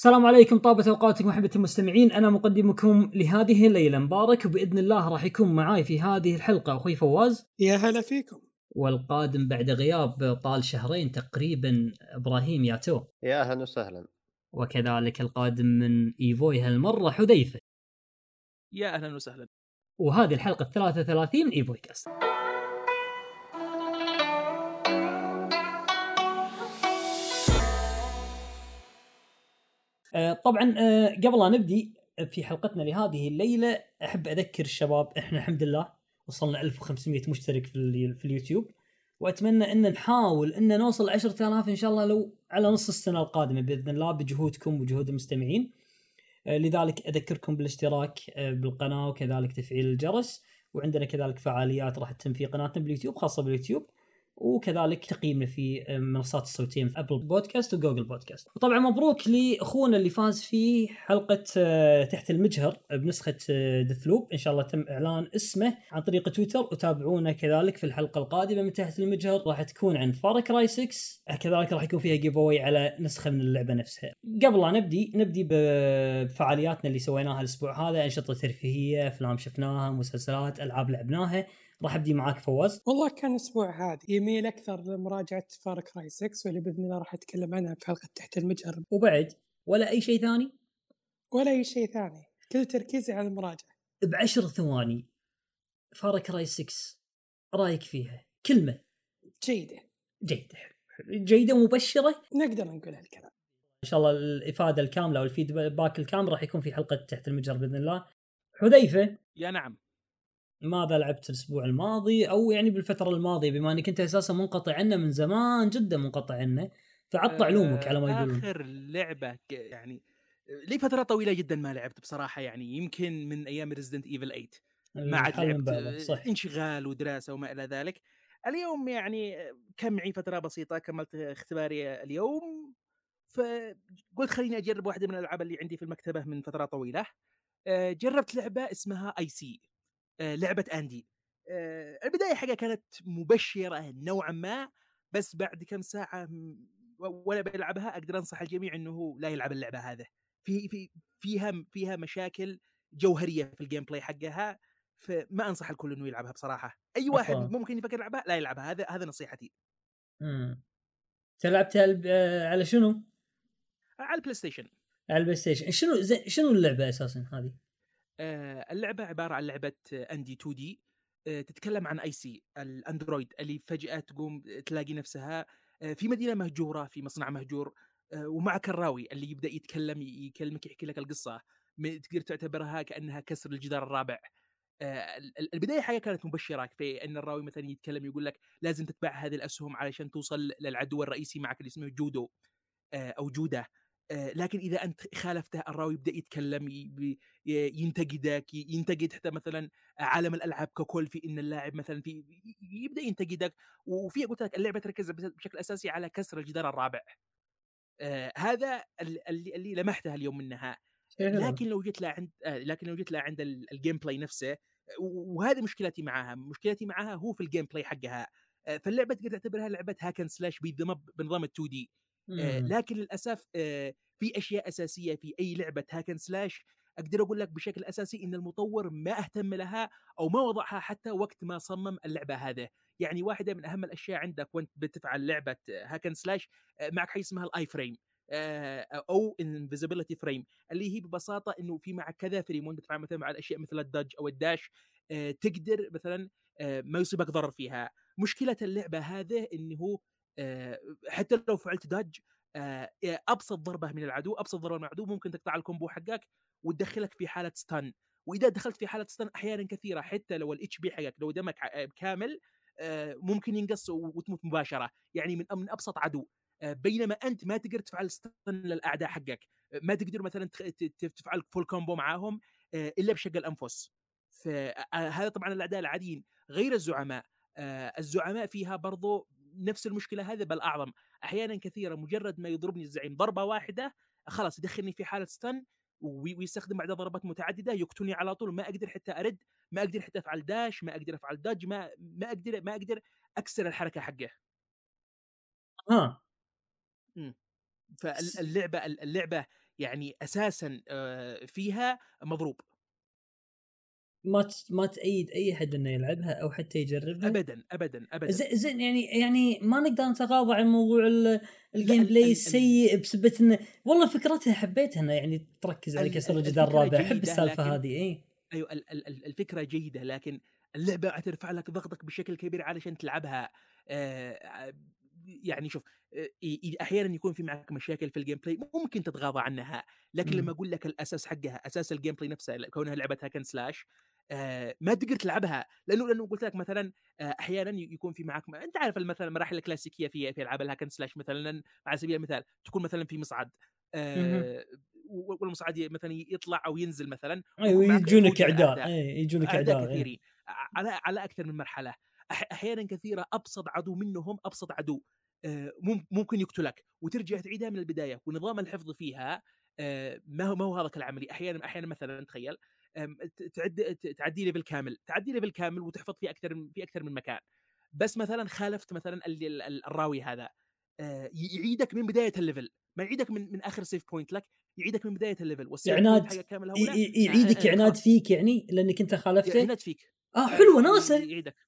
السلام عليكم طابت أوقاتكم محبة المستمعين. أنا مقدمكم لهذه الليلة مبارك وبإذن الله راح يكون معاي في هذه الحلقة أخوي فواز. يا هلا فيكم. والقادم بعد غياب طال شهرين تقريبا إبراهيم ياتو. يا أهلا وسهلا. وكذلك القادم من إيفوي هالمرة حذيفة. يا أهلا وسهلا. وهذه الحلقة ال 33 من إيفوي كاست. طبعا آه، قبل لا نبدي في حلقتنا لهذه الليلة أحب أذكر الشباب إحنا الحمد لله وصلنا 1500 مشترك في, في اليوتيوب. وأتمنى أن نحاول أن نوصل 10000 إن شاء الله لو على نص السنة القادمة بإذن الله بجهودكم وجهود المستمعين. آه، لذلك أذكركم بالاشتراك آه، بالقناة وكذلك تفعيل الجرس. وعندنا كذلك فعاليات راح تتم في قناتنا باليوتيوب خاصة باليوتيوب. وكذلك تقييمنا في المنصات الصوتية مثل Apple Podcast و Google Podcast. وطبعا مبروك لأخونا اللي فاز في حلقة آه، تحت المجهر بنسخة Deathloop إن شاء الله تم إعلان اسمه عن طريق تويتر وتابعونا كذلك في الحلقة القادمة من تحت المجهر راح تكون عن Far Cry 6 كذلك راح يكون فيها giveaway على نسخة من اللعبة نفسها. قبل لا نبدي نبدي بفعالياتنا اللي سويناها الأسبوع هذا أنشطة ترفيهية، أفلام شفناها، مسلسلات، ألعاب لعبناها. راح ابدي معاك فواز. والله كان أسبوع هادي. يميل أكثر لمراجعة Far Cry 6 واللي بإذن الله راح أتكلم عنها في حلقة تحت المجهر. وبعد ولا أي شيء ثاني؟ ولا أي شيء ثاني. كل تركيزي على المراجعة. بعشر ثواني. فار كراي 6 رأيك فيها؟ كلمة. جيدة. جيدة. جيدة مبشرة؟ نقدر نقول هالكلام. إن شاء الله الإفادة الكاملة والفيدباك الكامل راح يكون في حلقة تحت المجهر بإذن الله. حذيفة. يا نعم. ماذا لعبت الأسبوع الماضي؟ أو يعني بالفترة الماضية بما إنك أنت أساسا منقطع عنا من زمان جدا منقطع عنا فعط علومك على ما يقولون. آخر لعبة يعني لي فترة طويلة جدا ما لعبت بصراحة يعني يمكن من أيام Resident Evil 8 ما عاد لعبت صح. انشغال ودراسة وما إلى ذلك. اليوم يعني كان معي فترة بسيطة كملت اختباري اليوم. فقلت خليني أجرب واحدة من الألعاب اللي عندي في المكتبة من فترة طويلة. آه، جربت لعبة اسمها ICEY لعبة indie. آه، البداية حقها كانت مبشرة نوعا ما بس بعد كم ساعة م- و- وأنا بلعبها أقدر أنصح الجميع إنه لا يلعب اللعبة هذه. في في فيها فيها مشاكل جوهرية في ال gameplay حقها فما أنصح الكل إنه يلعبها بصراحة. أي واحد أفا. ممكن يفكر يلعبها لا يلعبها. هذا هذا نصيحتي. امم لعبتها آه، على شنو؟ على ال PlayStation. على ال PlayStation. شنو زي شنو اللعبة أساسا هذه؟ آه، اللعبة عبارة عن لعبة indie 2D. تتكلم عن آي سي الأندرويد اللي فجأة تقوم تلاقي نفسها آه، في مدينة مهجورة في مصنع مهجور آه، ومعك الراوي اللي يبدأ يتكلم يكلمك يحكي لك القصة تقدر تعتبرها كأنها كسر الجدار الرابع. آه، ال- ال- البداية حاجة كانت مبشرة في إن الراوي مثلا يتكلم يقول لك لازم تتبع هذه الأسهم علشان توصل للعدو الرئيسي معك اللي اسمه جودو آه، أو جودة. آه، لكن إذا أنت خالفته الراوي يبدأ يتكلم ينتقدك ينتقد حتى مثلا عالم الألعاب ككل في إن اللاعب مثلا في يبدأ ينتقدك. وفي قلت لك اللعبة تركز بشكل أساسي على كسر الجدار الرابع. آه هذا ال- اللي, اللي لمحته اليوم منها. لكن لو جيت لعند آه لكن لو جيت لعند ال- ال gameplay نفسه وهذه مشكلتي معاها مشكلتي معاها هو في ال gameplay حقها. آه، فاللعبة تقدر تعتبرها لعبة hack and slash بنظام ال 2D. آه،. لكن للأسف آه، في أشياء أساسية في أي لعبة hack and slash أقدر أقول لك بشكل أساسي إن المطور ما أهتم لها أو ما وضعها حتى وقت ما صمم اللعبة هذه يعني واحدة من أهم الأشياء عندك وأنت بتفعل لعبة hack and slash معك حاجة اسمها ال i-frame أو invincibility frame اللي هي ببساطة إنه في معك كذا frame وانت تتفاعل مثلا مع الأشياء مثل ال dodge أو ال dash تقدر مثلا ما يصيبك ضرر فيها مشكلة اللعبة هذه إنه حتى لو فعلت dodge آه، أبسط ضربة من العدو أبسط ضربة من العدو ممكن تقطع ال combo حقك وتدخلك في حالة stun وإذا دخلت في حالة stun أحيانا كثيرة حتى لو ال HP حقك لو دمك ع- كامل آه، ممكن ينقص وتموت مباشرة. يعني من من أبسط عدو. آه، بينما أنت ما تقدر تفعل stun للأعداء حقك. آه، ما تقدر مثلا تفعل full combo معاهم آه، إلا بشق الانفس فهذا طبعا الأعداء العاديين. غير الزعماء. آه، الزعماء فيها برضو نفس المشكلة هذا بل أعظم. أحيانا كثيرة مجرد ما يضربني الزعيم ضربة واحدة خلاص يدخلني في حالة ستن وي- ويستخدم بعدها ضربات متعددة يقتلني على طول ما أقدر حتى أرد ما أقدر حتى أفعل داش ما أقدر أفعل داج ما ما أقدر ما أقدر أكسر الحركة حقه. ها فاللعبه اللعبة يعني أساسا فيها مضروب. ما ما تأيد أي حد إنه يلعبها أو حتى يجربها. ابدا ابدا ابدا. زين زين يعني يعني ما نقدر نتغاضى عن موضوع ال- ال game ال- ال- play ال- السيء بسبب إنه والله فكرتها حبيتها إنه يعني تركز على كسر ال- الجدار الرابع. أحب السالفة هذه اي أيوه ال- ال- ال- الفكرة جيدة لكن اللعبة حترفع لك ضغطك بشكل كبير علشان تلعبها. آه، يعني شوف آه، أحيانا يكون في معك مشاكل في ال gameplay ممكن تتغاضى عنها. لكن. لما أقول لك الأساس حقها أساس ال gameplay نفسها كونها لعبه hack and slash آه، ما تقدر تلعبها. لأنه لأنه قلت لك مثلا آه، أحيانا يكون في معك أنت عارف مثلا المراحل الكلاسيكية في في ألعاب ال hack and slash مثلا على سبيل المثال تكون مثلا في مصعد آه، والمصعد مثلا يطلع أو ينزل مثلا أيوه معك يجونك أعداء. يجونك أعداء إيه. كثيرين على على أكثر من مرحلة. أحيانا كثيرة أبسط عدو منهم أبسط عدو آه، مم- ممكن يقتلك وترجع تعيدها من البداية ونظام الحفظ فيها ما هو ما هو هذاك العملي. أحيانا أحيانا مثلا تخيل تعد تعدي level كامل تعدي level كامل وتحفظ في أكثر من- في أكثر من مكان. بس مثلا خالفت مثلا ال- ال- ال- الراوي هذا آه، يعيدك من بداية ال level ما يعيدك من من آخر save point لك يعيدك من بداية ال level ي- يعيدك عناد فيك يعني لأنك أنت خالفته يعناد فيك. آه حلوة ي- ناسه يعيدك.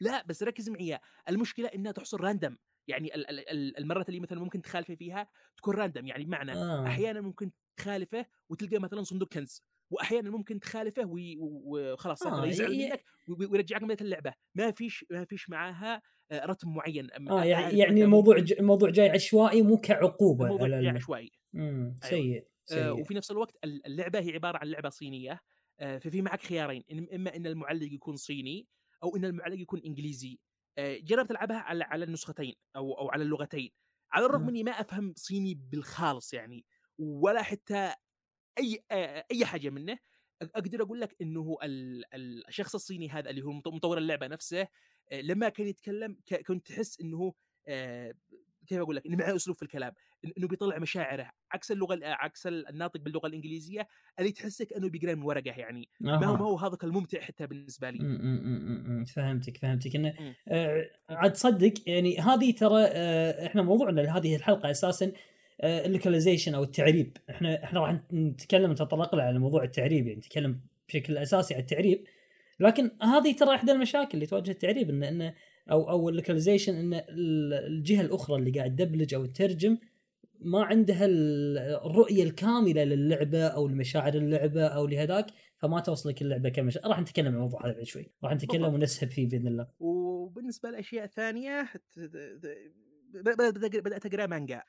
لا بس ركز معي المشكلة إنها تحصل random يعني ال- ال- ال- المرات اللي مثلا ممكن تخالفه فيها تكون random يعني بمعنى آه. أحيانا ممكن تخالفه وتلقى مثلا صندوق كنز. واحيانا ممكن تخالفه وخلاص آه، يزعل منك وي- ويرجعك من اللعبة. ما فيش ما فيش معاها آه، رتم معين آه يعني يعني الموضوع ج- الموضوع جاي عشوائي مو كعقوبة الموضوع على جاي عشوائي. امم أيوة. سيء آه، سيء. وفي نفس الوقت ال- اللعبة هي عبارة عن لعبة صينية آه، ففي معك خيارين إن- إما إن المعلق يكون صيني أو إن المعلق يكون إنجليزي. آه، جربت العبها على على النسختين أو أو على اللغتين. على الرغم مم. إني ما أفهم صيني بالخالص يعني ولا حتى أي أي حاجة منه أقدر أقول لك إنه ال- ال- الشخص الصيني هذا اللي هو مط- مطور اللعبة نفسه لما كان يتكلم كنت تحس إنه كيف أقول لك إنه معه أسلوب في الكلام إنه بيطلع مشاعره عكس اللغة ال- عكس الناطق باللغة الإنجليزية اللي تحسك إنه بيقرأ من ورقه يعني. ما هو ما هو هذاك الممتع حتى بالنسبة لي. فهمتك فهمتك. انه مم. آه عاد تصدق يعني هذه ترى آه إحنا موضوعنا لهذه الحلقة أساسا ال localization أو التعريب. إحنا إحنا راح نتكلم نتطرق له على موضوع التعريب يعني نتكلم بشكل أساسي عن التعريب. لكن هذه ترى إحدى المشاكل اللي تواجه التعريب انه انه أو أو ال localization إن ال- الجهة الأخرى اللي قاعد تدبلج أو تترجم ما عندها ال- الرؤية الكاملة للعبة أو لمشاعر اللعبة أو لهذاك فما توصلك اللعبة كمش راح نتكلم عن الموضوع هذا بعد شوي. راح نتكلم. ونسهب فيه بإذن الله. وبالنسبة ت- ت- بدأت اقرا مانجا. آه،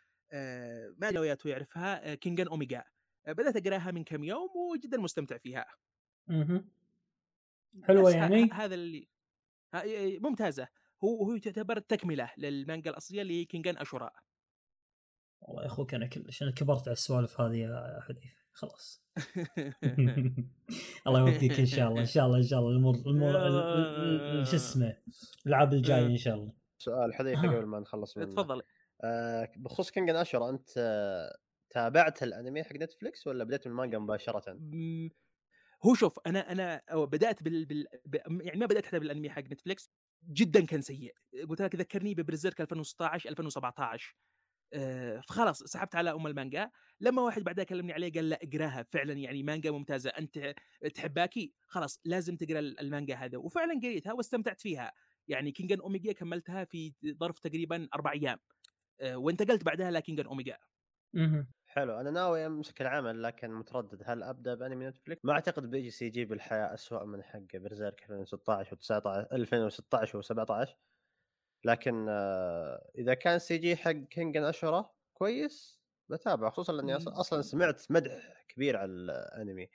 ما لو ياتو يعرفها Kengan Omega آه، بدأت أقرأها من كم يوم وجدا مستمتع فيها. مهم. حلوة بس ه- يعني؟ هذا اللي ممتازة. هو هو تعتبر تكملة للمانجا الأصلية اللي هي Kengan Ashura والله يا أخوك أنا كلش أنا كبرت على السوالف هذه يا حذيفة. خلاص. الله يوفقك إن شاء الله إن شاء الله إن شاء الله. الأمور الأمور ال- ال- ال- شو اسمه الالعاب الجايه إن شاء الله. سؤال حذيفة. قبل ما نخلص منه تفضل. آه بخصوص Kengan Ashura أنت آه تابعت الأنمي حق نتفلكس ولا بديت من المانجا مباشرة؟ هو شوف أنا أنا بدأت بال, بال... يعني ما بدأت حتى بالأنمي حق نتفليكس جدا كان سيء. قلت لك ذكرني ب Berserk 2016 2017 آه، فخلاص سحبت على أم المانجا. لما واحد بعدها كلمني عليه قال لا اقراها فعلا يعني مانجا ممتازة أنت تحب باكي؟ خلاص لازم تقرأ المانجا هذا. وفعلا قريتها واستمتعت فيها. يعني Kengan Omega كملتها في ظرف تقريبا أربع أيام. آه، وانتقلت بعدها ل Kengan Omega. حلو أنا ناوي امسك العمل لكن متردد هل أبدأ بأنمي نتفلكس؟ ما أعتقد بيجي CG بالحياة اسوء من حق Berserk 2016 و19 2016 و17 لكن آه إذا كان CG حق Kengan Ashura كويس بتابعه خصوصا لاني أص- مم. أصلا سمعت مدح كبير على الأنمي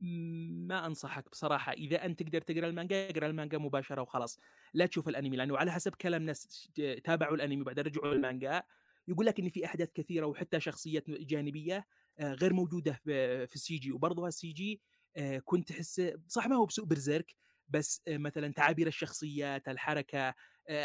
ما أنصحك بصراحة. إذا أنت تقدر تقرأ المانجا اقرأ المانجا مباشرة وخلاص. لا تشوف الأنمي لأنه على حسب كلام ناس تابعوا الأنمي وبعدين رجعوا للمانجا يقول لك إن في أحداث كثيرة وحتى شخصيات جانبية آه، غير موجودة في ال CG. وبرضه ال CG آه، كنت تحس صح ما هو بسوء Berserk بس آه، مثلا تعابير الشخصيات الحركة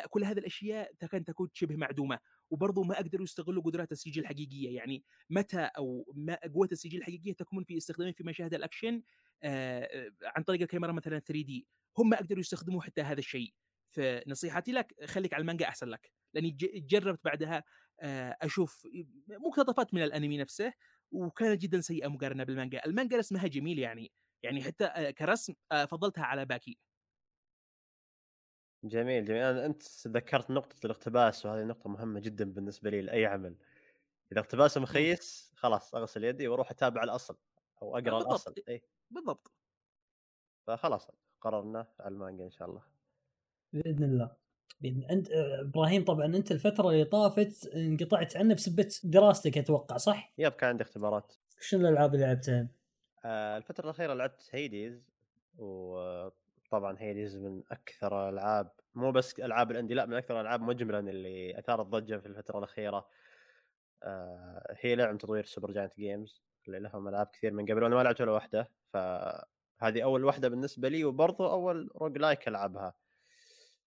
كل هذه الأشياء تكاد تكون شبه معدومة. وبرضه ما قدروا يستغلوا قدرات ال CG الحقيقية. يعني متى أو ما قوة ال CG الحقيقية تكمن في استخدامه في مشاهد الأكشن آه، آه، عن طريق الكاميرا مثلا 3D. هم ما قدروا يستخدموا حتى هذا الشيء. فنصيحتي لك خليك على المانجا أحسن لك. لأني جربت بعدها آه، أشوف مقتطفات من الأنمي نفسه وكانت جدا سيئة مقارنة بالمانجا. المانجا رسمها جميل يعني. يعني حتى كرسم فضلتها على باكي. جميل جميل. أنا أنت ذكرت نقطة الاقتباس وهذه نقطة مهمة جدا بالنسبة لي لأي عمل. إذا اقتباسه مخيس خلاص أغسل يدي وأروح أتابع الأصل أو أقرأ بالضبط. الأصل اي بالضبط. فخلاص قررنا على المانجا إن شاء الله. بإذن الله. بإذن أنت آه، إبراهيم طبعا أنت الفترة اللي طافت انقطعت عنه بسبه دراستك أتوقع صح؟ Yep كان عندي اختبارات. شنو الألعاب اللي لعبتها؟ آه، الفترة الأخيرة لعبت Hades وطبعا Hades من أكثر الألعاب مو بس ألعاب ال indie لأ من أكثر الألعاب مجملا اللي أثارت ضجة في الفترة الأخيرة. آه، هي لعبة تطوير Supergiant Games اللي لهم ألعاب كثير من قبل وأنا ما لعبت ولا واحدة. فهذه أول واحدة بالنسبة لي وبرضو أول roguelike ألعبها.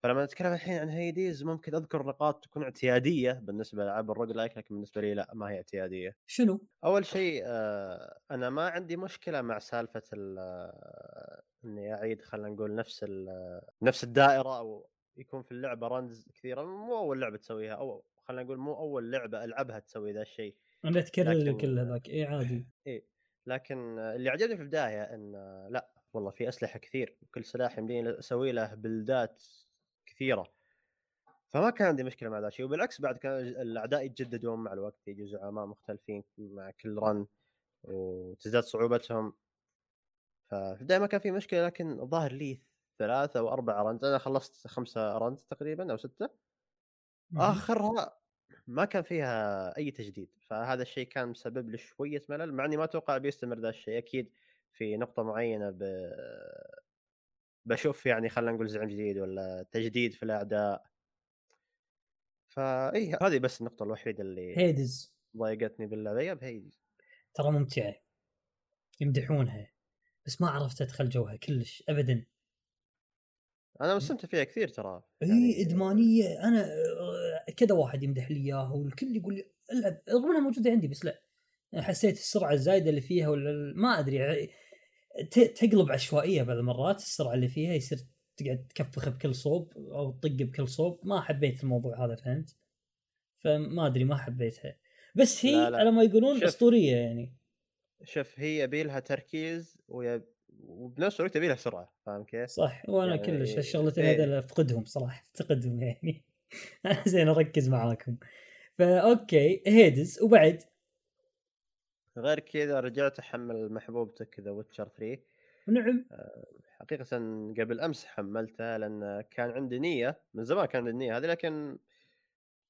فلما نتكلم الحين عن Hades ممكن أذكر نقاط تكون اعتيادية بالنسبة لألعاب ال roguelike لكن بالنسبة لي لأ ما هي اعتيادية. شنو؟ أول شيء آه، أنا ما عندي مشكلة مع سالفة ال- آه، إني أعيد خلينا نقول نفس نفس الدائرة أو يكون في اللعبة runs كثيرة مو أول لعبة تسويها أو خلينا نقول مو أول لعبة ألعبها تسوي ذا الشيء. أنا تكرر لكن- كل هذاك. اي عادي. اي لكن اللي عجبني في البداية إن لأ والله في أسلحة كثير وكل سلاح يمديني أسوي له بلدات كثيرة. فما كان عندي مشكلة مع ذا الشيء وبالعكس بعد كان الأعداء يتجددون مع الوقت يجوا زعماء مختلفين مع كل run وتزداد صعوبتهم. ففي البداية ما كان في مشكلة لكن الظاهر لي ثلاثة أو أربع runs أنا خلصت خمسة runs تقريبا أو ستة. آخرها ما كان فيها أي تجديد. فهذا الشيء كان مسبب لي شوية ملل مع إني ما أتوقع بيستمر ذا الشيء. أكيد في نقطة معينة ب... بشوف يعني خلينا نقول زعم جديد ولا تجديد في الاعداء فاي هذه بس النقطة الوحيدة اللي Hades. ضايقتني باللعبة. yep Hades. ترى ممتعة. يمدحونها. بس ما عرفت أدخل جوها كلش ابدا. أنا مستمتع فيها كثير ترى هي إدمانية. أنا آه، كذا واحد يمدح لي إياها والكل يقول لي العب رغم إنها موجودة عندي بس لا حسيت السرعة الزايدة اللي فيها ولا ما أدري يعني تقلب عشوائية بعض المرات السرعة اللي فيها يصير تقعد تكفخ بكل صوب أو تطق بكل صوب. ما حبيت الموضوع هذا فهمت؟ فما أدري ما حبيتها. بس هي لا، لا. على ما يقولون. أسطورية يعني. شوف هي يبي لها تركيز ويب... وبنفس الوقت يبي لها سرعة فاهم كيف؟ صح وأنا يعني كلش هالشغلتين إيه. هذول أفقدهم صراحة أفتقدهم يعني. أنا زين أركز معاكم. ف اوكي Hades وبعد؟ غير كذا رجعت أحمل محبوبتك The Witcher 3 نعم. حقيقة قبل أمس حملتها لأن كان عندي نية من زمان كان عندي النية هذه لكن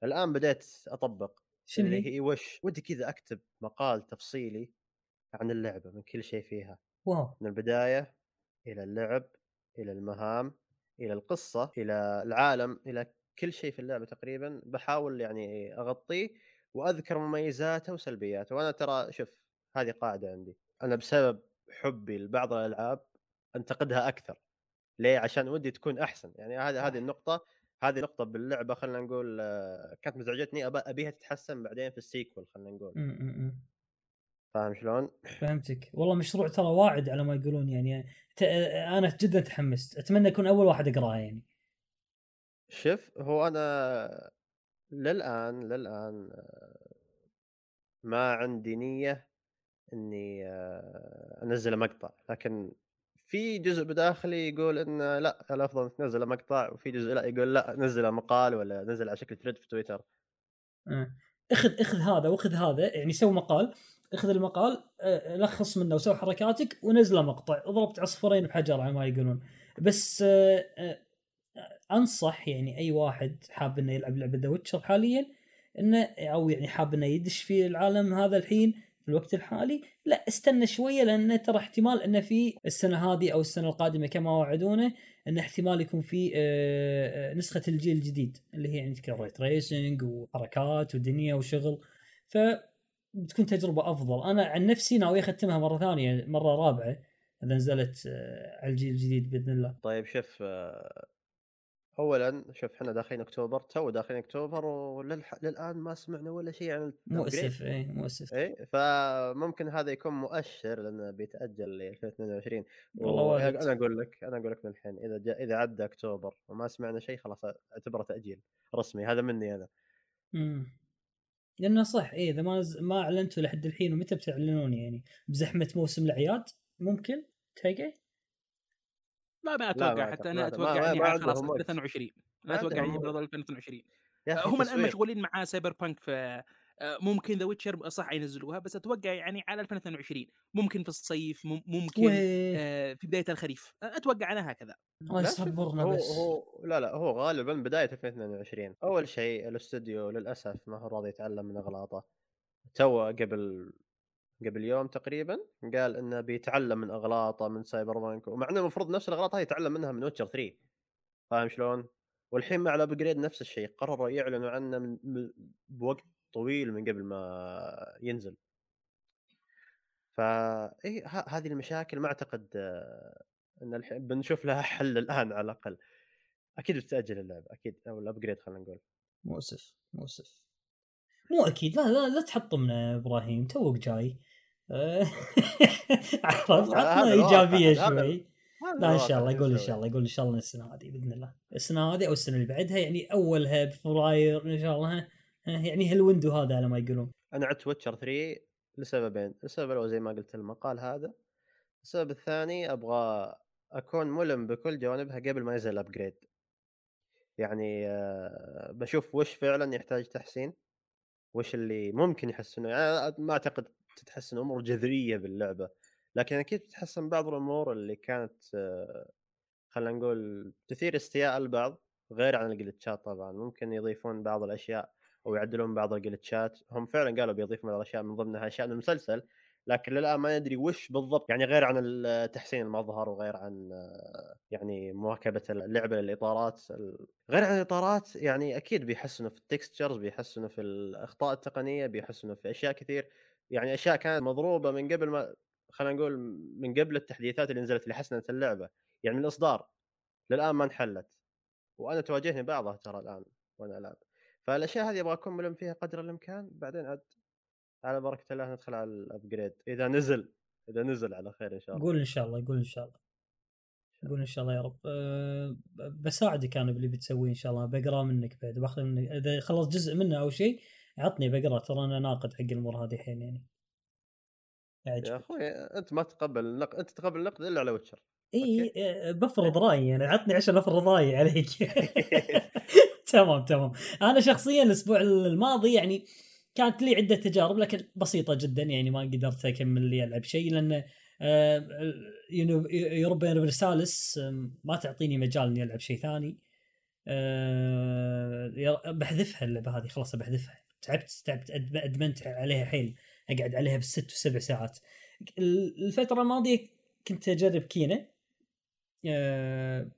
الآن بديت أطبق شنو اللي؟ هي وش؟ ودي كذا أكتب مقال تفصيلي. عن اللعبة من كل شيء فيها واو. من البداية إلى اللعب إلى المهام إلى القصة إلى العالم إلى كل شيء في اللعبة تقريبا. بحاول يعني أغطيه وأذكر مميزاته وسلبياته. وأنا ترى شوف هذه قاعدة عندي. أنا بسبب حبي لبعض الألعاب أنتقدها أكثر. ليه؟ عشان ودي تكون أحسن. يعني هذه هذه النقطة هذه نقطة باللعبة خلينا نقول آه، كانت مزعجتني أبا- أبيها تتحسن بعدين في السيكول خلينا نقول. فاهم شلون؟ فهمتك والله مشروع ترى واعد على ما يقولون يعني. أنا جدا تحمست أتمنى اكون أول واحد اقراها يعني شوف هو أنا للآن للآن آه، ما عندي نية إني آه، أنزل مقطع لكن في جزء بداخلي يقول ان لا الافضل تنزل مقطع وفي جزء لا يقول لا نزل مقال ولا نزل على شكل thread في تويتر آه. اخذ اخذ هذا واخذ هذا يعني سوي مقال اخذ المقال آه، لخص منه وسوي حركاتك ونزله مقطع. ضربت عصفورين بحجر على ما يقولون. بس آه، آه، أنصح يعني أي واحد حاب إنه يلعب لعبة The Witcher حاليا إنه أو يعني حاب إنه يدش في العالم هذا الحين في الوقت الحالي لا استنى شوية لأن ترى احتمال إنه في السنة هذه أو السنة القادمة كما وعدونا إن احتمال يكون في نسخة الجيل الجديد اللي هي تذكر ray tracing وحركات ودنيا وشغل. ف بتكون تجربة أفضل أنا عن نفسي ناوي أختمها مرة ثانية مرة رابعة إذا نزلت آه، على الجيل الجديد بإذن الله طيب شوف آه، اولا شوف إحنا داخلين أكتوبر تو داخلين أكتوبر وللان ما سمعنا ولا شيء عن. مؤسف اي مؤسف إيه فممكن هذا يكون مؤشر لأنه بيتأجل ل 2022 والله و-. أنا أقول لك أنا أقول لك من الحين إذا جاء إذا عدى أكتوبر وما سمعنا شيء خلاص أعتبره تأجيل رسمي هذا مني أنا مم. لأنه صح إيه إذا ما. ما أعلنتوا لحد الحين ومتى بتعلنون يعني بزحمة موسم الأعياد ممكن لا ما ما أتوقع أعتقد- حتى أنا أتوقع يعني خلاص عندهم وقت. 2022 ما لا أتوقع. بنظل 2022 يا أخي هم الان. مشغولين مع Cyberpunk ف آه، ممكن The Witcher صح ينزلوها بس أتوقع يعني على 2022 ممكن في الصيف مم- ممكن ويه آه، في بداية الخريف. آه، أتوقع أنا هكذا. الله يصبرنا هو بس. هو لا لا هو غالبا بداية 2022 أول شيء الأستوديو للأسف ما هو راضي يتعلم من أغلاطه. تو قبل قبل يوم تقريبا قال إنه بيتعلم من أغلاطه من Cyberpunk ومع إنه المفروض نفس الأغلاط هاي يتعلم منها من Witcher 3 فاهم شلون؟ والحين مع ال upgrade نفس الشيء قرروا يعلنوا عنه من من- بوقت طويل من قبل ما ينزل. فا اي ه- هذه المشاكل ما أعتقد آه، إن الحين بنشوف لها حل الآن على الأقل. أكيد بتاجل اللعبة أكيد أو ال upgrade خلينا نقول. مؤسف مؤسف مو أكيد لا لا لا تحطمنا إبراهيم توك جاي. آه، عرفت عطنا إيجابية شوي. لا إن شاء الله يقول إن؟ شاء الله يقول إن شاء الله السنة هذه باذن الله السنة هذه أو السنة اللي بعدها يعني اولها بفبراير إن شاء الله. يعني هال window هذا على ما يقولون؟ أنا عدت Witcher 3 لسببين السبب الأول زي ما قلت المقال هذا السبب الثاني أبغى أكون ملم بكل جوانبها قبل ما ينزل ال upgrade يعني آه، بشوف وش فعلا يحتاج تحسين وش اللي ممكن يحسنه. يعني ما أعتقد تتحسن أمور جذرية باللعبة لكن أكيد تتحسن بعض الأمور اللي كانت آه، خلينا نقول تثير استياء البعض غير عن الجلتشات طبعا. ممكن يضيفون بعض الأشياء أو يعدلون بعض الجلتشات هم فعلا قالوا بيضيفون الأشياء من ضمنها أشياء من المسلسل لكن للآن ما ندري وش بالضبط يعني غير عن ال- تحسين المظهر وغير عن يعني مواكبة اللعبة للإطارات غير عن الإطارات يعني أكيد بيحسنوا في التكستشرز بيحسنوا في الأخطاء التقنية بيحسنوا في أشياء كثير. يعني أشياء كانت مضروبة من قبل ما خلينا نقول من قبل التحديثات اللي نزلت اللي حسنت اللعبة. يعني من الإصدار للآن ما انحلت وأنا تواجهني بعضها ترى الآن وأنا ألعب. فالأشياء هذه أبغى أكون ملم فيها قدر الإمكان بعدين عاد على بركة الله ندخل على الابجريد إذا نزل إذا نزل على خير إن شاء الله. قول إن شاء الله قول إن شاء الله. قول إن شاء الله يا رب. أه بساعدك أنا باللي بتسويه إن شاء الله بقرأ منك بعد. بأخذ منك إذا خلص جزء منه أو شيء عطني بقرأ ترى أنا ناقد حق الأمور هذه الحين يعني. يا. أخوي أنت ما تقبل النقد أنت تقبل النقد إلا على Witcher. إي بفرض رأيي أنا عطني عشان أفرض رأيي عليك. تمام تمام. أنا شخصيا الأسبوع الماضي يعني كانت لي عدة تجارب لكن بسيطة جدا يعني ما قدرت أكمل لي ألعب شيء لأن آه، Europa Universalis آه، ما تعطيني مجال إني ألعب شيء ثاني. آه، بحذفها اللعبة هذه خلاص بحذفها. تعبت تعبت أدمنت عليها حيل. أقعد عليها بالست وسبع ساعات. الفترة الماضية كنت أجرب Kena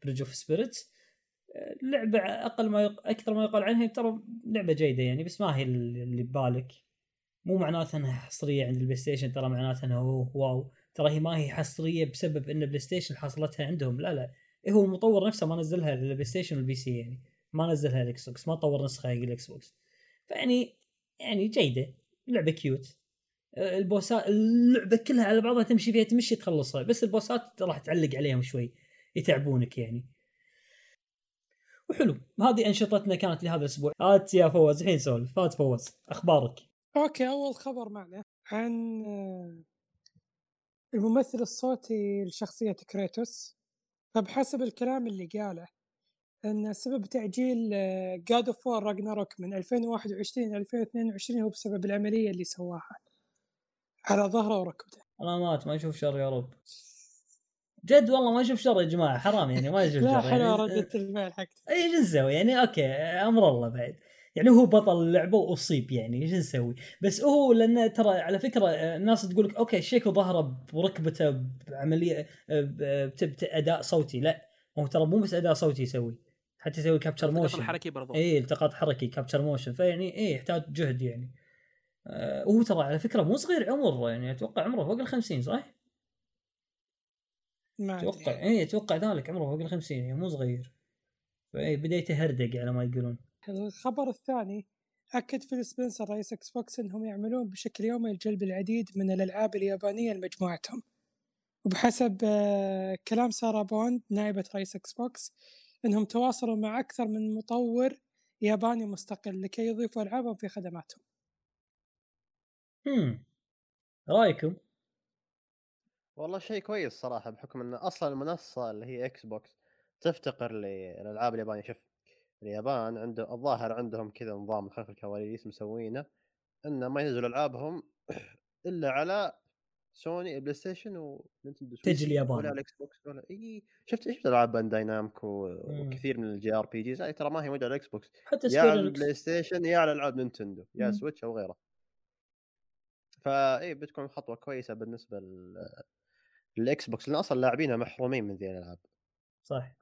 Bridge of Spirits لعبة أقل ما يق... أكثر ما يقال عنها ترى لعبة جيدة يعني بس ما هي اللي ببالك. مو معناته إنها حصرية عند ال PlayStation ترى معناته إنها واو. ترى هي ما هي حصرية بسبب إن ال PlayStation حصلتها عندهم. لا لا. هو المطور نفسه ما نزلها لل PlayStation وال PC يعني. ما نزلها الاكس بوكس ما طور نسخة حق ال Xbox. فيعني يعني جيدة. لعبة cute. ال boss ات اللعبة كلها على بعضها تمشي فيها تمشي تخلصها. بس ال boss ات راح تعلق عليهم شوي يتعبونك يعني. وحلو. هذه أنشطتنا كانت لهذا الأسبوع. هات يا فوز الحين سولف. هات فوز أخبارك؟ okay أول خبر معنا عن آه، الممثل الصوتي لشخصية كريتوس. فبحسب الكلام اللي قاله أن سبب تأجيل God of War Ragnarok من 2021 ل 2022 هو بسبب العملية اللي سواها على ظهره وركبته. علامات ما يشوف شر يا رب. جد والله ما يشوف شر يا جماعة حرام يعني ما يشوف لا شر. حلوة يعني ردة الفعل حقته إيش نسوي؟ يعني okay أمر الله بعد. يعني هو بطل اللعبة وأصيب يعني إيش نسوي؟ بس هو لأن ترى على فكرة الناس تقول لك okay شيكو ظهره بركبته بعملية اداء صوتي. لا هو ترى مو بس أداء صوتي يسوي حتى يسوي capture التقاط motion الحركي برضو. اي التقاط حركي capture motion فيعني اي يحتاج جهد يعني. آه وهو ترى على فكرة مو صغير عمر يعني أتوقع عمره فوق ال 50 صح؟ أتوقع اي أتوقع ذلك عمره فوق ال 50 يعني مو صغير. فاي بدا يتهردق على ما يقولون. الخبر الثاني أكد فيل سبنسر رئيس إكس بوكس إنهم يعملون بشكل يومي لجلب العديد من الألعاب اليابانية لمجموعتهم. وبحسب آه، كلام سارة بوند نائبة رئيس إكس بوكس إنهم تواصلوا مع أكثر من مطور ياباني مستقل لكي يضيفوا ألعابهم في خدماتهم. هم. رأيكم؟ والله شيء كويس صراحة بحكم إن أصلا المنصة اللي هي إكس بوكس تفتقر للالعاب اليابانية شوف اليابان عنده الظاهر عندهم كذا نظام خلف الكواليس مسوينه إنه ما ينزلوا ألعابهم إلا على سوني بلاي ستيشن ونينتندو تجي اليابان. ولا الإكس بوكس ولا أي شفت شفت ألعاب بانداي نامكو مم. وكثير من ال JRPGs ترى ما هي موجودة على الاكس بوكس حتى يا على البلاي ستيشن يا على ألعاب نينتندو يا مم. سويتش أو غيره فاي بتكون خطوة كويسة بالنسبة للإكس بوكس لأن أصلا لاعبينها محرومين من ذي الألعاب. صح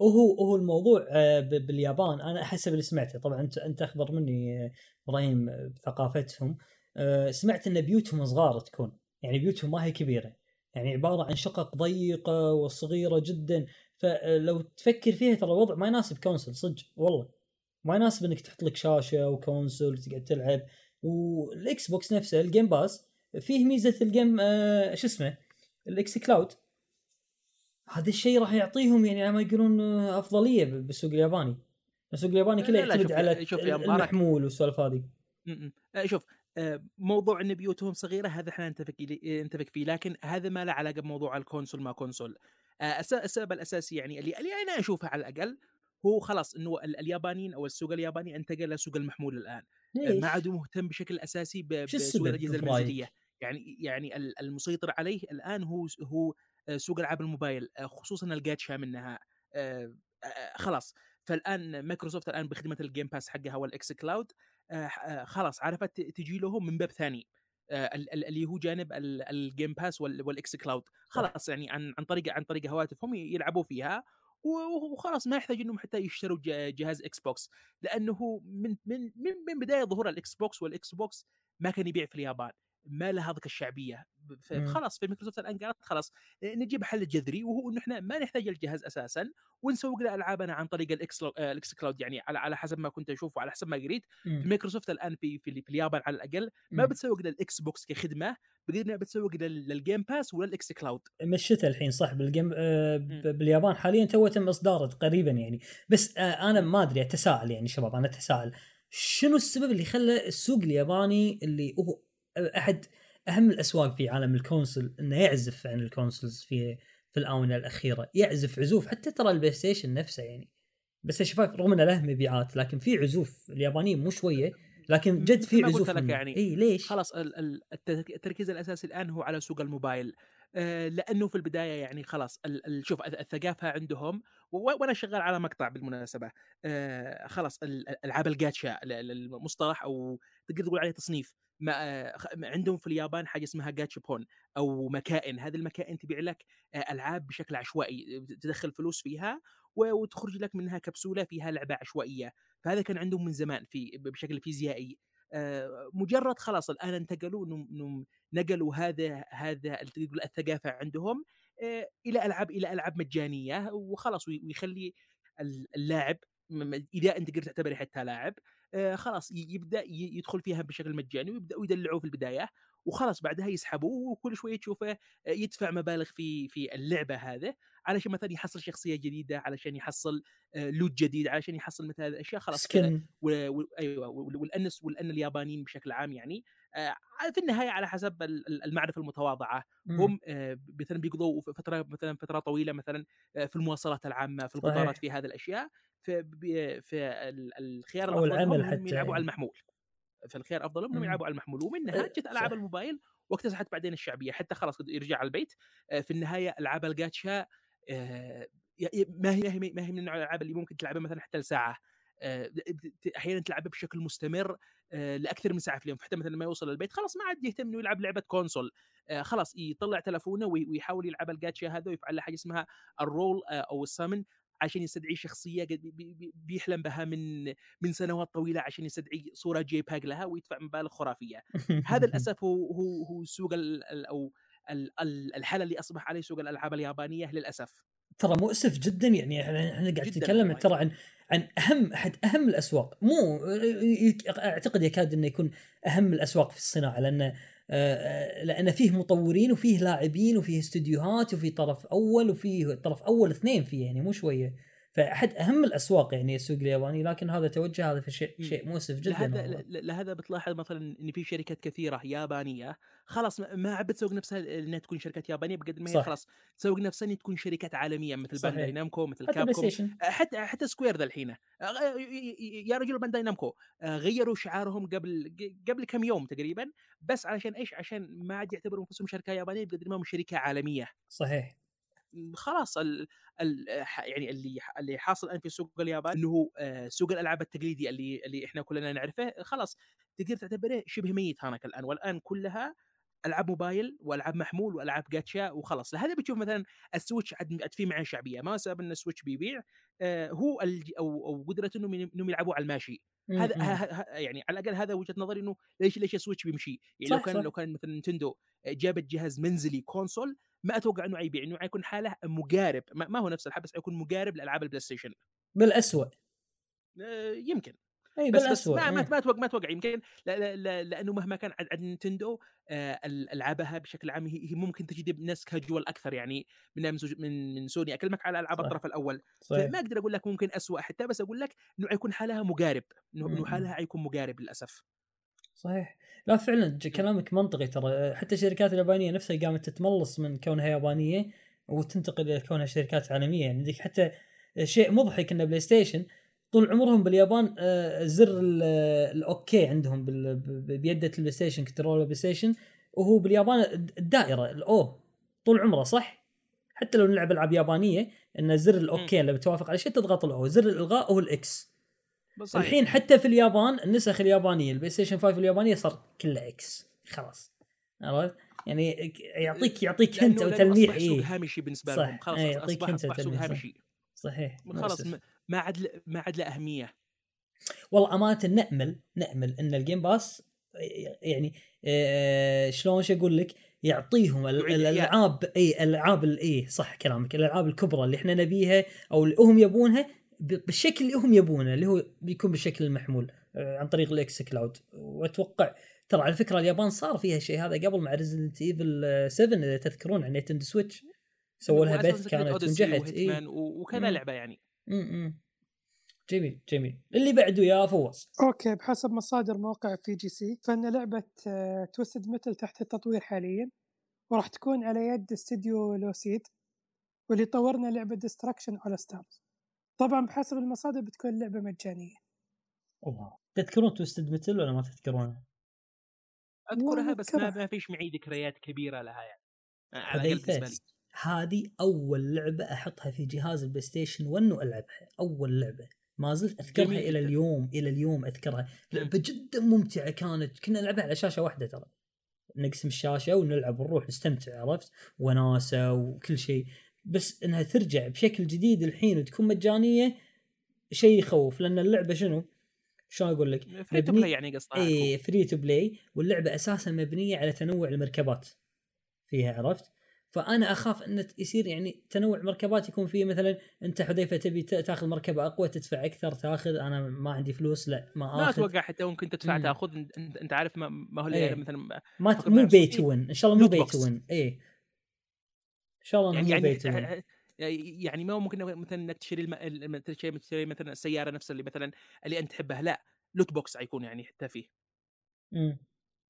وهو هو الموضوع آه، باليابان أنا حسب اللي سمعته. طبعا أنت أنت أخبر مني آه، إبراهيم آه، بثقافتهم. آه، سمعت إن بيوتهم صغار تكون. يعني بيوتهم ما هي كبيرة. يعني عبارة عن شقق ضيقة وصغيرة جدا. فلو تفكر فيها ترى الوضع ما يناسب console صدق والله. ما يناسب إنك تحط لك شاشة و console وتقعد تلعب. والإكس بوكس نفسه الجيم باس فيه ميزة الجيم آه، شو اسمه؟ الاكس كلاود. هذا الشيء راح يعطيهم يعني على ما يقولون آه، أفضلية بالسوق الياباني. السوق الياباني كله يعتمد شوف- على شوف يا مبارك. المحمول والسوالف هذه. آه، شوف آه، موضوع إن بيوتهم صغيرة هذا إحنا نتفق نتفق فيه. لكن هذا ما له علاقة بموضوع ال console ما console. آه، الس- السبب الأساسي يعني اللي, اللي أنا أشوفه على الأقل هو خلاص إنه ال- اليابانيين أو السوق الياباني انتقل لسوق المحمول الآن. آه، ليش؟ ما عاد مهتم بشكل أساسي بسوق الأجهزة؟ المنزلية. يعني يعني ال- المسيطر عليه الآن هو هو آه، سوق ألعاب الموبايل آه، خصوصا الجاتشا منها آه، خلاص. فالآن مايكروسوفت الآن بخدمة الجيم باس حقها والإكس كلاود خلاص عرفت تجي لهم من باب ثاني ال- ال- اللي هو جانب ال- الجيم باس وال- والإكس كلاود. خلاص يعني عن عن طريق عن طريق هواتفهم يلعبوا فيها. وخلاص ما يحتاج إنهم حتى يشتروا جهاز إكس بوكس لأنه من من من, من بداية ظهور الاكس بوكس والاكس بوكس ما كان يبيع في اليابان. ما له هذيك الشعبية. فخلاص في مايكروسوفت الآن قالت خلاص نجيب حل جذري وهو إنه إحنا ما نحتاج الجهاز أساسا ونسوق له ألعابنا عن طريق الإكس آه، الإكس كلاود يعني على على حسب ما كنت أشوف وعلى حسب ما قريت. مايكروسوفت الآن في في, في اليابان على الأقل ما مم. بتسوق للاكس بوكس كخدمة بقد انها بتسوق لل- للجيم باس ولا الإكس كلاود. مشيتها الحين صح بالجيم آه. باليابان؟ حاليا تو تم إصداره قريبا يعني. بس آه أنا ما أدري أتساءل يعني شباب أنا أتساءل. شنو السبب اللي خلى السوق الياباني اللي هو احد أهم الأسواق في عالم ال console إنه يعزف عن ال consoles في في الآونة الأخيرة. يعزف عزوف حتى ترى البلاي ستيشن نفسه يعني. بس شفاف رغم إنه له مبيعات لكن في عزوف اليابانيين مو شوية لكن جد في عزوف لك. يعني إي ليش؟ خلاص ال- ال- الت- التركيز الأساسي الآن هو على سوق الموبايل. آه، لأنه في البداية يعني خلاص شوف الث- الثقافة عندهم وأنا شغال على مقطع بالمناسبة. آه، خلاص ال- ال- العاب الجاتشا ال- ال- المصطلح أو تقدر تقول عليه تصنيف. ما آه، خ- عندهم في اليابان حاجة اسمها جاتشابون أو مكائن. هذه المكائن تبيع لك آه، ألعاب بشكل عشوائي تدخل فلوس فيها وتخرج لك منها كبسولة فيها لعبة عشوائية. فهذا كان عندهم من زمان في بشكل فيزيائي. آه، مجرد خلاص الآن انتقلوا نقلوا هذا هذا الثقافة عندهم آه، إلى ألعاب إلى ألعاب مجانية وخلاص وي- ويخلي ال- اللاعب إذا أنت قدرت تعتبره حتى لاعب آه، خلاص ي- يبدأ يدخل فيها بشكل مجاني ويبدأوا يدلعوه في البداية وخلاص بعدها يسحبوه وكل شوية تشوفه آه، يدفع مبالغ في في اللعبة هذه علشان مثلا يحصل شخصية جديدة علشان يحصل آه، لوت جديد علشان يحصل مثل هذه الاشياء خلاص سكن أيوه وال- والأنس والأن اليابانيين بشكل عام يعني آه، في النهاية على حسب ال- ال- المعرفة المتواضعة. هم آه، مثلا بيقضوا فترة مثلا فترة طويلة مثلا آه، في المواصلات العامة في القطارات. في هذه الأشياء في ب- في ال- الخيار الأفضل العمل حتى يلعبوا على يعني. المحمول. فالخيار أفضل لهم انهم مم. يلعبوا على المحمول. ومنها جت ألعاب. الموبايل واكتسحت بعدين الشعبية. حتى خلاص يرجع على البيت. في النهاية ألعاب الجاتشا ما هي ما هي ما من نوع الألعاب اللي ممكن تلعبها مثلا حتى لساعة. أحيانا تلعبها بشكل مستمر لأكثر من ساعة في اليوم. حتى مثلا لما يوصل البيت خلاص ما عاد يهتم إنه يلعب لعبة كونسول. خلاص يطلع تلفونه وي- ويحاول يلعب الجاتشا هذا ويفعل له حاجة اسمها ال roll أو ال summon. عشان يستدعي شخصية بيحلم بها من من سنوات طويلة عشان يستدعي صورة jpeg لها ويدفع مبالغ خرافية. هذا للأسف هو هو هو سوق أو ال- ال- الحالة اللي أصبح عليه سوق الألعاب اليابانية للأسف. ترى مؤسف جدا يعني إحنا إحنا قاعد نتكلم. ترى عن عن أهم أحد أهم الأسواق. مو أعتقد يكاد إنه يكون أهم الأسواق في الصناعة لأن آه، لأن فيه مطورين وفيه لاعبين وفيه استديوهات وفيه طرف أول وفيه طرف أول اثنين فيه يعني مو شوية. فأحد أهم الأسواق يعني السوق الياباني لكن هذا توجه هذا في شيء مم. شيء مؤسف جدا لهذا والله. لهذا بتلاحظ مثلا إن في شركات كثيرة يابانية خلاص ما- عاد بتسوق نفسها إنها تكون شركات يابانية بقدر ما هي. خلاص تسوق نفسها إنها تكون شركات عالمية مثل. بانداي نامكو مثل ستيشن حتى حتى سكوير ذا الحين يا رجل بانداي نامكو غيروا شعارهم قبل قبل كم يوم تقريبا بس علشان إيش؟ عشان ما عاد يعتبروا أنفسهم شركة يابانية بقدر ما هم شركة عالمية صحيح خلاص ال ال يعني اللي اللي حاصل الآن في سوق اليابان إنه آه، سوق الألعاب التقليدي اللي اللي إحنا كلنا نعرفه خلاص تقدر تعتبره شبه ميت هناك الآن. والآن كلها ألعاب موبايل وألعاب محمول وألعاب جاتشا وخلاص. لهذا بتشوف مثلا السويتش عاد في معاه شعبية. ما سبب ان السويتش بيبيع آه، هو أو أو قدرته إنهم إنهم يلعبوا على الماشي. هذا م- م. ه- ه- ه- يعني على الأقل هذا وجهة نظري إنه ليش ليش السويتش بيمشي؟ يعني لو صح، كان صح. لو كان مثلا نينتندو جابت جهاز منزلي console ما أتوقع إنه حيبيع إنه حيكون حاله مقارب. ما, ما هو نفس الحال بس حيكون مقارب لألعاب البلاي ستيشن. بالاسوء آه، يمكن. اي بس بس ما ما إيه. ما أتوقع ما أتوقع يمكن لا لا لا لأنه مهما كان عند نينتندو آه، ال- ألعابها بشكل عام هي ممكن تجذب ناس كاجوال أكثر يعني من من من سوني. أكلمك على ألعاب. الطرف الأول. صحيح. فما أقدر أقول لك ممكن أسوأ. حتى بس أقول لك إنه حيكون حالها مقارب. إنه إنه م- م. حالها حيكون مقارب للأسف. صحيح. لا فعلا ج- كلامك منطقي ترى. حتى الشركات اليابانية نفسها قامت تتملص من كونها يابانية وتنتقل إلى كونها شركات عالمية. يعني عندك حتى شيء مضحك إن بلاي ستيشن طول عمرهم باليابان آه، زر آه، ال okay عندهم بيده ال PlayStation control ال PlayStation وهو باليابان الد- الدائره ال O طول عمره صح؟ حتى لو نلعب ألعاب يابانية إن زر ال okay اللي بتوافق على شيء تضغط ال O زر الإلغاء هو ال X صحيح. الحين حتى في اليابان النسخ اليابانية ال PlayStation 5 اليابانية صار كله X خلاص عرفت؟ يعني يعطيك يعطيك لأنه- hint أو لأنه تلميح أصبح سوق هامشي بالنسبة. لهم خلاص إيه، يعطيك أصبح سوق. هامشي صحيح خلاص. ما- عاد ما عاد له أهمية. والله أمانة نأمل نأمل إن الـ Game Pass يعني آه، شلون شو أقول لك يعطيهم. الألعاب إي الألعاب إي صح كلامك الألعاب الكبرى اللي إحنا نبيها أو اللي هم يبونها بالشكل اللي هم يبونه اللي هو بيكون بالشكل المحمول آه، عن طريق ال xCloud وأتوقع ترى على فكرة اليابان صار فيها شيء هذا قبل مع Resident Evil 7 إذا تذكرون عن Nintendo Switch. سووا لها بث كانت ونجحت إي. وكذا. لعبة يعني. جميل جميل. اللي بعده يا فواز. Okay بحسب مصادر موقع VGC فإن لعبة Twisted Metal تحت التطوير حاليا وراح تكون على يد استديو Lucid واللي طورنا لعبة Destruction AllStars طبعا بحسب المصادر بتكون لعبة مجانية. الله تذكرون Twisted Metal ولا ما تذكرونها؟ أذكرها بس ما فيش معي ذكريات كبيرة لها يعني. على الأقل بالنسبة لي. هذه أول لعبة أحطها في جهاز ال PlayStation 1 والعبها أول لعبة. ما زلت أذكرها جميل. إلى. اليوم إلى اليوم أذكرها. لعبة جدا ممتعة كانت كنا نلعبها على شاشة واحدة ترى. نقسم الشاشة ونلعب ونروح نستمتع عرفت؟ وناسة وكل شيء. بس إنها ترجع بشكل جديد الحين وتكون مجانية شيء يخوف. لأن اللعبة شنو؟ شلون أقول لك؟ free to play يعني قصدها اي free to play واللعبة أساسا مبنية على تنوع المركبات فيها عرفت؟ فأنا أخاف أن يصير يعني تنوع مركبات يكون فيه مثلا أنت حذيفة تبي تاخذ مركبة أقوى تدفع أكثر تاخذ أنا ما عندي فلوس لا ما ما آخذ أتوقع حتى ممكن تدفع مم. تأخذ أنت, عارف ما, ما هو إيه. اللي مثلا ما ت- مو pay. to إن شاء الله مو pay. to اي إن شاء الله يعني مو بي يعني تو وين يعني ما هو ممكن مثلا إنك تشتري الم... تشتري مثلا السيارة نفسها اللي مثلا اللي أنت تحبها لا loot box حيكون يعني حتى فيه مم.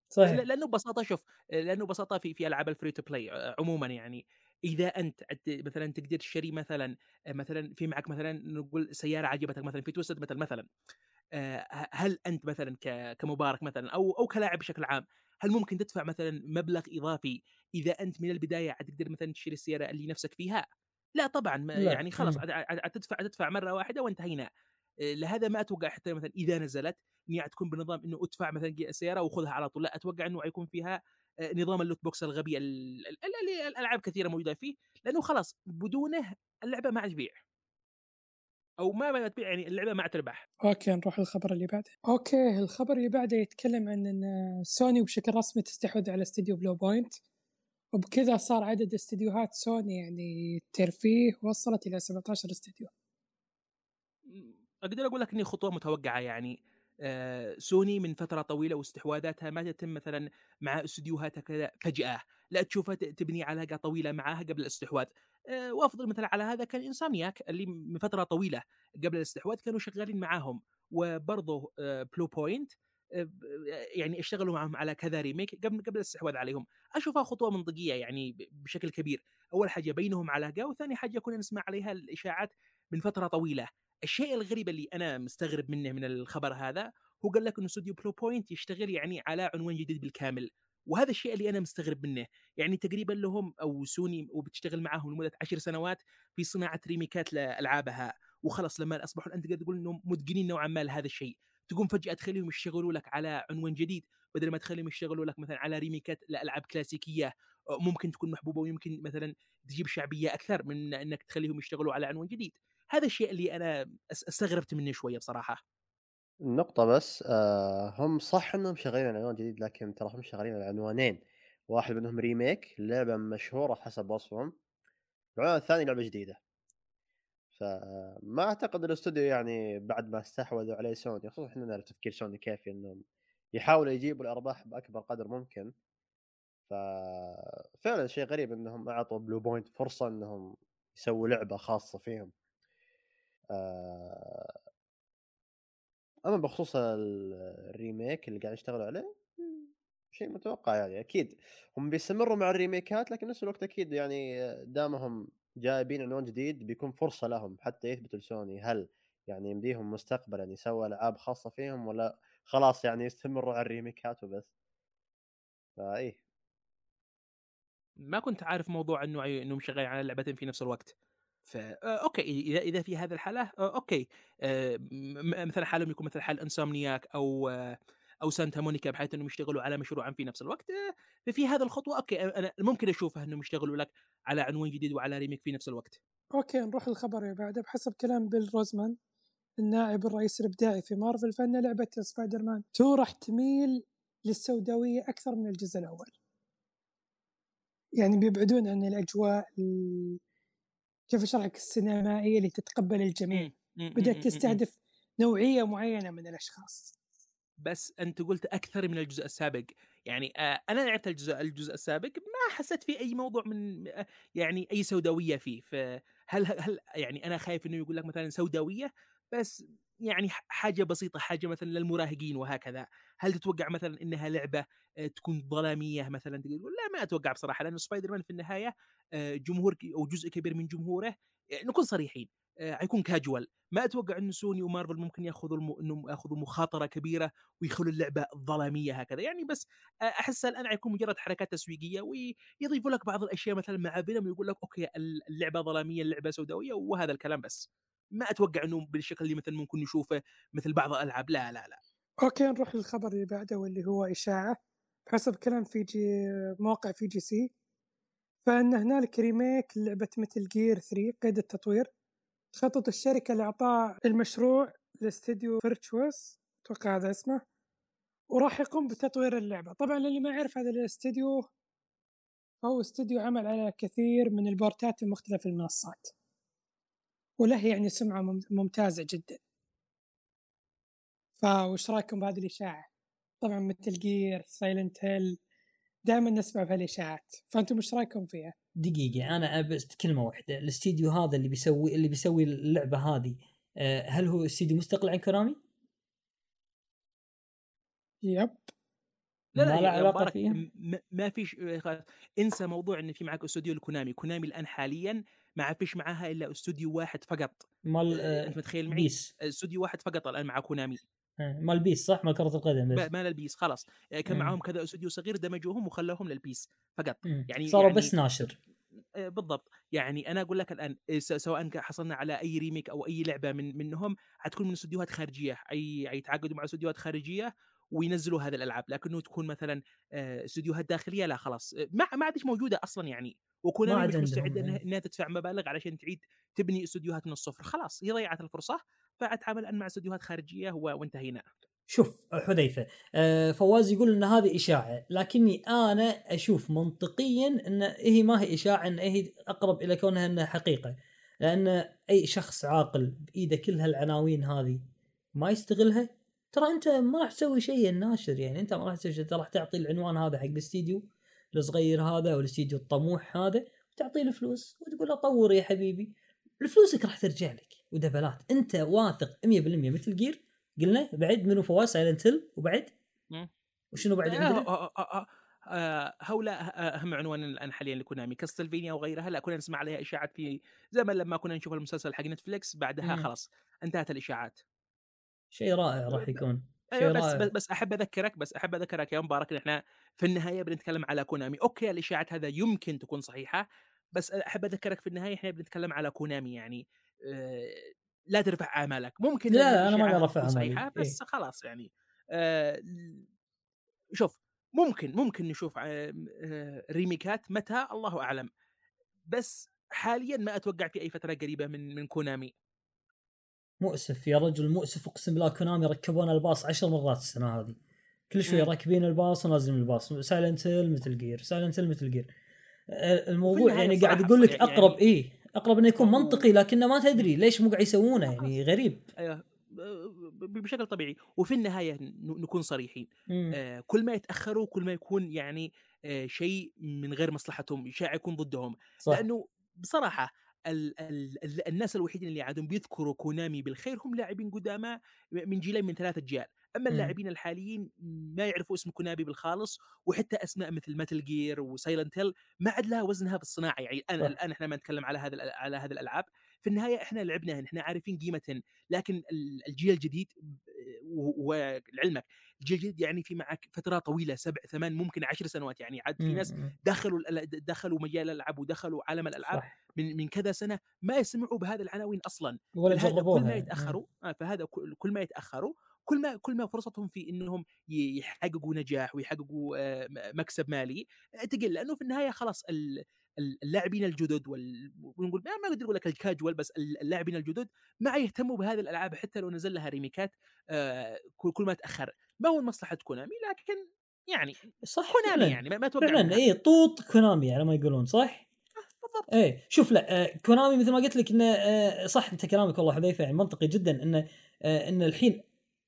صحيح لأنه ببساطة شوف لأنه ببساطة في في ألعاب ال free to play عموما يعني إذا أنت مثلا تقدر تشتري مثلا مثلا في معك مثلا نقول سيارة عجبتك مثلا في Twisted مثلا مثلا آه، هل أنت مثلا كمبارك مثلا أو أو كلاعب بشكل عام هل ممكن تدفع مثلا مبلغ إضافي إذا أنت من البداية تقدر مثلا تشتري السيارة اللي نفسك فيها؟ لا طبعا لا. يعني خلاص. عاد- عاد- عاد تدفع تدفع مرة واحدة وانتهينا لهذا ما أتوقع حتى مثلا إذا نزلت انها تكون بنظام إنه أدفع مثلا السياره وخذها على طول. لا أتوقع إنه حيكون فيها آه، نظام ال loot box الغبي ال- ال- اللي الألعاب كثيرة موجودة فيه لأنه خلاص بدونه اللعبة ما تبيع. أو ما ما تبيع يعني اللعبة ما تربح. okay نروح للخبر اللي بعده. okay الخبر اللي بعده يتكلم عن إن سوني بشكل رسمي تستحوذ على استديو Bluepoint. وبكذا صار عدد استديوهات سوني يعني ترفيه وصلت إلى 17 استديو. أقدر أقول لك إني خطوة متوقعة يعني سوني من فترة طويلة واستحواذاتها ما تتم مثلا مع استديوهاتها كذا فجأة لا تشوفها تبني علاقة طويلة معاها قبل الاستحواذ وأفضل مثل على هذا كان Insomniac اللي من فترة طويلة قبل الاستحواذ كانوا شغالين معاهم وبرضه Bluepoint يعني اشتغلوا معهم على كذا remake قبل قبل الاستحواذ عليهم. أشوفها خطوة منطقية يعني بشكل كبير. أول حاجة بينهم علاقة وثاني حاجة كنا نسمع عليها الإشاعات من فترة طويلة. الشيء الغريب اللي أنا مستغرب منه من الخبر هذا هو قال لك إنه استوديو Bluepoint يشتغل يعني على عنوان جديد بالكامل وهذا الشيء اللي أنا مستغرب منه. يعني تقريبا لهم أو سوني وبتشتغل معاهم لمدة عشر سنوات في صناعة remake ات لألعابها وخلص لما أصبحوا الان تقدر تقول إنهم متقنين نوعا ما لهذا الشيء. تقوم فجأة تخليهم يشتغلوا لك على عنوان جديد بدل ما تخليهم يشتغلوا لك مثلا على remake ات لألعاب كلاسيكية ممكن تكون محبوبة ويمكن مثلا تجيب شعبية أكثر من إنك تخليهم يشتغلوا على عنوان جديد. هذا الشيء اللي أنا استغربت منه شوية بصراحة. النقطة بس آه هم صح إنهم شغالين على عنوان جديد لكن ترى هم شغالين على عنوانين. واحد منهم ريميك لعبة مشهورة حسب وصفهم. العنوان الثاني لعبة جديدة. فما أعتقد الاستوديو يعني بعد ما استحوذوا عليه سوني خصوصا إحنا نعرف تفكير سوني كيف إنهم يحاولوا يجيبوا الأرباح بأكبر قدر ممكن. ففعلا شيء غريب إنهم أعطوا Bluepoint فرصة إنهم يسووا لعبة خاصة فيهم. أما بخصوص ال remake اللي قاعد يشتغلوا عليه شيء متوقع يعني أكيد. هم بيستمروا مع ال remake ات لكن نفس الوقت أكيد يعني دامهم جايبين عنوان جديد بيكون فرصة لهم حتى يثبتوا لسوني هل يعني يمديهم مستقبلا يسووا ألعاب خاصة فيهم ولا خلاص يعني يستمروا على ال remake ات وبس. فإيه. ما كنت عارف موضوع إنه انهم شغالين على لعبتين في نفس الوقت. فا okay إذا إذا في هذه الحالة okay مثلا حالهم يكون مثل حال Insomniac أو أو Santa Monica بحيث إنهم يشتغلوا على مشروع في نفس الوقت ففي هذا الخطوة okay أنا ممكن أشوفها إنهم يشتغلوا لك على عنوان جديد وعلى remake في نفس الوقت. okay نروح للخبر اللي بعده بحسب كلام Bill Rosemann النائب الرئيس الإبداعي في مارفل فإن لعبة سبايدر مان 2 راح تميل للسوداوية أكثر من الجزء الأول. يعني بيبعدون عن الأجواء كيف اشرح لك السينمائية اللي تتقبل الجميع؟ بدأت تستهدف نوعية معينة من الأشخاص. بس أنت قلت أكثر من الجزء السابق. يعني آه أنا لعبت الجزء الجزء السابق ما حسيت في أي موضوع من آه يعني أي سوداوية فيه. فهل هل يعني أنا خايف إنه يقول لك مثلا سوداوية؟ بس يعني حاجة بسيطة حاجة مثلا للمراهقين وهكذا. هل تتوقع مثلا إنها لعبة تكون ظلامية مثلا تقول لا ما أتوقع بصراحة لأنه سبايدر مان في النهاية آه، جمهور أو جزء كبير من جمهوره يعني نكون صريحين آه، حيكون كاجوال. ما أتوقع إنه سوني ومارفل ممكن يأخذوا الم... إنهم يأخذوا مخاطرة كبيرة ويخلوا اللعبة ظلامية هكذا. يعني بس أحس الآن حيكون مجرد حركات تسويقية ويضيفوا لك بعض الأشياء مثلا مع فيلم ويقول لك okay اللعبة ظلامية اللعبة سوداوية وهذا الكلام بس. ما أتوقع انه بالشكل اللي مثلا ممكن نشوفه مثل بعض الألعاب. لا لا لا. أوكي نروح للخبر اللي بعده واللي هو إشاعة. بحسب كلام VGC موقع VGC. فإن هنالك remake لعبة ميتل جير 3 قيد التطوير. تخطط الشركة لإعطاء المشروع لاستديو فيرتشوس أتوقع هذا اسمه. وراح يقوم بتطوير اللعبة. طبعا للي ما يعرف هذا الاستديو فهو استديو عمل على كثير من البورتات المختلفة المنصات. وله يعني سمعة ممتازة جدا. فوش رأيكم بهذه الإشاعة؟ طبعا ميتل جير سايلنت هيل دائما نسمع بهالإشاعات فأنتم وش رأيكم فيها؟ دقيقة أنا بس كلمة واحدة. الاستديو هذا اللي بيسوي اللي بيسوي اللعبة هذه آه، هل هو استديو مستقل عن كونامي؟ Yep. لا لا ما له علاقة فيها؟ ما فيش انسى موضوع إن في معك استوديو الكونامي كونامي الآن حاليا ما فيش معاها إلا استوديو واحد فقط. مال آه أنت متخيل معي؟ PES. استوديو واحد فقط الآن مع كونامي. آه، مال PES صح؟ مال كرة القدم بس. مال ال PES خلاص. آه، كان معاهم كذا استوديو صغير دمجوهم وخلوهم لل PES فقط. يعني صاروا يعني بس ناشر. بالضبط. يعني أنا أقول لك الآن سواء حصلنا على أي remake أو أي لعبة من منهم حتكون من استديوهات خارجية. اي يتعاقدوا مع استديوهات خارجية وينزلوا هذه الألعاب. لكنه تكون مثلا استديوهات داخلية لا خلاص. ما ما عادش موجودة أصلا يعني. وكونامي مش مستعدة انها, تدفع مبالغ علشان تعيد تبني استديوهات من الصفر. خلاص هي ضيعت الفرصة. فأتعامل الان مع استديوهات خارجية وانتهينا. شوف حذيفة آه فواز يقول إن هذه إشاعة لكني أنا أشوف منطقيا إن هي ما هي إشاعة إن هي أقرب إلى كونها إنها حقيقة. لأن أي شخص عاقل بإيده كل هالعناوين هذه ما يستغلها ترى أنت ما راح تسوي شيء الناشر يعني أنت ما راح تسوي شيء راح تعطي العنوان هذا حق الاستديو الصغير هذا أو الاستديو الطموح هذا تعطيه الفلوس وتقول له طور يا حبيبي فلوسك راح ترجع لك. و double ات انت واثق 100% ميتل جير؟ قلنا بعد منو فواز؟ سايلنت هيل. وبعد. وشنو بعد آه، عندنا؟ آه، آه، آه، آه، هؤلاء اهم عنوان الآن حاليا لكونامي. كاستلفينيا وغيرها لا كنا نسمع عليها إشاعات في زمن لما كنا نشوف المسلسل حق نتفليكس بعدها مم. خلاص انتهت الإشاعات. شيء رائع راح يكون. شيء أيوه بس. بس- بس أحب أذكرك بس أحب أذكرك يا مبارك إن إحنا في النهاية بنتكلم على كونامي. أوكي الإشاعات هذا يمكن تكون صحيحة بس أحب أذكرك في النهاية إحنا بنتكلم على كونامي يعني. آه، لا ترفع آمالك. ممكن لا، أنا ما آمالي. صحيحة إيه. بس خلاص يعني آه، شوف ممكن ممكن نشوف آه، آه، remake ات متى؟ الله أعلم. بس حاليا ما أتوقع في أي فترة قريبة من من كونامي. مؤسف يا رجل مؤسف أقسم بالله كونامي ركبونا الباص عشر مرات السنة هذه. كل شوي مم. راكبين الباص ونازلين الباص. سايلنت هيل ميتل جير سايلنت هيل ميتل جير الموضوع يعني قاعد يقول لك يعني- أقرب إيه. أقرب إنه يكون منطقي لكنه ما تدري ليش مو قاعد يسوونه يعني غريب. أيوه. بشكل طبيعي. وفي النهاية نكون صريحين. آه، كل ما يتأخروا كل ما يكون يعني آه، شيء من غير مصلحتهم شيء يكون ضدهم. صح. لأنه بصراحة ال ال ال الناس الوحيدين اللي عادهم بيذكروا كونامي بالخير هم لاعبين قدامى من جيلين من ثلاثة اجيال أما مم. اللاعبين الحاليين ما يعرفوا اسم كونامي بالخالص وحتى أسماء مثل ميتل جير وسايلنت هيل ما عاد لها وزنها بالصناعه يعني الان صح. الآن إحنا ما نتكلم على هذا على هذه الألعاب في النهاية إحنا لعبناهن إحنا عارفين قيمتهن لكن ال- الجيل الجديد ولعلمك الجيل الجديد يعني في معك فترة طويلة سبع ثمان ممكن عشر سنوات يعني عاد في مم. ناس مم. دخلوا دخلوا مجال الألعاب ودخلوا عالم الألعاب صح من من كذا سنة ما يسمعوا بهذه العناوين أصلا ولا فهذا جربوها كل ما يعني. يتأخروا آه، فهذا كل كل ما يتأخروا كل ما كل ما فرصتهم في إنهم يحققوا نجاح ويحققوا آه، مكسب مالي آه، تقل لأنه في النهاية خلاص ال- ال- اللاعبين الجدد وال ونقول ما أقدر أقول لك الكاجوال بس ال- اللاعبين الجدد ما يهتموا بهذه الألعاب حتى لو نزل لها remake ات آه، كل ما تأخر ما هو مصلحة كونامي لكن يعني صح كونامي يعني ما, أتوقع فعلا. اي طوط كونامي على ما يقولون صح؟ بالضبط إيه شوف لا كونامي مثل ما قلت لك إنه صح أنت كلامك والله حذيفة يعني منطقي جدا إنه إن الحين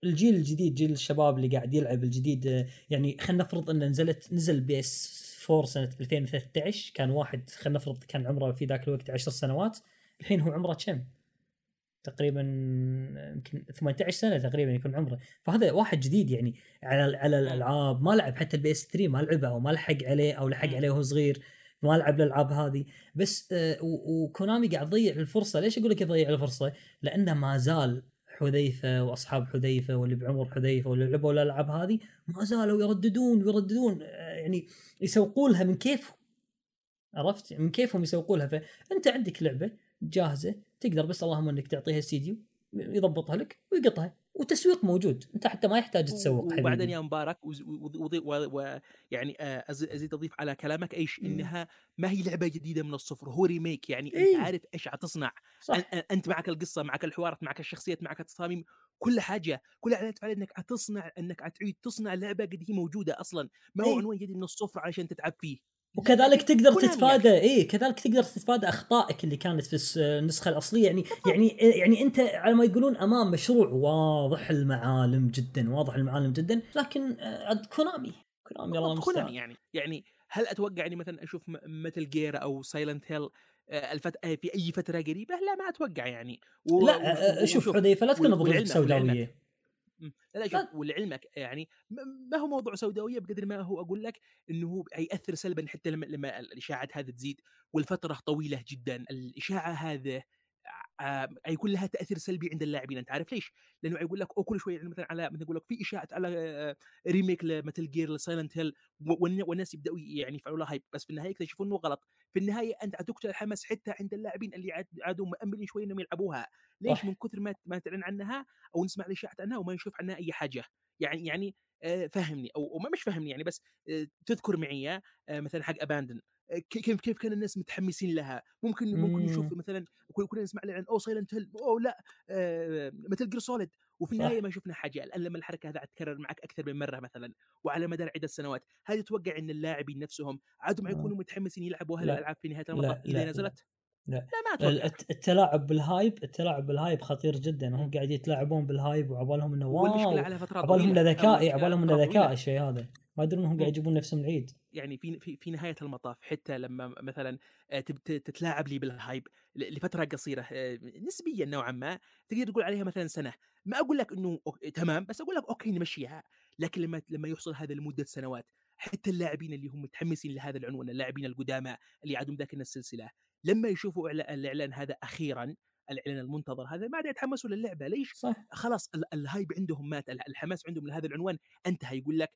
الجيل الجديد جيل الشباب اللي قاعد يلعب الجديد يعني خلينا نفرض إنه نزلت نزل PS 4 سنة 2013 كان واحد خلينا نفرض كان عمره في ذاك الوقت 10 سنوات الحين هو عمره كم؟ تقريبا يمكن 18 سنة تقريبا يكون عمره فهذا واحد جديد يعني على على الألعاب ما لعب حتى ال PS 3 ما لعبه أو ما لحق عليه أو لحق. عليه وهو صغير ما لعب الألعاب هذه بس آه، وكونامي قاعد يضيع الفرصة ليش أقول لك يضيع الفرصة؟ لأنه ما زال حذيفة وأصحاب حذيفة واللي بعمر حذيفة واللي لعبوا الألعاب هذه ما زالوا يرددون ويرددون يعني يسوقوا لها من كيفهم. عرفت؟ من كيفهم يسوقوا لها فأنت عندك لعبة جاهزة تقدر بس اللهم إنك تعطيها استديو يضبطها لك ويقطها. وتسويق موجود أنت حتى ما يحتاج تسوق وبعدين حبيبي يا مبارك وز- وض- وض- و- و- يعني آه، أز- أزيد أضيف على كلامك إيش مم. إنها ما هي لعبة جديدة من الصفر هو ريميك يعني إيه. انت عارف إيش حتصنع أنت معك القصة معك الحوارات معك الشخصيات معك التصاميم كل حاجة كل على تفعل إنك حتصنع إنك حتعيد تصنع لعبة قد هي موجودة أصلا ما هو إيه. عنوان جديد من الصفر علشان تتعب فيه وكذلك تقدر تتفادى اي كذلك تقدر تتفادى أخطائك اللي كانت في النسخة الأصلية. يعني يعني يعني أنت على ما يقولون أمام مشروع واضح المعالم جدا واضح المعالم جدا لكن آه، عاد كونامي. كونامي الله المستعان. يعني. يعني هل أتوقع إني مثلا أشوف ميتل جير أو سايلنت هيل الفت... آه، في أي فترة قريبة؟ لا ما أتوقع يعني. و... لا آه، شوف حذيفة لا تكون والعلم. سوداوية. لا لا لا. شوف ولعلمك يعني ما هو موضوع سوداوية بقدر ما هو أقول لك إنه هو حيأثر سلبا حتى لما لما الإشاعات هذه تزيد والفترة طويلة جدا الإشاعة هذه حيكون لها تأثير سلبي عند اللاعبين أنت عارف ليش؟ لأنه يقول لك أو كل شوي يعني مثلا على مثلا يقول لك في إشاعة على آه، remake لميتل جير لسايلنت هيل والناس يبدأوا يعني يفعلوا لها hype بس في النهاية يكتشفون إنه غلط. في النهاية أنت حتقتل الحماس حتى عند اللاعبين اللي عاد- عادوا مأملين شوي إنهم يلعبوها. ليش. من كثر ما ما تعلن عنها أو نسمع الاشاعات عنها وما نشوف عنها أي حاجة. يعني يعني آه، فهمني أو ما مش فهمني يعني بس آه، تذكر معي آه، مثلا حق Abandoned كيف كيف كان الناس متحمسين لها ممكن ممكن نشوف. مثلا كنا نسمع عن أو سايلنت هيل أو لا ميتل جير سوليد وفي النهايه. ما شفنا حاجة الآن لما الحركة هذا تكرر معك أكثر من مرة مثلا وعلى مدار عدة سنوات هل تتوقع إن اللاعبين نفسهم عادوا ما آه. يكونوا متحمسين يلعبوا لا. هالالعاب في نهاية المطاف إذا. نزلت لا. لا ما أتوقع الت- التلاعب بال hype التلاعب بال hype خطير جدا هم قاعد يتلاعبون بال hype وعبالهم إنه wow عبالهم إنه المشكلة عبالهم إنه ذكاء. الشيء هذا ما يدرون إنهم. قاعد يجيبون نفسهم العيد يعني في في في نهاية المطاف حتى لما مثلا آه، تتلاعب لي بال hype لفترة قصيرة آه، نسبيا نوعا ما تقدر تقول عليها مثلا سنة. ما أقول لك إنه تمام بس أقول لك okay نمشيها. لكن لما لما يوصل هذا لمدة سنوات حتى اللاعبين اللي هم متحمسين لهذا العنوان اللاعبين القدامى اللي عندهم ذاكرين السلسلة لما يشوفوا الإعلان هذا أخيرا الإعلان المنتظر هذا ما عاد يتحمسوا للعبة. ليش؟ صح. خلاص ال- ال hype عندهم مات ال- الحماس عندهم لهذا العنوان انتهى. يقول لك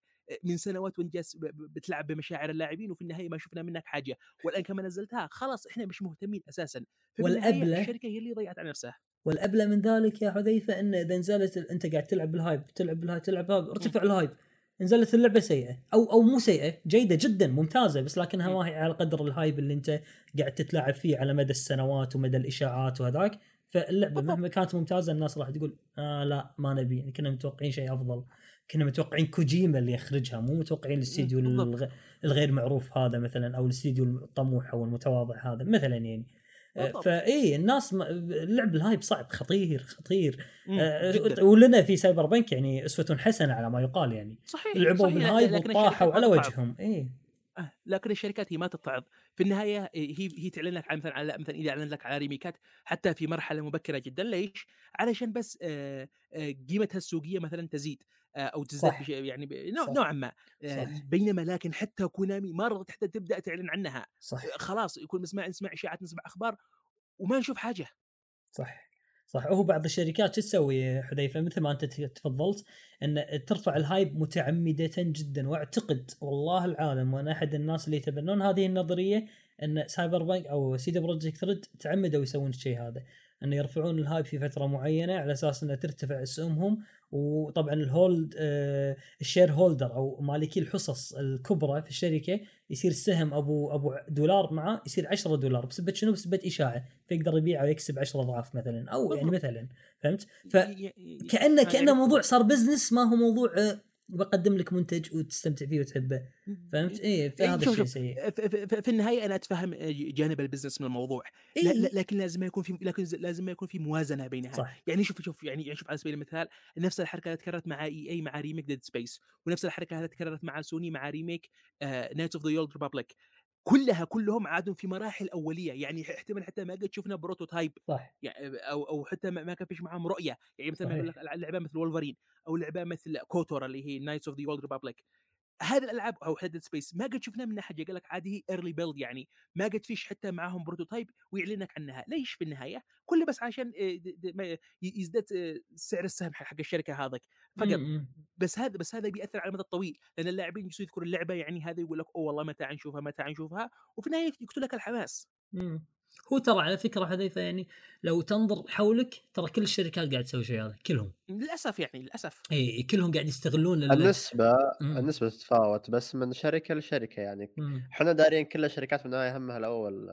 من سنوات وانت جالس بتلعب بمشاعر اللاعبين وفي النهاية ما شفنا منك حاجة والآن كما نزلتها خلاص إحنا مش مهتمين أساسا. والأبلى- الشركة هي اللي ضيعت على نفسها. والابلى من ذلك يا حذيفة انه إذا نزلت أنت قاعد تلعب بالهايب تلعب بالهايب تلعب بالهايب ارتفع الهايب. نزلت اللعبة سيئة أو أو مو سيئة جيدة جدا ممتازة بس لكنها. ما هي على قدر ال hype اللي أنت قاعد تتلاعب فيه على مدى السنوات ومدى الإشاعات وهذاك. فاللعبة. مهما كانت ممتازة الناس راح تقول آه لا ما نبي يعني كنا متوقعين شيء أفضل. كنا متوقعين كوجيما اللي يخرجها مو متوقعين الاستديو الغير معروف هذا مثلا أو الاستديو الطموح أو المتواضع هذا مثلا يعني. فاي الناس ما- اللعب ال hype صعب خطير خطير. آه،. ولنا في Cyberpunk يعني أسوة حسنة على ما يقال يعني. صحيح لعبوا بال hype وطاحوا على. وجههم. اي آه، لكن الشركات هي ما تتعظ في النهاية آه، هي هي تعلن لك عن مثلا على مثلا إذا اعلن لك على ريميكات حتى في مرحلة مبكرة جدا. ليش؟ علشان بس آه، آه، قيمتها السوقية مثلا تزيد. أو تزداد يعني ب- نوع-. نوعا ما آه، صح. بينما لكن حتى كونامي ما رضت حتى تبدأ تعلن عنها صح آه، خلاص يكون نسمع نسمع إشاعات نسمع أخبار وما نشوف حاجة صح صح وهو بعض الشركات شو تسوي حذيفة مثل ما أنت تفضلت إن ترفع ال hype متعمدة جدا وأعتقد والله العالم وأنا أحد الناس اللي يتبنون هذه النظرية إن Cyberpunk أو CD Projekt Red تعمدوا يسوون الشيء هذا إن يرفعون ال hype في فترة معينة على أساس انها ترتفع اسهمهم وطبعا ال hold آه ال shareholder أو مالكي الحصص الكبرى في الشركة يصير السهم أبو أبو دولار معه يصير 10 دولار بسبه شنو؟ بسبه إشاعة فيقدر يبيع ويكسب 10 أضعاف مثلا أو يعني. مثلا فهمت؟ ف ي- ي- كأنه موضوع صار business ما هو موضوع آه، بقدم لك منتج وتستمتع فيه وتحبه. فهمت؟ اي فهذا شوف- الشيء شوف، سيء. في النهاية أنا أتفهم جانب ال business من الموضوع. إيه. لا لكن لازم يكون في لكن لازم يكون في موازنة بينها. صح. يعني شوف شوف يعني يعني شوف على سبيل المثال نفس الحركة اللي تكررت مع EA مع remake Dead Space ونفس الحركة هذه تكررت مع سوني مع remake Knights of the Old Republic كلها كلهم عادوا في مراحل أولية يعني احتمال حتى ما قد شفنا prototype صح يعني أو أو حتى ما كان فيش معاهم رؤية يعني مثلا. يقول لك لعبة مثل وولفرين أو لعبة مثل KOTOR اللي هي Knights of the Old Republic هذه الألعاب أو Dead Space ما قد شفنا منها حاجة قال لك عادي هي early build يعني ما قد فيش حتى معاهم prototype ويعلنك عنها ليش في النهاية كله بس عشان آه، يزداد آه، سعر السهم حق الشركة هذاك فقط م- م. بس هذا بس هذا بياثر على المدى الطويل لأن اللاعبين يجلسوا يذكروا اللعبة يعني هذا يقول لك أوه والله متى حنشوفها متى حنشوفها وفي النهاية يقتل لك الحماس مم. هو ترى على فكرة حذيفة يعني لو تنظر حولك ترى كل الشركات قاعد تسوي شيء هذا كلهم للأسف يعني للأسف إي كلهم قاعد يستغلون ال- النسبة مم. النسبة تتفاوت بس من شركة لشركة يعني. إحنا دارين كل الشركات في النهاية همها الأول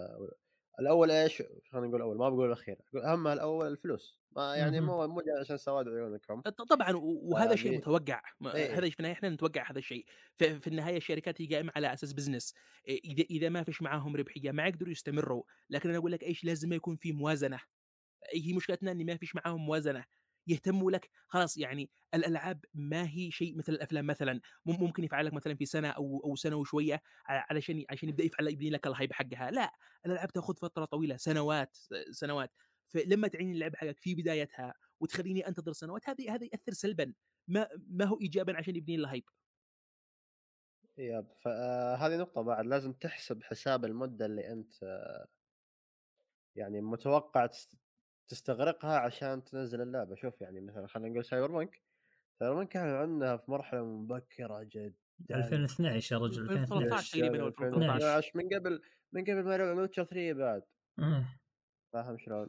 الأول إيش؟ خلينا نقول الأول ما بقول الأخير أقول همها الأول الفلوس. ما يعني. مو مو عشان سواد عيونكم. طبعا وهذا شيء متوقع إيه. هذا في النهاية إحنا نتوقع هذا الشيء. ف- في النهاية الشركات هي قائمة على أساس بزنس إذا إذا ما فيش معاهم ربحية ما يقدروا يستمروا. لكن أنا أقول لك إيش؟ لازم يكون في موازنة. هي مشكلتنا ان ما فيش معاهم موازنة. يهتموا لك خلاص يعني الألعاب ما هي شيء مثل الأفلام مثلا مم- ممكن يفعل لك مثلا في سنة أو أو سنة وشوية علشان عشان يبدأ يفعل يبني لك ال hype حقها. لا الألعاب تاخذ فترة طويلة سنوات سنوات. فلما تعلن اللعبة حقك في بدايتها وتخليني أنتظر سنوات هذه هذا يأثر سلبا ما ما هو ايجابا عشان يبني ال hype yep فهذه نقطة بعد لازم تحسب حساب المدة اللي أنت آه، يعني متوقع تستغرقها عشان تنزل اللعبة. شوف يعني مثلا خلينا نقول Cyberpunk Cyberpunk كان عندنا في مرحلة مبكرة جدا. 2012 يا رجل 2013 2012 تقريبا أو 2013. 2012 من قبل من قبل ما يلعبون Witcher 3 بعد. آه. فاهم شلون؟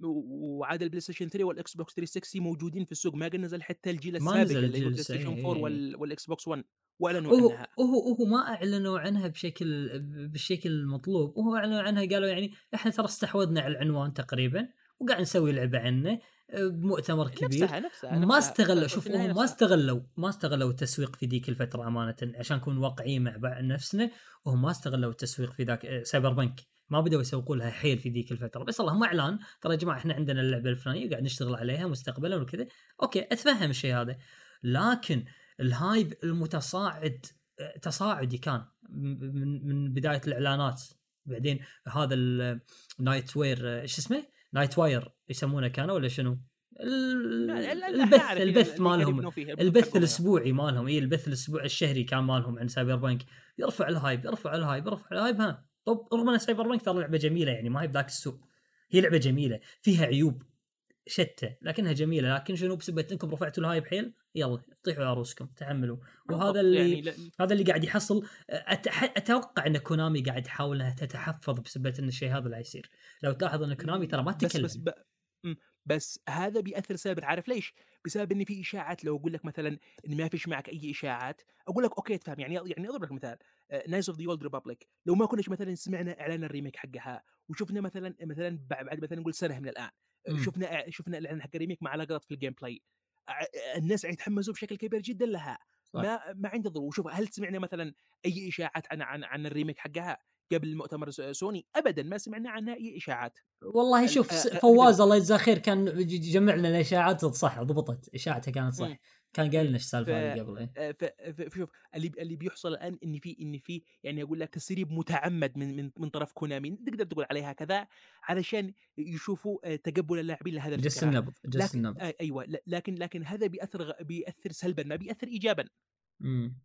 وعاد البلاي Station 3 وال Xbox 360 موجودين في السوق. ما قد نزل حتى الجيل ما السابق اللي هو ال PlayStation السابق، 4 إيه. وال... وال Xbox 1 وأعلنوا هو عنها. هو هو ما أعلنوا عنها بشكل بالشكل المطلوب. هو أعلنوا عنها قالوا يعني إحنا ترى استحوذنا على العنوان تقريبا. وقاعد نسوي لعبة عنه آه، بمؤتمر كبير. نفسها نفسها ما. استغلوا شوف هم ما. استغلوا ما استغلوا التسويق في ذيك الفترة أمانة عشان نكون واقعيين مع بعض نفسنا وهم ما استغلوا التسويق في ذاك آه، سايبر بنك ما بدأوا يسوقوا لها حيل في ذيك الفترة. بس اللهم إعلان. ترى يا جماعة إحنا عندنا اللعبة الفلانية قاعد نشتغل عليها مستقبلا وكذا. okay أتفهم الشيء هذا. لكن ال hype المتصاعد آه، تصاعدي كان من من بداية الإعلانات. بعدين هذا ال Night Wire إيش اسمه؟ Night Wire يسمونه كانوا ولا شنو؟ البث البث مالهم. البث. الأسبوعي مالهم. إي البث الأسبوع الشهري كان مالهم عن Cyberpunk. يرفع ال hype يرفع ال hype يرفع ال hype ها. طب رغم أن Cyberpunk ترى لعبة جميلة يعني ما هي بذاك السوء. هي لعبة جميلة فيها عيوب. شتى لكنها جميلة لكن شنو بسبه انكم رفعتوا ال hype حيل؟ يلا طيحوا على روسكم تحملوا وهذا اللي يعني لا- هذا اللي قاعد يحصل أتح... أتوقع إن كونامي قاعد تحاول إنها تتحفظ بسبه إن الشيء هذا لا يصير. لو تلاحظ إن كونامي ترى ما بس تتكلم بس ب... مم. بس هذا بيأثر سلبا. عارف ليش؟ بسبب إن في إشاعات لو أقول لك مثلا إن ما فيش معك أي إشاعات أقول لك okay تفهم. يعني يعني أضرب لك مثال. Knights of the Old Republic لو ما كناش مثلا سمعنا إعلان ال remake حقها وشفنا مثلا مثلا بعد بعد مثلا نقول سنة من الآن. مم. شفنا شفنا الاعلان حق ال remake مع لقطات في ال gameplay الناس يتحمسوا بشكل كبير جدا لها. صح. ما ما عندي ضرورة. وشوف هل سمعنا مثلا أي إشاعات عن عن عن ال remake حقها قبل مؤتمر سوني؟ ابدا ما سمعنا عنها أي إشاعات. والله ال- شوف فواز الله يجزاه خير كان ج- جمع لنا الإشاعات صح ضبطت اشاعته كانت صح. كان قال لنا إيش السالفه هذه قبل إيه. آه، ف- ف- فشوف اللي اللي بيحصل الآن إن في إن في يعني أقول لك تسريب متعمد من من من طرف كونامي تقدر تقول عليها كذا علشان يشوفوا آه، تقبل اللاعبين لهذا جس الفكرة النبض جس النبض آه، أيوه لكن لكن هذا بيأثر بيأثر سلبا ما بيأثر ايجابا مم.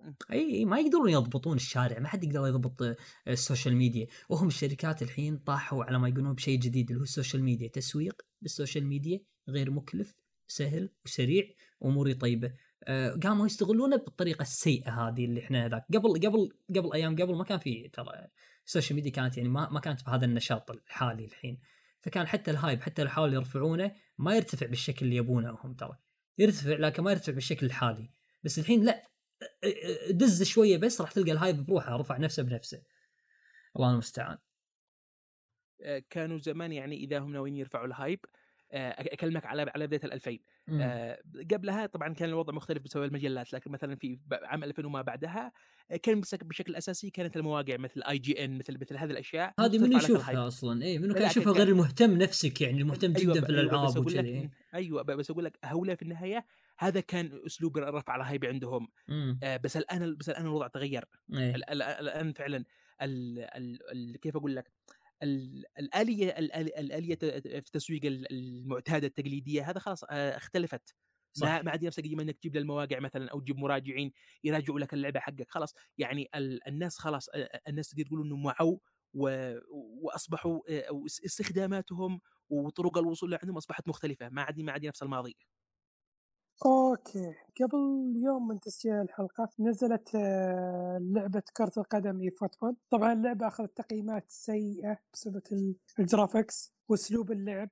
مم. أي ما يقدرون يضبطون الشارع ما حد يقدر يضبط آه، السوشيال ميديا وهم الشركات الحين طاحوا على ما يقولون بشيء جديد اللي هو السوشيال ميديا تسويق بالسوشيال ميديا غير مكلف سهل وسريع اموري طيبة. آه، قاموا يستغلونه بالطريقة السيئة هذه اللي إحنا هذاك قبل قبل قبل أيام قبل ما كان في ترى السوشيال ميديا كانت يعني ما ما كانت بهذا النشاط الحالي الحين. فكان حتى ال hype حتى لو حاولوا يرفعونه ما يرتفع بالشكل اللي يبونه هم ترى. يرتفع لكن ما يرتفع بالشكل الحالي. بس الحين لا دز شوية بس راح تلقى ال hype بروحه رفع نفسه بنفسه. الله المستعان. آه، كانوا زمان يعني إذا هم ناويين يرفعوا ال hype أكلمك على على بداية ال 2000 مم. آه، قبلها طبعا كان الوضع مختلف بسبب المجلات لكن مثلا في عام 2000 وما بعدها آه، كان بشكل أساسي كانت المواقع مثل IGN مثل مثل هذه الأشياء هذه منو. يشوفها أصلا؟ اي منو كان يشوفها غير المهتم نفسك يعني المهتم أيوة جدا ب- في أيوة الألعاب وكذا أيوه ب- بس أقول لك هؤلاء في النهاية هذا كان أسلوب الرفع على ال hype عندهم. إمم. آه، بس الآن بس الآن الوضع تغير. ال- الآن فعلا ال ال ال كيف أقول لك؟ الآلية ال- ال- الاليه في التسويق ال- المعتادة التقليدية هذا خلاص آه، اختلفت. صح. ما عاد نفس قديم انك تجيب للمواقع مثلا أو تجيب مراجعين يراجعوا لك اللعبة حقك خلاص. يعني ال- الناس خلاص آه، الناس تقدر تقول انه معوا وأصبحوا آه، استخداماتهم وطرق الوصول لعندهم أصبحت مختلفة. ما عاد ما عاد نفس الماضي. أوكي. قبل يوم من تسجيل الحلقة نزلت آه، لعبة كرة القدم eFootball طبعا اللعبة أخذت تقييمات سيئة بسبب ال- graphics وأسلوب اللعب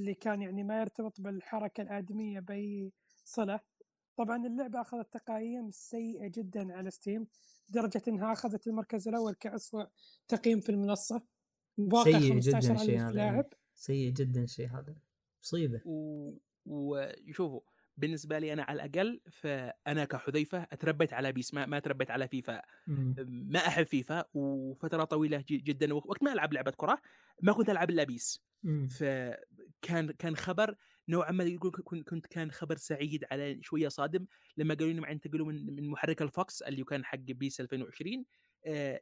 اللي كان يعني ما يرتبط بالحركة الآدمية باي صله طبعا اللعبة أخذت تقييم سيئة جدا على Steam لدرجه أنها أخذت المركز الأول كأسوأ تقييم في المنصة. بواقع سيء جدا 15 الشيء ألف هذا لاعب. يعني. سيء جدا الشيء هذا. مصيبة. و- وشوفوا بالنسبة لي أنا على الأقل فأنا كحذيفة أتربيت على PES ما, ما تربيت على فيفا مم. ما أحب فيفا وفترة طويلة جدا وقت ما ألعب لعبة كرة ما كنت ألعب إلا PES مم. فكان كان خبر نوعا ما يقول كنت كان خبر سعيد على شوية صادم لما قالوا لي ينتقلوا من من محرك ال Fox اللي كان حق PES 2020 آه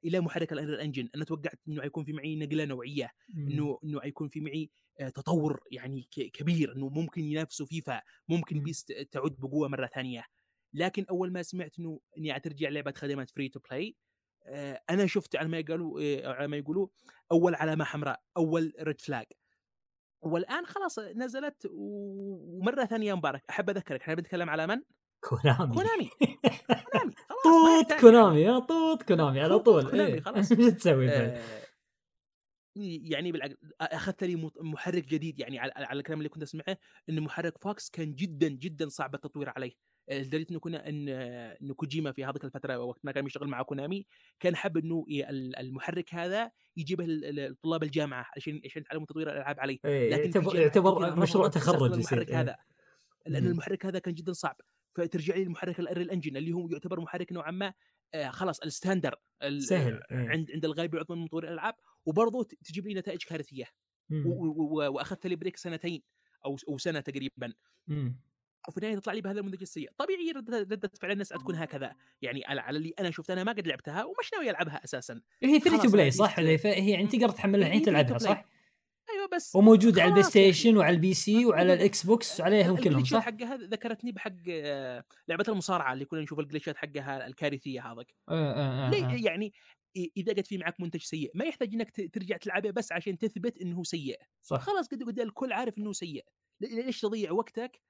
إلى محرك ال Unreal Engine أنا توقعت إنه حيكون في معي نقلة نوعية مم. إنه إنه حيكون في معي آه، تطور يعني كبير إنه ممكن ينافسوا فيفا ممكن مم. PES ت- تعود بقوة مرة ثانية. لكن أول ما سمعت إنه إني ترجع لعبة خدمات free to play أنا شفت على ما يقولوا آه، على ما يقولوا أول علامة حمراء أول red flag والآن خلاص نزلت ومرة ثانية مبارك. أحب أذكرك إحنا بنتكلم على من؟ كونامي. كونامي. طوط يحتاج كونامي ها طوط كونامي على طول كونامي، إيه. خلاص. إيش تسوي؟ آه، يعني بالعكس أخذت لي محرك جديد يعني على, على الكلام اللي كنت أسمعه إن محرك Fox كان جدا جدا صعب التطوير عليه آه، لدرجة إنه كنا إن آه، انه كوجيما في هذيك الفترة وقت ما كان يشتغل مع كونامي كان حاب إنه المحرك هذا يجيبه لطلاب الجامعة عشان عشان يتعلموا تطوير الألعاب عليه إيه، لكن يعتبر يعتبر مشروع تخرج المحرك إيه. هذا لأن. المحرك هذا كان جدا صعب فترجع لي المحرك ال Unreal Engine اللي هو يعتبر محرك نوعا ما آه خلاص ال standard ال- سهل، إيه. عند عند الغالب العظمى من مطورين الألعاب وبرضه تجيب لي نتائج كارثية مم. و- و- و- وأخذت لي break سنتين أو أو سنة تقريبا مم. وفي النهاية تطلع لي بهذا النموذج السيء طبيعي ردة فعل الناس تكون هكذا يعني على, اللي أنا شفت أنا ما قد لعبتها ومش ناوي ألعبها أساسا هي free to play هذه صح هي يعني تقدر تحملها الحين تلعبها. صح؟ بس وموجوده على ال Play يا أخي. Station وعلى ال PC وعلى ال Xbox عليهم كلهم صح؟ حقها ذكرتني بحق آه، لعبة المصارعة اللي كنا نشوف ال glitch ات حقها الكارثية هذاك. آه آه آه ليه؟ آه. يعني إ- إذا قد في معك منتج سيء ما يحتاج إنك ترجع تلعبه بس عشان تثبت إنه سيء. صح. خلاص قد قد الكل عارف إنه سيء. ليش تضيع وقتك